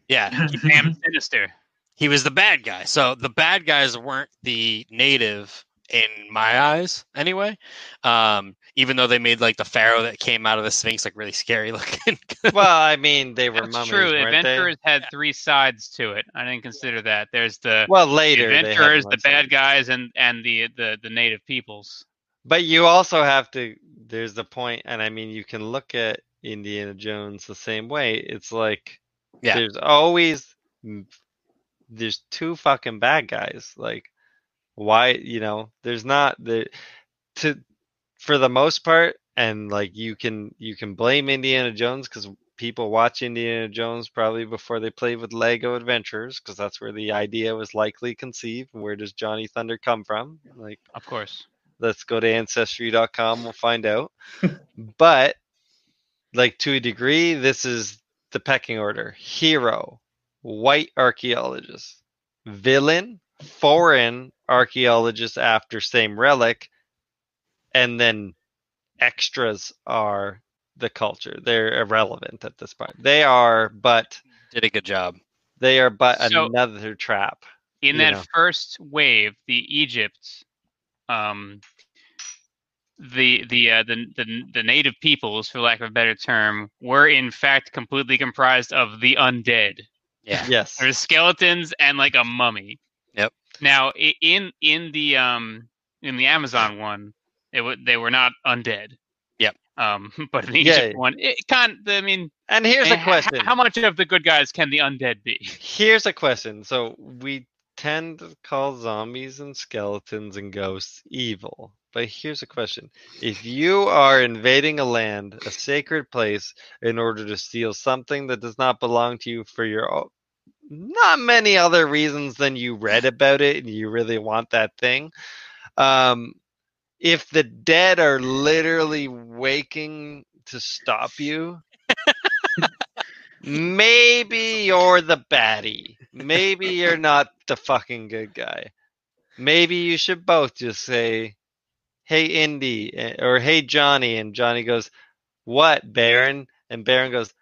Yeah, Sam Sinister. he was the bad guy. So the bad guys weren't the native in my eyes, anyway. Um, even though they made like the pharaoh that came out of the Sphinx like really scary looking. Well, I mean, they were That's mummies, true. weren't Adventurers had three sides to it. I didn't consider that. There's the? Well, later they had adventurers, the bad side. guys, and and the the the native peoples. But you also have to. There's the point, and I mean, you can look at Indiana Jones the same way. It's like Yeah. there's always there's two fucking bad guys. Like, why? You know, there's not the to for the most part, and like you can you can blame Indiana Jones because people watch Indiana Jones probably before they play with Lego Adventures because that's where the idea was likely conceived. Where does Johnny Thunder come from? Like Of course. let's go to ancestry.com we'll find out but like to a degree this is the pecking order hero white archaeologist villain foreign archaeologists after same relic and then extras are the culture they're irrelevant at this point they are but Did a good job. they are but So- another trap In that know. first wave, the Egypt, um, the the uh, the the the native peoples, for lack of a better term, were in fact completely comprised of the undead. Yeah. yes There's skeletons and like a mummy. Now in in the um in the Amazon one, it w- they were not undead. Yep. Um, but in the Yeah. Egypt one, it can't. I mean, and here's eh, a h- question How much of the good guys can the undead be? Here's a question. So we tend to call zombies and skeletons and ghosts evil. But here's a question. If you are invading a land, a sacred place, in order to steal something that does not belong to you for your own, not many other reasons than you read about it and you really want that thing, um, if the dead are literally waking to stop you, maybe you're the baddie. Maybe you're not the fucking good guy. Maybe you should both just say, "Hey, Indy," eh, or "Hey, Johnny," and Johnny goes, "What, Baron?" And Baron goes,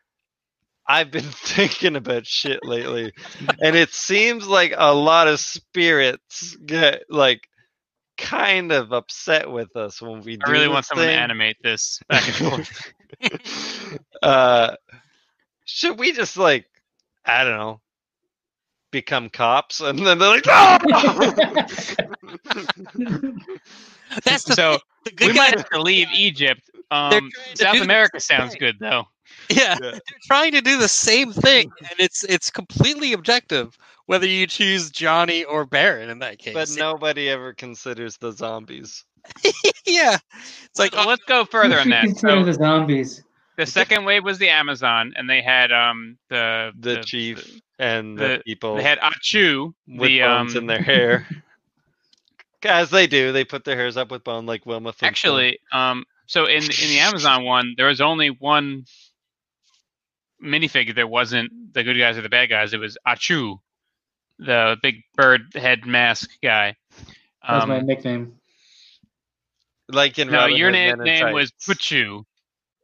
"I've been thinking about shit lately, and it seems like a lot of spirits get like." Kind of upset with us when we do I really this want someone to animate this back and forth. uh, should we just like I don't know, become cops, and then they're like, "Ah!" That's the, So the we good might guys. have to leave Egypt. Um, South America sounds same. good though. Yeah, Yeah. they're trying to do the same thing, and it's it's completely objective whether you choose Johnny or Baron in that case. but nobody ever considers the zombies. yeah, it's like Well, let's go further on that. Consider So the zombies. the second wave was the Amazon, and they had um the The, chief and the, the- people They had Achu, with the bones um. in their hair. As they do, they put their hairs up with bone like Wilma. Flintstone. Actually, um, so in in the Amazon one, there was only one minifigure. There wasn't the good guys or the bad guys. It was Achu, the big bird head mask guy. That was my Um, nickname. like in no, Robin your Hood na- name was Tights. Puchu.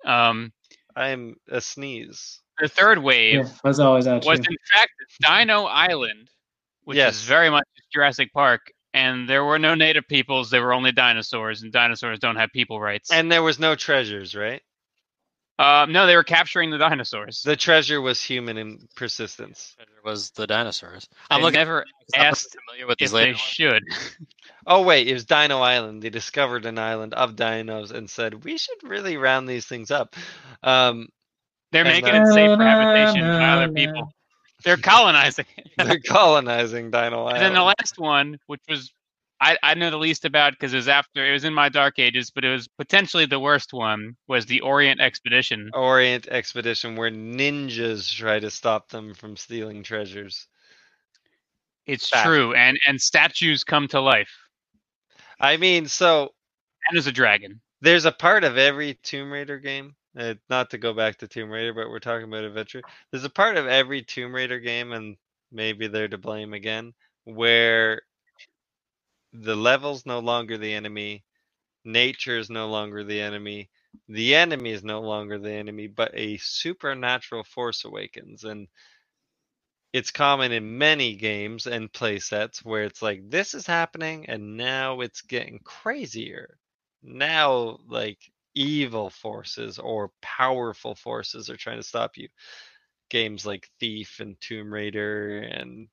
Um, I'm a sneeze. the third wave Yeah, was always out. was in fact Dino Island, which Yes. is very much Jurassic Park. And there were no native peoples; there were only dinosaurs, and dinosaurs don't have people rights. And there was no treasures, right? Um, no, they were capturing the dinosaurs. The treasure was human in persistence. was the dinosaurs. I I'm looking. never I'm asked familiar with if these they later. should. Oh wait, it was Dino Island. They discovered an island of dinos and said we should really round these things up. Um, They're making the- it safe for habitation by other people. They're colonizing they're colonizing Dino Island. And then the last one, which was I, I know the least about because it was after it was in my dark ages, but it was potentially the worst one, was the Orient Expedition. Orient expedition where ninjas try to stop them from stealing treasures. It's Fact. true, and and statues come to life, I mean, so and there's a dragon. there's a part of every Tomb Raider game. Uh, not to go back to Tomb Raider, but we're talking about adventure. There's a part of every Tomb Raider game, and maybe they're to blame again, where the level's no longer the enemy, nature is no longer the enemy, the enemy is no longer the enemy, but a supernatural force awakens. And it's common in many games and play sets where it's like this is happening and now it's getting crazier. Now like evil forces or powerful forces are trying to stop you. Games like Thief and Tomb Raider and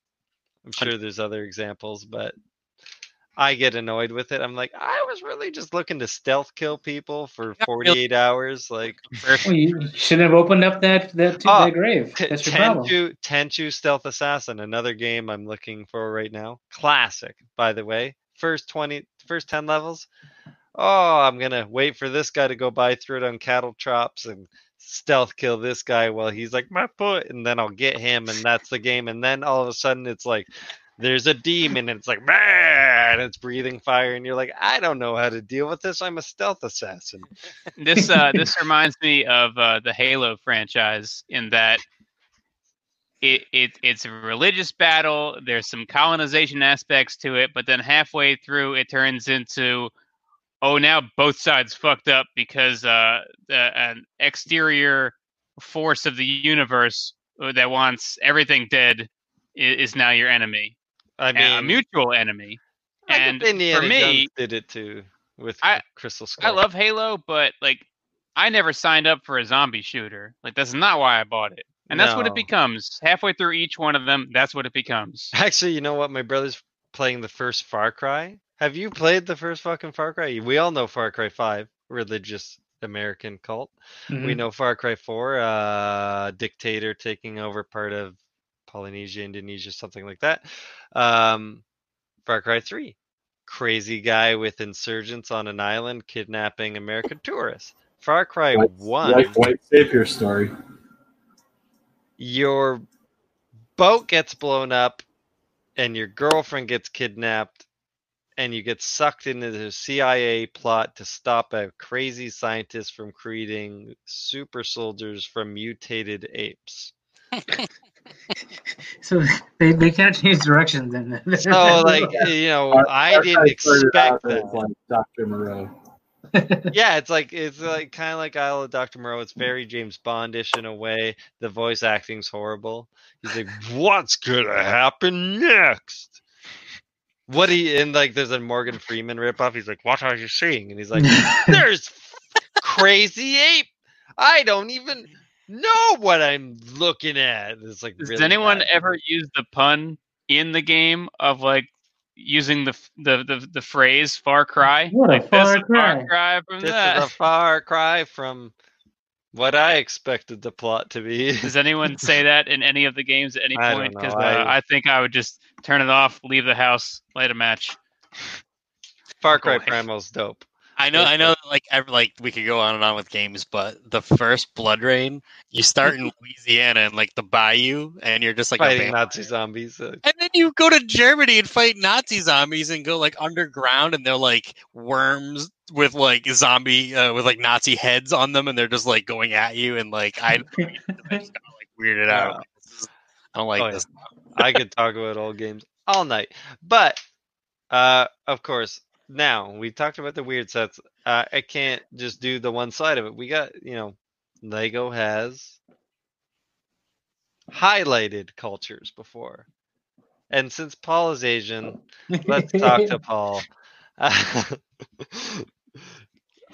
I'm sure there's other examples, but I get annoyed with it. I'm like, I was really just looking to stealth kill people for Yeah, 48 hours. Like Well, you shouldn't have opened up that that, to Oh, ah, that grave. That's your problem. Tenchu, Tenchu Stealth Assassin, another game I'm looking for right now. Classic, by the way. First 20, first 10 levels. Oh, I'm gonna wait for this guy to go by through it on cattle chops and stealth kill this guy while he's like my foot, and then I'll get him, and that's the game. And then all of a sudden, it's like there's a demon, and it's like man, it's breathing fire, and you're like, I don't know how to deal with this. I'm a stealth assassin. This uh, this reminds me of uh, the Halo franchise in that it, it it's a religious battle. There's some colonization aspects to it, but then halfway through, it turns into oh, now both sides fucked up because uh, the, an exterior force of the universe uh, that wants everything dead is now your enemy, I mean, a mutual enemy. I and Indiana for me, Jones did it too with I- Crystal Skull. I love Halo, but like I never signed up for a zombie shooter. Like that's not why I bought it. And that's what it becomes. Halfway through each one of them, that's what it becomes. Actually, you know what? My brother's playing the first Far Cry. Have you played the first fucking Far Cry? We all know Far Cry 5, religious American cult. We Mhm. know Far Cry 4, uh, dictator taking over part of Polynesia, Indonesia, something like that. Um, Far Cry 3, crazy guy with insurgents on an island kidnapping American tourists. Far Cry White- 1 White, white savior story. your boat gets blown up and your girlfriend gets kidnapped and you get sucked into the CIA plot to stop a crazy scientist from creating super soldiers from mutated apes. So they, they can't change direction then. So like you know, I Far didn't expect that. Like Dr. Moreau. yeah, it's like it's like kind of like Isle of Dr. Moreau. It's very James Bondish in a way. The voice acting's horrible. He's like, "What's gonna happen next?" What he and like there's a Morgan Freeman ripoff. He's like, "What are you seeing?" And he's like, "There's crazy ape. I don't even know what I'm looking at. It's like Does really anyone bad. ever use the pun in the game of like using the the the, the phrase "Far Cry"? What a like, this far is cry. Far cry from This that. is a far cry from what I expected the plot to be. Does anyone say that in any of the games at any I point? know, Because uh, I- I think I would just turn it off, leave the house, light a match. Far Cry Boy. Primal's dope. I know, I know. Like, ever, like we could go on and on with games, but the first BloodRayne, you start in Louisiana and like the Bayou, and you're just like a Fighting vampire. Nazi zombies. uh, And then you go to Germany and fight Nazi zombies and go like underground, and they're like worms with like zombie uh, with like Nazi heads on them, and they're just like going at you. And like I, I just got like weirded out. Yeah. Like, I don't like Oh, yeah. this. I could talk about old games all night. But uh of course, now we've talked about the weird sets. Uh, I can't just do the one side of it. We got, you know, Lego has highlighted cultures before. And since Paul is Asian, let's talk to Paul.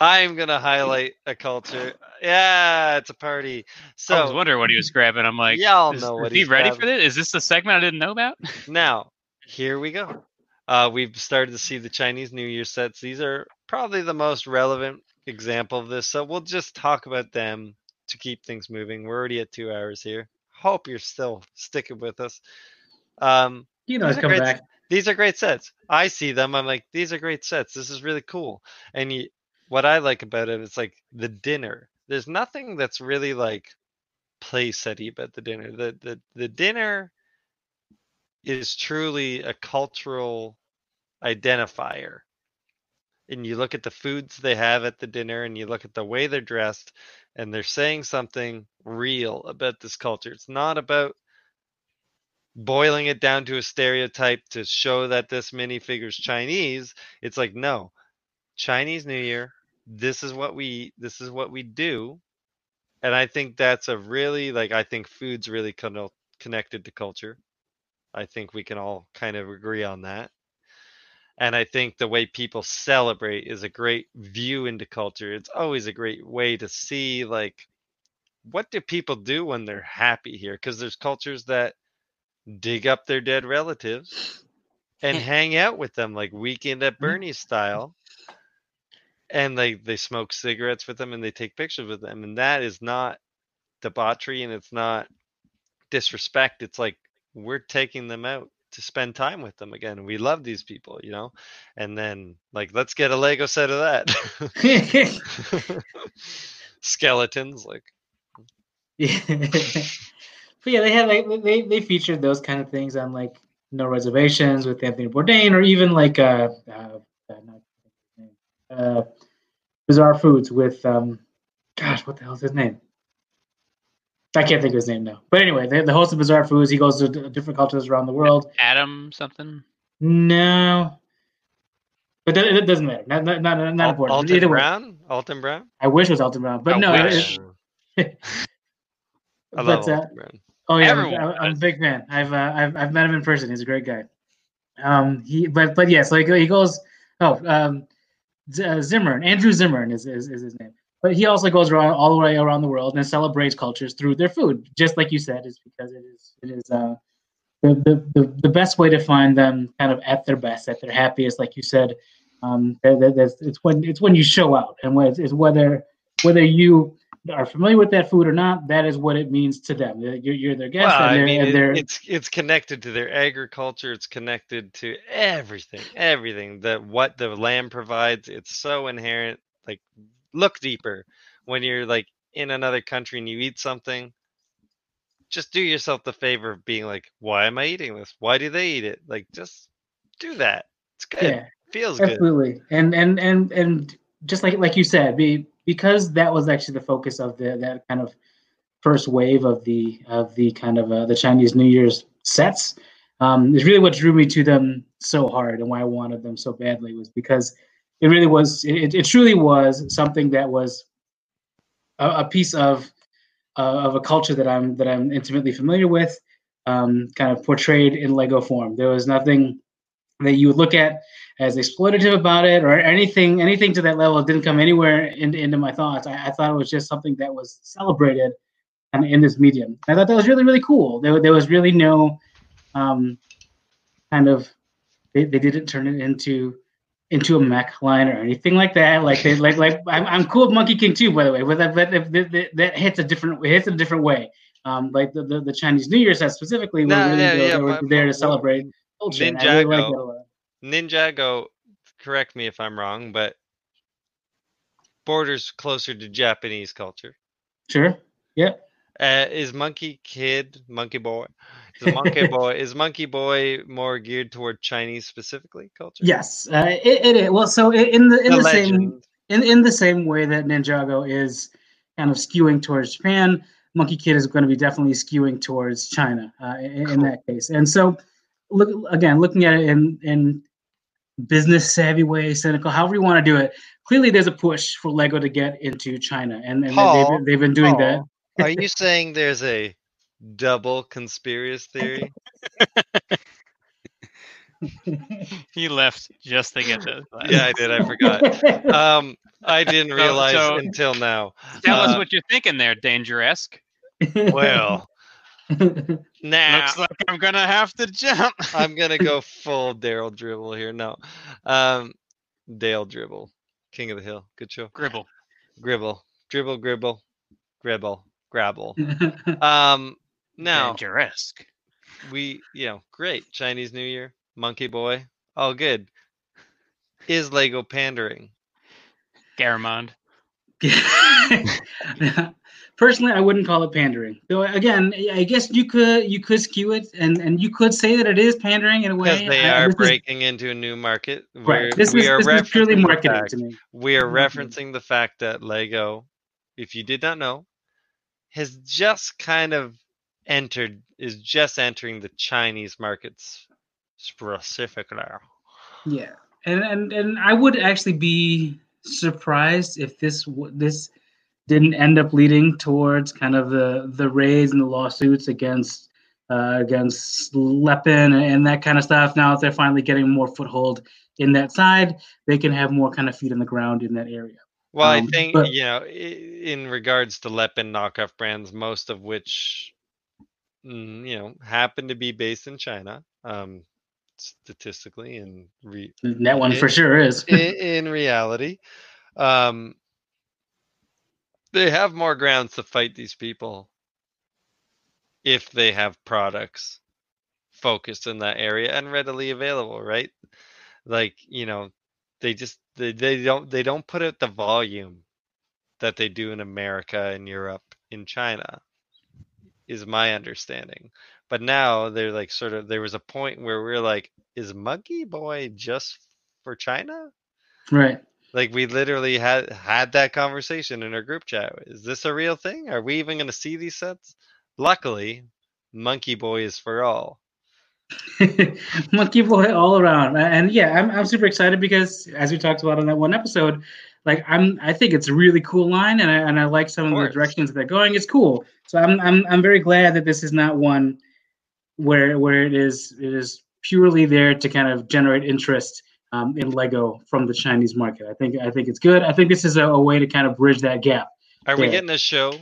I'm gonna highlight a culture. Yeah, it's a party. So I was wondering what he was grabbing. I'm like, y'all is, know is what he he's ready grabbing. for this? Is this the segment I didn't know about? Now, here we go. Uh, we've started to see the Chinese New Year sets. These are probably the most relevant example of this. So we'll just talk about them to keep things moving. We're already at two hours here. Hope you're still sticking with us. Um, you know, These are come great- back. these are great sets. I see them. I'm like, these are great sets. This is really cool. And you, what I like about it, it's like the dinner. There's nothing that's really like play setty about the dinner. The the the dinner is truly a cultural identifier. And you look at the foods they have at the dinner and you look at the way they're dressed and they're saying something real about this culture. It's not about boiling it down to a stereotype to show that this minifigure's Chinese. It's like, no, Chinese New Year, this is what we this is what we do. And I think that's a really like I think food's really connected to culture. I think we can all kind of agree on that. And I think the way people celebrate is a great view into culture. It's always a great way to see like what do people do when they're happy here? Because there's cultures that dig up their dead relatives and hang out with them like weekend at mm-hmm. Bernie style. And they they smoke cigarettes with them and they take pictures with them. And that is not debauchery and it's not disrespect. It's like we're taking them out to spend time with them again. We love these people, you know? And then like let's get a Lego set of that. Skeletons, like yeah. but yeah, they had like they they featured those kind of things on like No Reservations with Anthony Bourdain, or even like uh, uh, uh, not, uh Bizarre Foods with um, gosh, what the hell's his name? I can't think of his name now. But anyway, the, the host of Bizarre Foods, he goes to d- different cultures around the world. Adam something. No, but that, it doesn't matter. Not not not, not Al- important. Alton Either way, Brown? Alton Brown? I wish it was Alton Brown, but I no. it- wish. it- I love but, uh, Alton Brown. Oh yeah, Everyone I'm, I'm a big fan. I've, uh, I've I've met him in person. He's a great guy. Um, he but but yeah, so he, he goes. Oh, um, Z- uh, Zimmern, Andrew Zimmern is, is is his name. But he also goes around all the way around the world and celebrates cultures through their food, just like you said, is because it is it is uh the, the, the, best way to find them kind of at their best, at their happiest, like you said. Um, that, that, that's, it's when it's when you show out, and when it's, it's whether whether you are familiar with that food or not, that is what it means to them. You're, you're their guest, Well, and I mean, and it- they're it's it's connected to their agriculture. It's connected to everything, everything that what the land provides. It's so inherent. Like, look deeper when you're like in another country and you eat something. Just do yourself the favor of being like, why am I eating this? Why do they eat it? Like, just do that. It's good. yeah, Feels good. absolutely. And and and and just like like you said, be because that was actually the focus of the that kind of first wave of the of the kind of uh, the Chinese New Year's sets. Um, is really what drew me to them so hard and why I wanted them so badly was because it really was it, it truly was something that was a, a piece of uh, of a culture that I'm that I'm intimately familiar with, um, kind of portrayed in Lego form. There was nothing that you would look at as exploitative about it or anything anything to that level. It didn't come anywhere in, into my thoughts. I, I thought it was just something that was celebrated kind in this medium. I thought that was really really cool. There, there was really no um, kind of they, they didn't turn it into into a mech line or anything like that. Like they like like I'm, I'm cool with Monkey King too, by the way, but that but that, that, that hits a different it hits a different way. Um, like the, the, the Chinese New Year set specifically, No, were really yeah, yeah, were there to celebrate culture. and I really like Ninjago. lot. Ninjago, correct me if I'm wrong, but borders closer to Japanese culture. Sure. Yep. Uh, is Monkey Kid, Monkey Boy, is Monkey Boy, is Monkey Boy more geared toward Chinese specifically culture? Yes. Uh, it, it is. Well, so in the in the the, same in, in the same way that Ninjago is kind of skewing towards Japan, Monkey Kid is going to be definitely skewing towards China uh, in, in that case. And so, look again, looking at it in in business savvy way, cynical, however you want to do it. Clearly, there's a push for Lego to get into China, and, and Paul, they've, they've been doing that. Are you saying there's a double conspiracy theory? He left just to get those. glasses. yeah, I did. I forgot. Um, I didn't realize so- until now. Tell us uh, what you're thinking there, Dangeresque. Well, now Looks like I'm gonna have to jump. I'm gonna go full Daryl dribble here. No, um, Dale dribble, King of the Hill. Good show. Gribble. Gribble, dribble, gribble, gribble, grabble. Um, now Dangeresque. we, you know, great Chinese New Year, Monkey Boy, all good. Is Lego pandering? Garamond. Personally, I wouldn't call it pandering. Though again, I guess you could you could skew it, and and you could say that it is pandering in a way. Because they I- are this is- breaking into a new market. right. We're- This we is, are this is purely marketing fact- to me. We are Mhm. referencing the fact that Lego, if you did not know, has just kind of entered, is just entering the Chinese markets specifically. Yeah, and and and I would actually be surprised if this this didn't end up leading towards kind of the the raids and the lawsuits against uh, against Lepin and, that kind of stuff. Now that they're finally getting more foothold in that side, they can have more kind of feet on the ground in that area. Well, I Um, think, but- you know, in regards to Lepin knockoff brands, most of which, you know, happen to be based in China, um, statistically and re- That one for sure is. in, in reality, um, they have more grounds to fight these people if they have products focused in that area and readily available, right? Like, you know, they just they, they don't they don't put out the volume that they do in America and Europe in China is my understanding. But now they're like sort of there was a point where we are like, is Monkey Boy just for China? right. Like we literally had had that conversation in our group chat. Is this a real thing? Are we even going to see these sets? Luckily, Monkey Boy is for all. Monkey Boy all around, and yeah, I'm I'm super excited because as we talked about on that one episode, like I'm I think it's a really cool line, and I and I like some Of of, the directions that they're going. It's cool, so I'm I'm I'm very glad that this is not one where where it is it is purely there to kind of generate interest um, in Lego from the Chinese market. I think I think it's good. I think this is a, a way to kind of bridge that gap. Are we getting a show?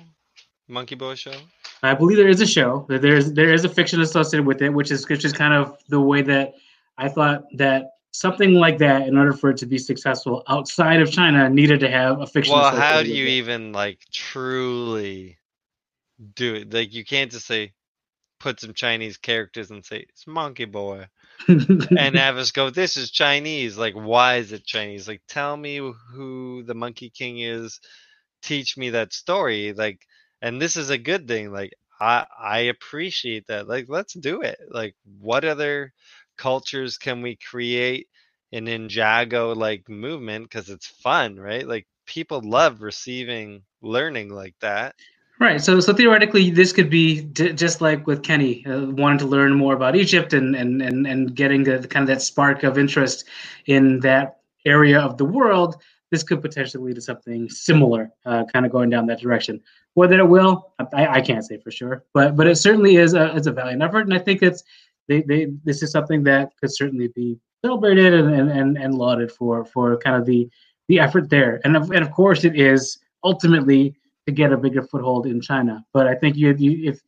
Monkey Boy show? I believe there is a show. that There is there is a fiction associated with it, which is which is kind of the way that I thought that something like that, in order for it to be successful outside of China, needed to have a fiction. Well, how do you it. even like truly do it? Like you can't just say put some Chinese characters and say it's Monkey Boy and have us go this is Chinese. Like why is it Chinese? Like tell me who the Monkey King is. Teach me that story. Like and this is a good thing. Like I I appreciate that. Like let's do it. Like what other cultures can we create an Ninjago like movement because it's fun, right? Like people love receiving learning like that. Right. So, so theoretically, this could be d- just like with Kenny uh, wanting to learn more about Egypt and and and and getting the, the kind of that spark of interest in that area of the world. This could potentially lead to something similar, uh, kind of going down that direction. Whether it will, I, I can't say for sure, but but it certainly is a it's a valiant effort, and I think it's they, they this is something that could certainly be celebrated and and, and, and lauded for for kind of the the effort there, and of, and of course it is ultimately to get a bigger foothold in China. But I think you, you if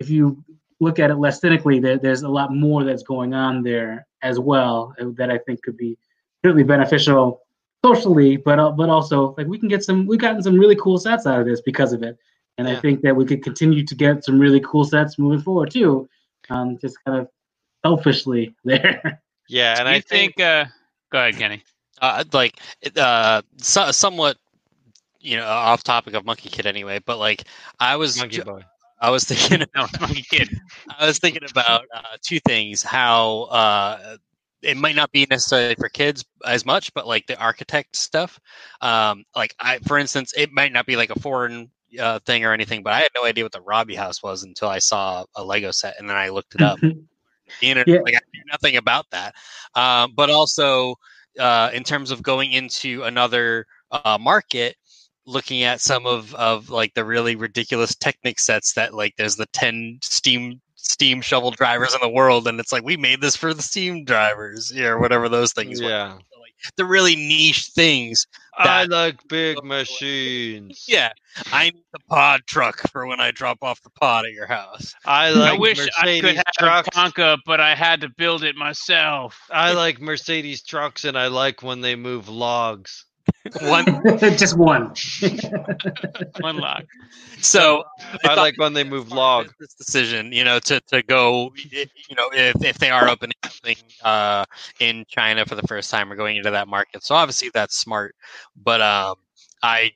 if you look at it less cynically, there, there's a lot more that's going on there as well uh, that I think could be really beneficial socially, but uh, but also like we can get some we've gotten some really cool sets out of this because of it, and I think that we could continue to get some really cool sets moving forward too. Um, just kind of selfishly there. Yeah, and I think? uh, go ahead, Kenny. uh, like uh, so, somewhat, you know, off topic of Monkey Kid anyway. But like, I was Monkey ju- Boy. I was thinking No, Monkey Kid. I was thinking about uh, two things. How uh, it might not be necessarily for kids as much, but like the architect stuff. Um, like I, for instance, it might not be like a foreign uh, thing or anything, but I had no idea what the Robie House was until I saw a Lego set, and then I looked it up. The internet, Yeah. like I knew nothing about that. Um, but also, uh, in terms of going into another uh, market, looking at some of of like the really ridiculous Technic sets that like there's the ten steam steam shovel drivers in the world, and it's like we made this for the steam drivers, yeah, or whatever those things. were. Yeah, So, like, the really niche things. I like big machines. Yeah, I need the pod truck for when I drop off the pod at your house. I I like wish I Mercedes could have trucks. Tonka, but I had to build it myself. I like Mercedes trucks, and I like when they move logs. One, just one. One lock. so I like when they move log. This decision, you know, to, to go, you know, if, if they are opening something uh, in China for the first time or going into that market. So obviously that's smart. But um, I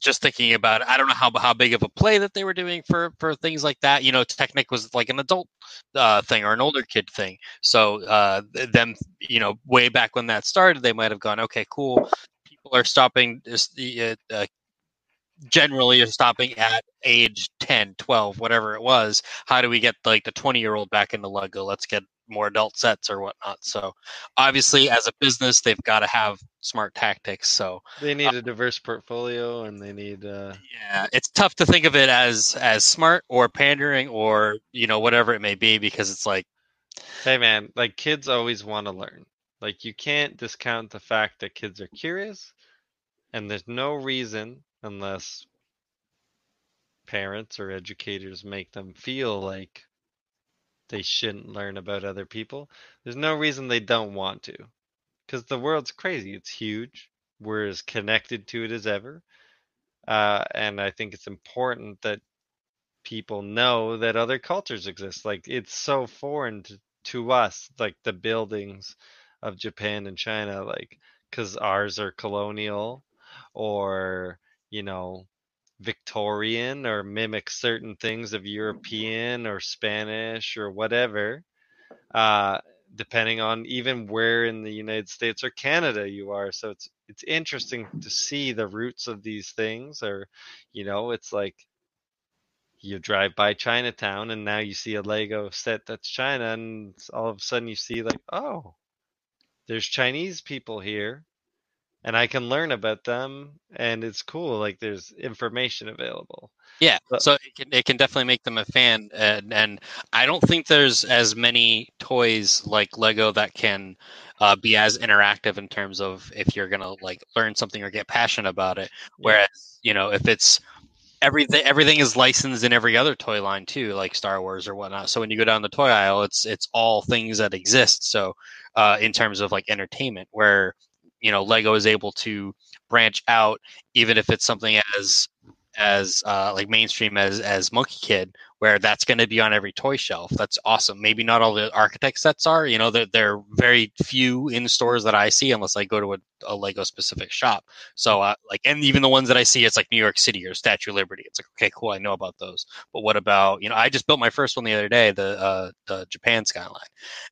just thinking about it, I don't know how how big of a play that they were doing for for things like that. You know, Technic was like an adult uh, thing or an older kid thing. So uh, th- them, you know, way back when that started, they might have gone, okay, cool. People are stopping this, uh, uh, generally are stopping at age 10 12 whatever it was how do we get like the 20 year old back into lego let's get more adult sets or whatnot so obviously as a business they've got to have smart tactics so They need a diverse portfolio, and they need. Uh, yeah it's tough to think of it as as smart or pandering or you know whatever it may be because it's like hey, man, like kids always want to learn. Like you can't discount the fact that kids are curious, and there's no reason unless parents or educators make them feel like they shouldn't learn about other people. There's no reason they don't want to. Because the world's crazy. It's huge. We're as connected to it as ever. Uh, and I think it's important that people know that other cultures exist. Like it's so foreign to, to us, like the buildings of Japan and China, like because ours are colonial or, you know, Victorian or mimic certain things of European or Spanish or whatever. Uh, depending on even where in the United States or Canada you are. So it's it's interesting to see the roots of these things or you know, it's like you drive by Chinatown and now you see a Lego set that's China and all of a sudden you see like, oh, there's Chinese people here and I can learn about them and it's cool like there's information available. Yeah, But- so it can it can definitely make them a fan, and and I don't think there's as many toys like Lego that can uh, be as interactive in terms of if you're gonna like learn something or get passionate about it. Whereas you know if it's everything everything is licensed in every other toy line too, like Star Wars or whatnot. So when you go down the toy aisle, it's it's all things that exist. So uh, in terms of like entertainment, where you know Lego is able to branch out, even if it's something as as uh, like mainstream as as Monkey Kid, where that's going to be on every toy shelf. That's awesome. Maybe not all the architect sets are. You know, they're, they're very few in stores that I see unless I go to a, a Lego specific shop. So uh, like, and even the ones that I see, it's like New York City or Statue of Liberty. It's like okay, cool, I know about those. But what about you know? I just built my first one the other day, the uh, the Japan skyline,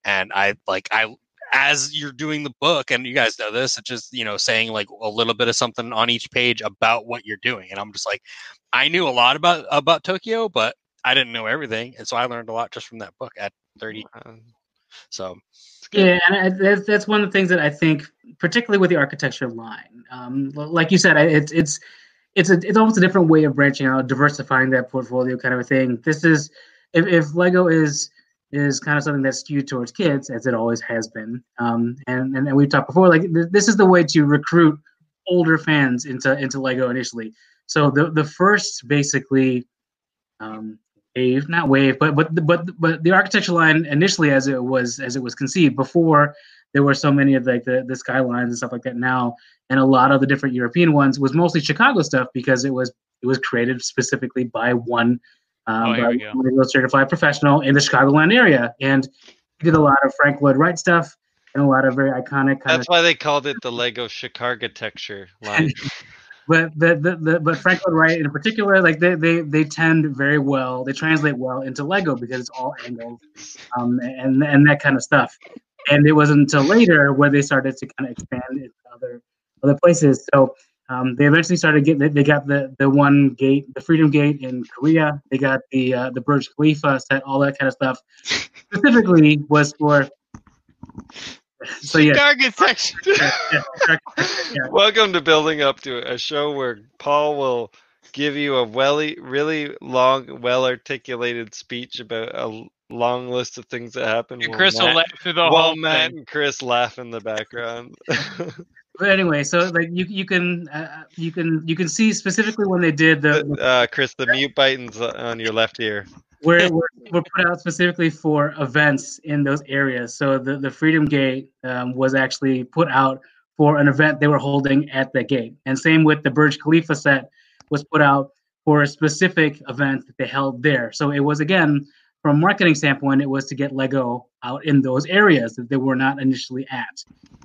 and I like I as you're doing the book and you guys know this it's just you know saying like a little bit of something on each page about what you're doing and i'm just like i knew a lot about about tokyo but i didn't know everything and so i learned a lot just from that book at 30 Um, so. Yeah, and I, that's that's one of the things that I think, particularly with the architecture line, um, like you said, I- it's it's it's a, it's almost a different way of branching out, diversifying that portfolio, kind of a thing. This is if, if Lego is is kind of something that's skewed towards kids, as it always has been, um, and and, and we've talked before, like th- this is the way to recruit older fans into into Lego initially. So the the first basically um, wave, not wave, but but but but the architecture line initially as it was as it was conceived before there were so many of like the, the skylines and stuff like that now and a lot of the different european ones was mostly chicago stuff because it was it was created specifically by one um, Oh, here we go. one Lego certified professional in the chicagoland area and he did a lot of frank lloyd wright stuff and a lot of very iconic kind That's why they called it the Lego Chicarchitecture line. but the, the, the but Frank Lloyd Wright in particular, like they, they they tend very well, they translate well into Lego because it's all angles, um, and and that kind of stuff. And it wasn't until later where they started to kind of expand into other other places. So um, they eventually started getting they, they got the the one gate, the Freedom Gate in Korea. They got the uh, the Burj Khalifa set, all that kind of stuff. Specifically was for. So yeah, Architecture. yeah, yeah, yeah. Welcome to building up to a show where Paul will give you a welly, really long, well articulated speech about a long list of things that happen. And while Chris will Matt- laugh through the while whole Matt thing. and Chris laugh in the background. But anyway, so like you you can uh, you can you can see specifically when they did the uh, Chris, the mute button's on your left ear. were, were, were put out specifically for events in those areas. So the, the Freedom Gate um, was actually put out for an event they were holding at the gate. And same with the Burj Khalifa set was put out for a specific event that they held there. So it was again from a marketing standpoint, it was to get Lego out in those areas that they were not initially at.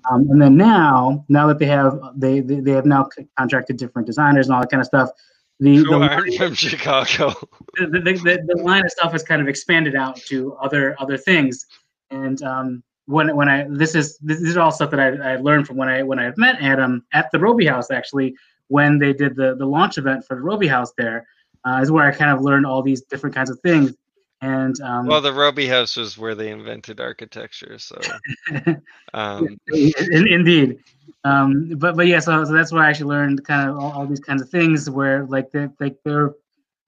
Um, and then now, now that they have they they, they have now contracted different designers and all that kind of stuff. The, the aren't from Chicago? the, the, the, line of stuff has kind of expanded out to other other things and um when when i this is this is all stuff that I, I learned from when i when i met adam at the robie house actually when they did the the launch event for the robie house there uh, is where i kind of learned all these different kinds of things and um Well, the Robie House was where they invented architecture, so um, in, indeed. Um but but yeah so, so that's where i actually learned kind of all, all these kinds of things where like they like there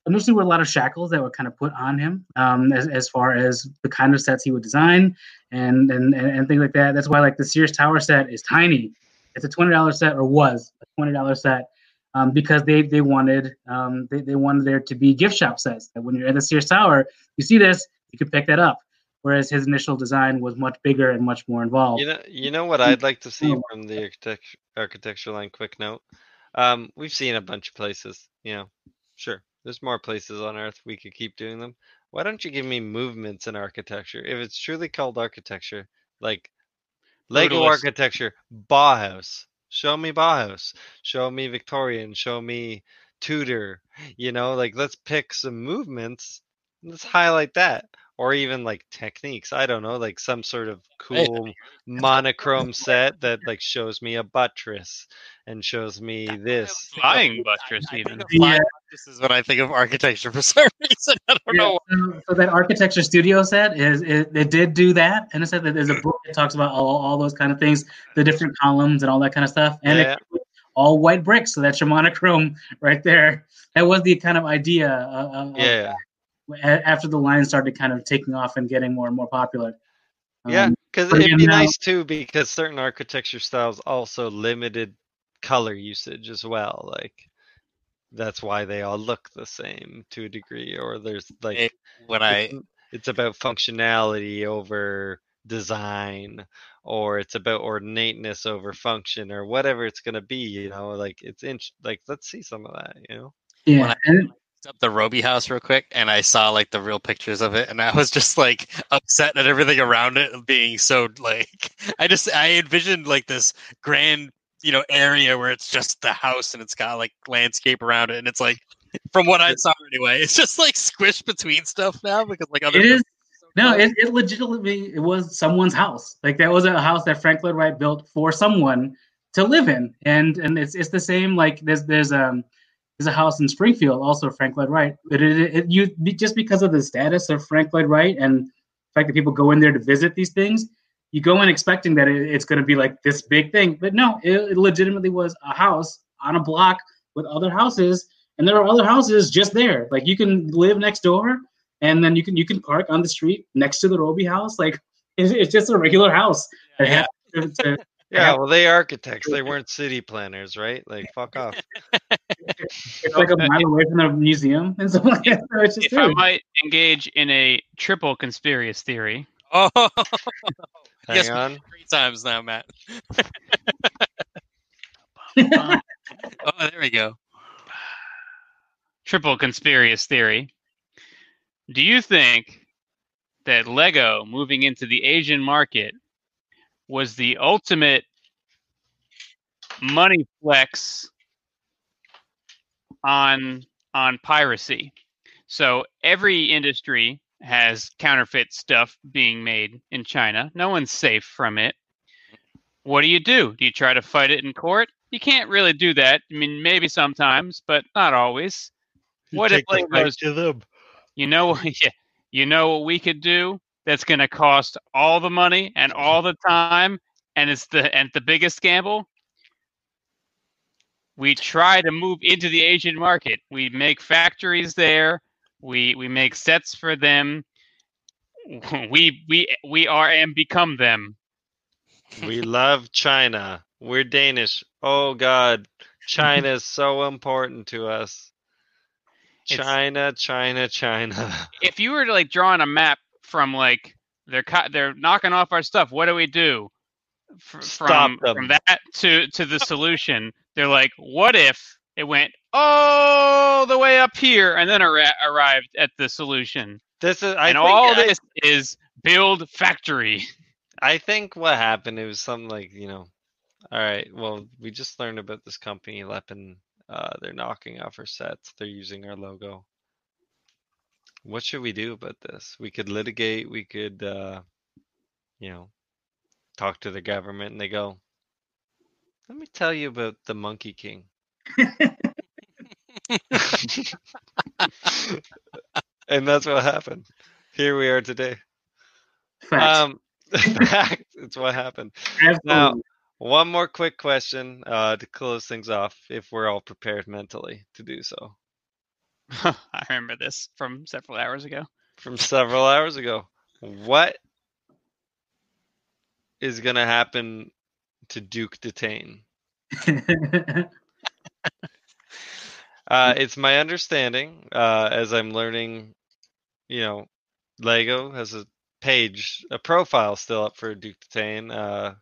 initially were a lot of shackles that were kind of put on him um as, as far as the kind of sets he would design and and and, and things like that. That's why like the sears tower set is tiny. It's a $20 set or was a $20 set um, because they they wanted um, they, they wanted there to be gift shop sets that when you're at the sears tower you see this you can pick that up whereas his initial design was much bigger and much more involved You know, you know what I'd like to see Oh. from the architecture architecture line. Quick note: um, we've seen a bunch of places. You know, sure, there's more places on Earth we could keep doing them. Why don't you give me movements in architecture? If it's truly called architecture, like Lego Brutalist. architecture, Bauhaus. Show me Bauhaus. Show me Victorian. Show me Tudor. You know, like let's pick some movements. Let's highlight that. Or even like techniques. I don't know, like some sort of Hey. cool monochrome set that like shows me a buttress and shows me this. Flying buttress, even. Yeah. This is what I think of architecture for some reason. I don't Yeah, know. so, so that architecture studio set is it, it did do that, and it said that there's a book that talks about all, all those kind of things, the different columns and all that kind of stuff, and Yeah. it's all white bricks. So that's your monochrome right there. That was the kind of idea. Uh, uh, Yeah. a- after the line started kind of taking off and getting more and more popular. Yeah, Um, because but it'd be now- nice too, because certain architecture styles also limited color usage as well. Like that's why they all look the same to a degree, or there's like Hey, When I it's, it's about functionality over design, or it's about ornateness over function, or whatever it's gonna be. You know, like it's in like let's see some of that. You know, yeah, when I- looked up the Robie house real quick and I saw like the real pictures of it and I was just like upset at everything around it being so like I just I envisioned like this grand you know area where it's just the house and it's got like landscape around it and it's like from what I saw anyway it's just like squished between stuff now because like other it is so no, it, it legitimately it was someone's house. Like that was a house that Frank Lloyd Wright built for someone to live in, and and it's it's the same. Like there's there's um there's a house in Springfield, also Frank Lloyd Wright. But it, it, it you just because of the status of Frank Lloyd Wright and the fact that people go in there to visit these things, you go in expecting that it, it's going to be like this big thing. But no, it, it legitimately was a house on a block with other houses, and there are other houses just there. Like you can live next door and then you can you can park on the street next to the Robie house. Like it's, it's just a regular house Yeah. to, to, Yeah, well, they architects. They weren't city planners, right? Like, fuck off. It's like a mile away from the museum and stuff like that. So it's just If I might engage in a triple conspiracy theory, Oh, Hang Yes, on. three times now, Matt. Oh, there we go. triple conspiracy theory. Do you think that Lego moving into the Asian market was the ultimate money flex on on piracy? So every industry has counterfeit stuff being made in China. No one's safe from it. What do you do? Do you try to fight it in court? You can't really do that. I mean, maybe sometimes, but not always. What if Take the Lego fight goes, to them? you know, yeah, you know what we could do that's going to cost all the money and all the time, and it's the and the biggest gamble. We try to move into the Asian market. We make factories there. We we make sets for them. We we we are and become them. We love China. We're Danish. Oh God, China is so important to us. It's- China, China, China. If you were to like draw on a map from like they're co- they're knocking off our stuff, what do we do? F- Stop from from that to to the solution, they're like, what if it went all the way up here and then arri- arrived at the solution? This is. I and think, all I, this is build factory. I think what happened. It was something like you know. All right. Well, we just learned about this company, Lepin. Uh, they're knocking off our sets. They're using our logo. What should we do about this? We could litigate. We could, uh, you know, talk to the government, and they go. Let me tell you about the Monkey King. and that's what happened. Here we are today. Facts. Um, fact, it's what happened. Absolutely. now- One more quick question uh, to close things off, if we're all prepared mentally to do so. I remember this from several hours ago. From several hours ago, what is going to happen to Duke Detain? Uh, it's my understanding, uh, as I'm learning, you know, Lego has a page, a profile still up for Duke Detain. Uh,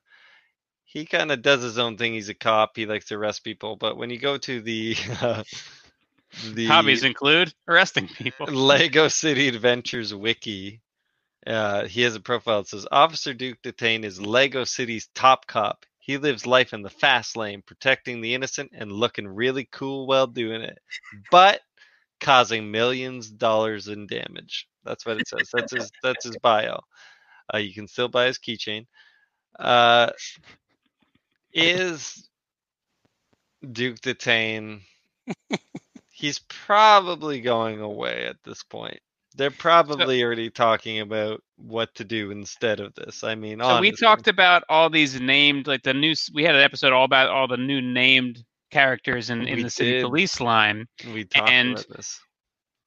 he kind of does his own thing. He's a cop. He likes to arrest people. But when you go to the uh, the Hobbies include arresting people. Lego City Adventures wiki, uh, he has a profile that says Officer Duke Detain is Lego City's top cop. He lives life in the fast lane, protecting the innocent and looking really cool while doing it, but causing millions of dollars in damage. That's what it says. That's his. That's his bio. Uh, you can still buy his keychain. Uh, is Duke Detain? He's probably going away at this point. They're probably already talking about what to do instead of this. I mean, So we talked about all these named, like the new. We had an episode all about all the new named characters in, in We the city police line. We talked and- about this.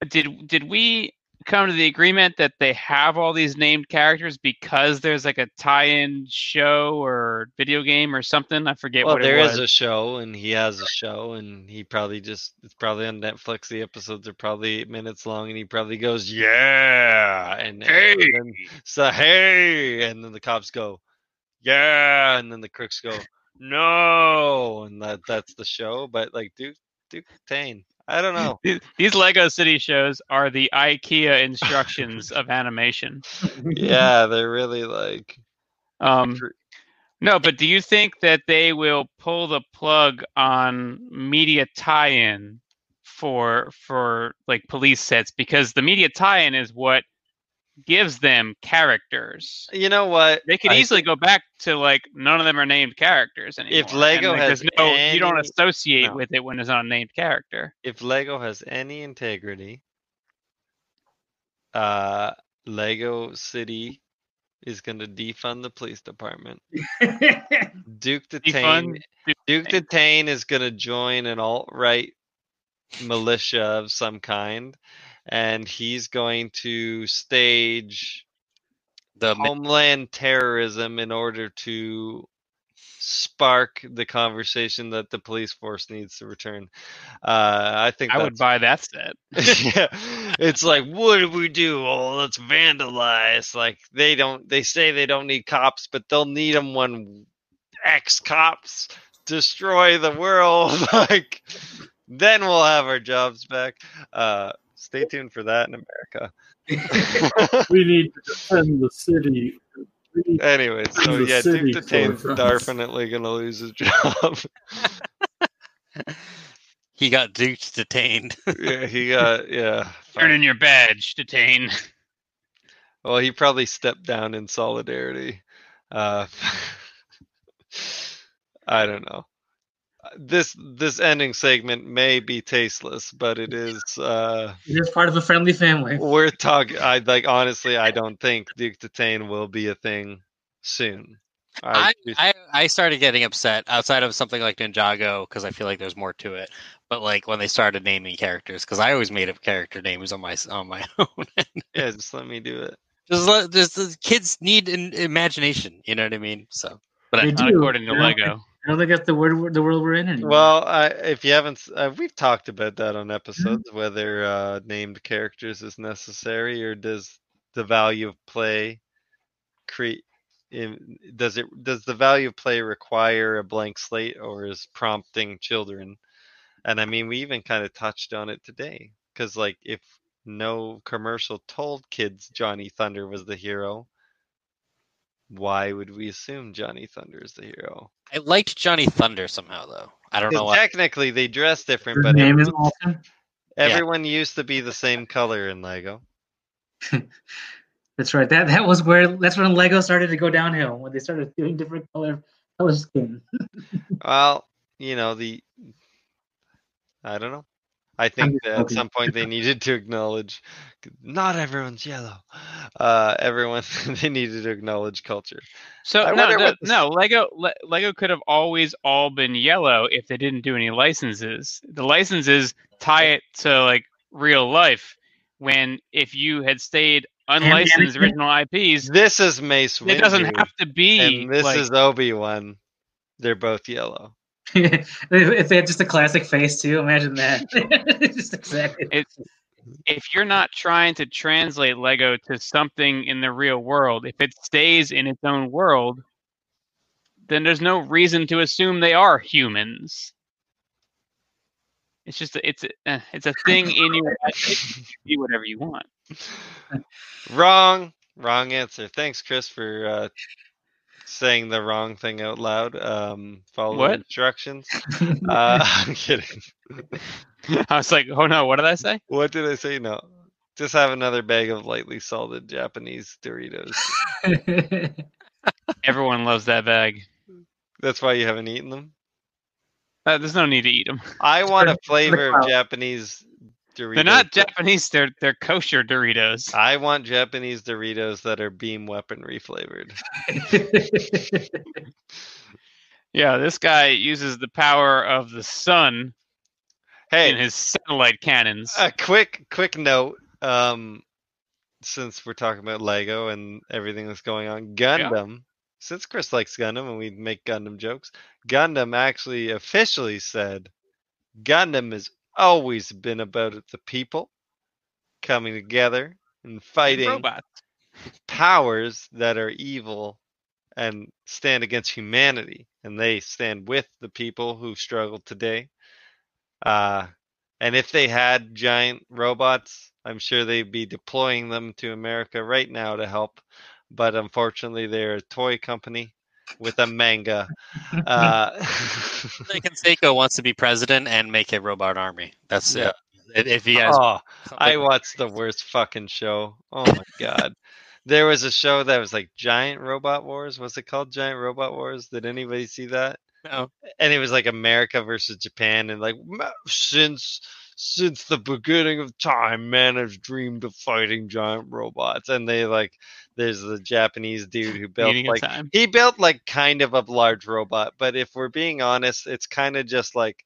Did did we come to the agreement that they have all these named characters because there's like a tie-in show or video game or something? I forget Well, what there it is a show, and he has a show, and he probably just it's probably on Netflix. The episodes are probably eight minutes long, and he probably goes, "Yeah," and, and Hey! then so hey, and then the cops go, "Yeah," and then the crooks go, "No," and that that's the show. But like Duke Duke Tane, I don't know. These- These Lego City shows are the IKEA instructions of animation. yeah, they're really like. Um, no, but do you think that they will pull the plug on media tie-in for for like police sets because the media tie-in is what gives them characters. You know what? They could I easily go back to like none of them are named characters anymore. If Lego and, like, has there's no, you don't associate no. with it when it's not a named character. if Lego has any integrity, uh, Lego City is going to defund the police department. Duke Detain, Defund Duke Duke Detain. Detain is going to join an alt right militia of some kind, and he's going to stage The homeland terrorism in order to spark the conversation that the police force needs to return. Uh, I think I would buy that set. yeah, it's like, what do we do? Oh, let's vandalize. Like they don't. They say they don't need cops, but they'll need them when ex cops destroy the world. like then we'll have our jobs back. Uh, stay tuned for that in America. We need to defend the city. Anyway, so yeah, city Duke Detain's definitely gonna lose his job. He got duked detained. yeah, he got yeah. Turn in your badge, detain. Well, he probably stepped down in solidarity. Uh, I don't know. This this ending segment may be tasteless, but it is uh, It is part of a friendly family. We're talking. I like honestly, I don't think Duke Detain will be a thing soon. I, I, I, I started getting upset outside of something like Ninjago because I feel like there's more to it. But like when they started naming characters, because I always made up character names on my on my own. yeah, just let me do it. just, let, just the kids need an imagination. You know what I mean? So, but I, They Not do. according to I Lego. I don't think that's the word the world we're in anymore. Well, I, if you haven't, uh, we've talked about that on episodes whether uh, named characters is necessary or does the value of play create. In, does it does the value of play require a blank slate or is prompting children? And I mean, we even kind of touched on it today because, like, if no commercial told kids Johnny Thunder was the hero, why would we assume Johnny Thunder is the hero? I liked Johnny Thunder somehow though. I don't know 'Cause why. technically they dress different, His but name is everyone- awesome. Everyone used to be the same color in Lego. That's right. That that was where that's when Lego started to go downhill when they started doing different color color skin. Well, you know the. I don't know. I think that at some point they needed to acknowledge, not everyone's yellow. Uh, everyone they needed to acknowledge culture. So I no, no, what no. Lego Le- Lego could have always all been yellow if they didn't do any licenses. The licenses tie it to like real life. When if you had stayed unlicensed original IPs, This is Mace Windu, it doesn't have to be. and this like, is Obi Wan. They're both yellow. If if they had just a classic face too, imagine that. just exactly. it's if you're not trying to translate Lego to something in the real world, if it stays in its own world, then there's no reason to assume they are humans. It's just a, it's a, uh, it's a thing in your imagination. You be whatever you want. Wrong. Wrong answer. Thanks, Chris, for uh, saying the wrong thing out loud. Um, follow What? instructions. Uh, I'm kidding. I was like, oh no, what did I say? What did I say? No. Just have another bag of lightly salted Japanese Doritos. Everyone loves that bag. That's why you haven't eaten them. Uh, there's no need to eat them. I want a flavor of. Japanese Doritos. They're not Japanese. They're they're kosher Doritos. I want Japanese Doritos that are beam weaponry flavored. Yeah, this guy uses the power of the sun in his satellite cannons. a quick quick note. Um, since we're talking about Lego and everything that's going on, Gundam. Since Chris likes Gundam and we make Gundam jokes, Gundam actually officially said Gundam has always been about the people coming together and fighting robots. powers that are evil and stand against humanity and they stand with the people who struggle today uh, and if they had giant robots i'm sure they'd be deploying them to america right now to help but unfortunately they're a toy company with a manga uh, Nick Seiko wants to be president and make a robot army. That's Yeah. it. If you guys, oh, I watched the worst fucking show. Oh my god. There was a show that was like Giant Robot Wars. Was it called? Giant Robot Wars. Did anybody see that? No. And it was like America versus Japan, and like since since the beginning of time, man has dreamed of fighting giant robots. And they like, there's the Japanese dude who built Meaning of like he built like kind of a large robot, but if we're being honest, it's kind of just like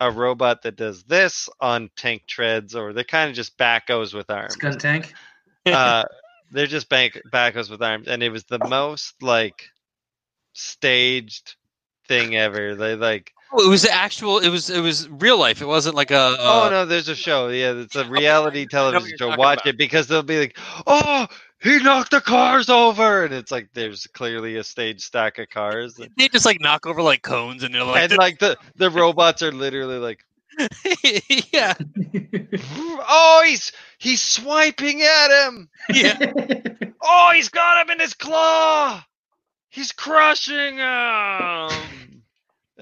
a robot that does this on tank treads, or they're kind of just backhoes with arms. Guntank. Uh, they're just back backhoes with arms, and it was the most like staged thing ever. They like it was actual. It was it was real life. It wasn't like a. Oh no, there's a show. Yeah, it's a reality television show. Watch about. it because they'll be like, "Oh, he knocked the cars over," and it's like there's clearly a stage stack of cars, They just like knock over like cones, and they're like, and like the the robots are literally like, yeah, "Oh, he's he's swiping at him. yeah. Oh, he's got him in his claw. He's crushing him."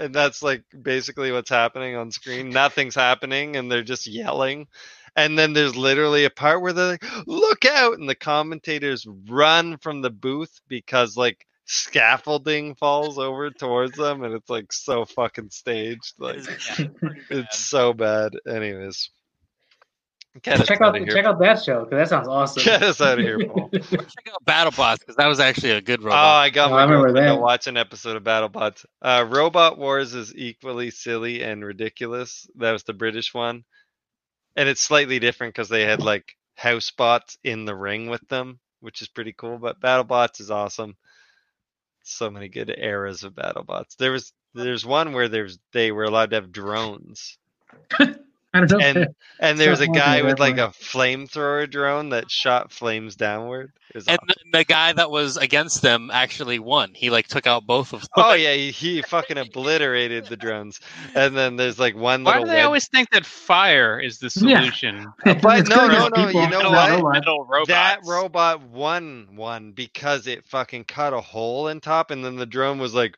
And that's like basically what's happening on screen. Nothing's happening, and they're just yelling. And then there's literally a part where they're like, look out! And the commentators run from the booth because like scaffolding falls over towards them, and it's like so fucking staged. Like Yeah, it's so bad. Anyways. Get check out out here. check out that show because that sounds awesome. Get us out of here, Paul. Check out BattleBots because that was actually a good robot. Oh. I got Oh, my I remember girlfriend to that. watch an episode of BattleBots. Uh, Robot Wars is equally silly and ridiculous. That was the British one, and it's slightly different because they had like house bots in the ring with them, which is pretty cool. But BattleBots is awesome. So many good eras of BattleBots. There was there's one where there's they were allowed to have drones, I don't know. And and there was a guy with like a flamethrower drone that shot flames downward. And awesome. the, the guy that was against them actually won. He like took out both of oh, them. Oh yeah, he, he fucking obliterated the drones. And then there's like one Why little. do they web- always think that fire is the Yeah. solution? But no, no, no, you know don't what? know why. Metal robots. That robot won one because it fucking cut a hole in top, and then the drone was like,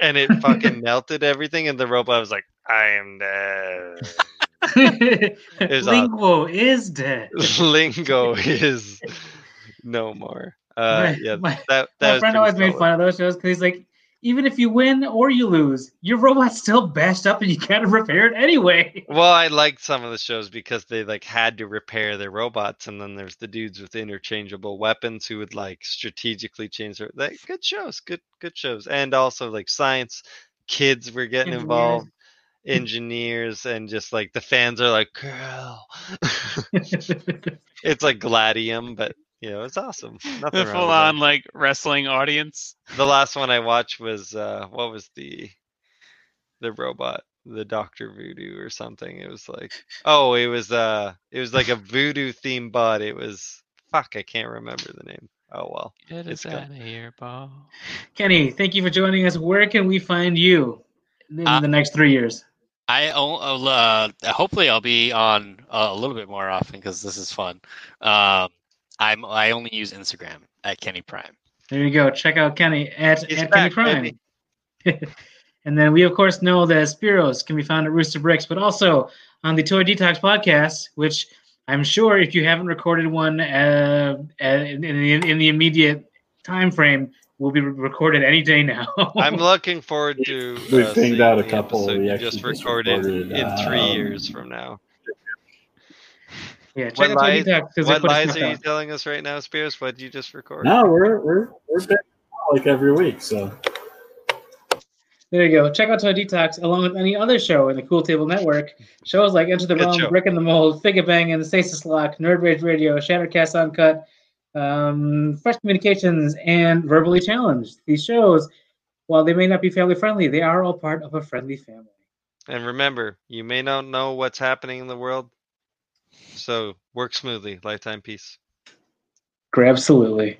and it fucking melted everything, and the robot was like, "I am dead." Is, uh, Linguo is dead. Lingo is no more. Uh, my, yeah, my, that that my friend always made fun of those shows because he's like, even if you win or you lose, your robot's still bashed up and you gotta repair it anyway. Well, I liked some of the shows because they like had to repair their robots, and then there's the dudes with interchangeable weapons who would like strategically change their. Like, good shows, good good shows, and also like science. Kids were getting Engineers. involved, engineers, and just like the fans are like, "Girl," it's like Gladium, but you know it's awesome. Nothing The full with that. on like wrestling audience. The last one I watched was uh what was the the robot, the Doctor Voodoo or something. It was like oh, it was uh it was like a voodoo theme bot. It was fuck, I can't remember the name. Oh well. Get It's us good. out of here, Paul. Kenny, thank you for joining us. Where can we find you in Uh, the next three years? I o- I'll, uh, hopefully I'll be on uh, a little bit more often because this is fun. Um, I'm I only use Instagram at Kenny Prime. There you go. Check out Kenny at, He's at Kenny Prime. and then we, of course, know that Spiros can be found at Rooster Bricks, but also on the Toy Detox podcast, which I'm sure if you haven't recorded one uh, in, in, the, in the immediate time frame, will be re- recorded any day now. I'm looking forward to We've uh, pinged out a couple. episode We you actually just just recorded recorded, in three um, years from now. Yeah, check What out lies, Detox because what lies are you telling us right now, Spiros? What did you just record? No, we're we're we're back like every week. So There you go. Check out Toy Detox along with any other show in the Cool Table Network. Shows like Enter the Good Realm, show. Brick in the Mold, Figure the Stasis Lock, Nerd Rage Radio, Shattercast Uncut, um, Fresh Communications, and Verbally Challenged. These shows, while they may not be family friendly, they are all part of a friendly family. And remember, you may not know what's happening in the world, so work smoothly. Lifetime peace. Absolutely.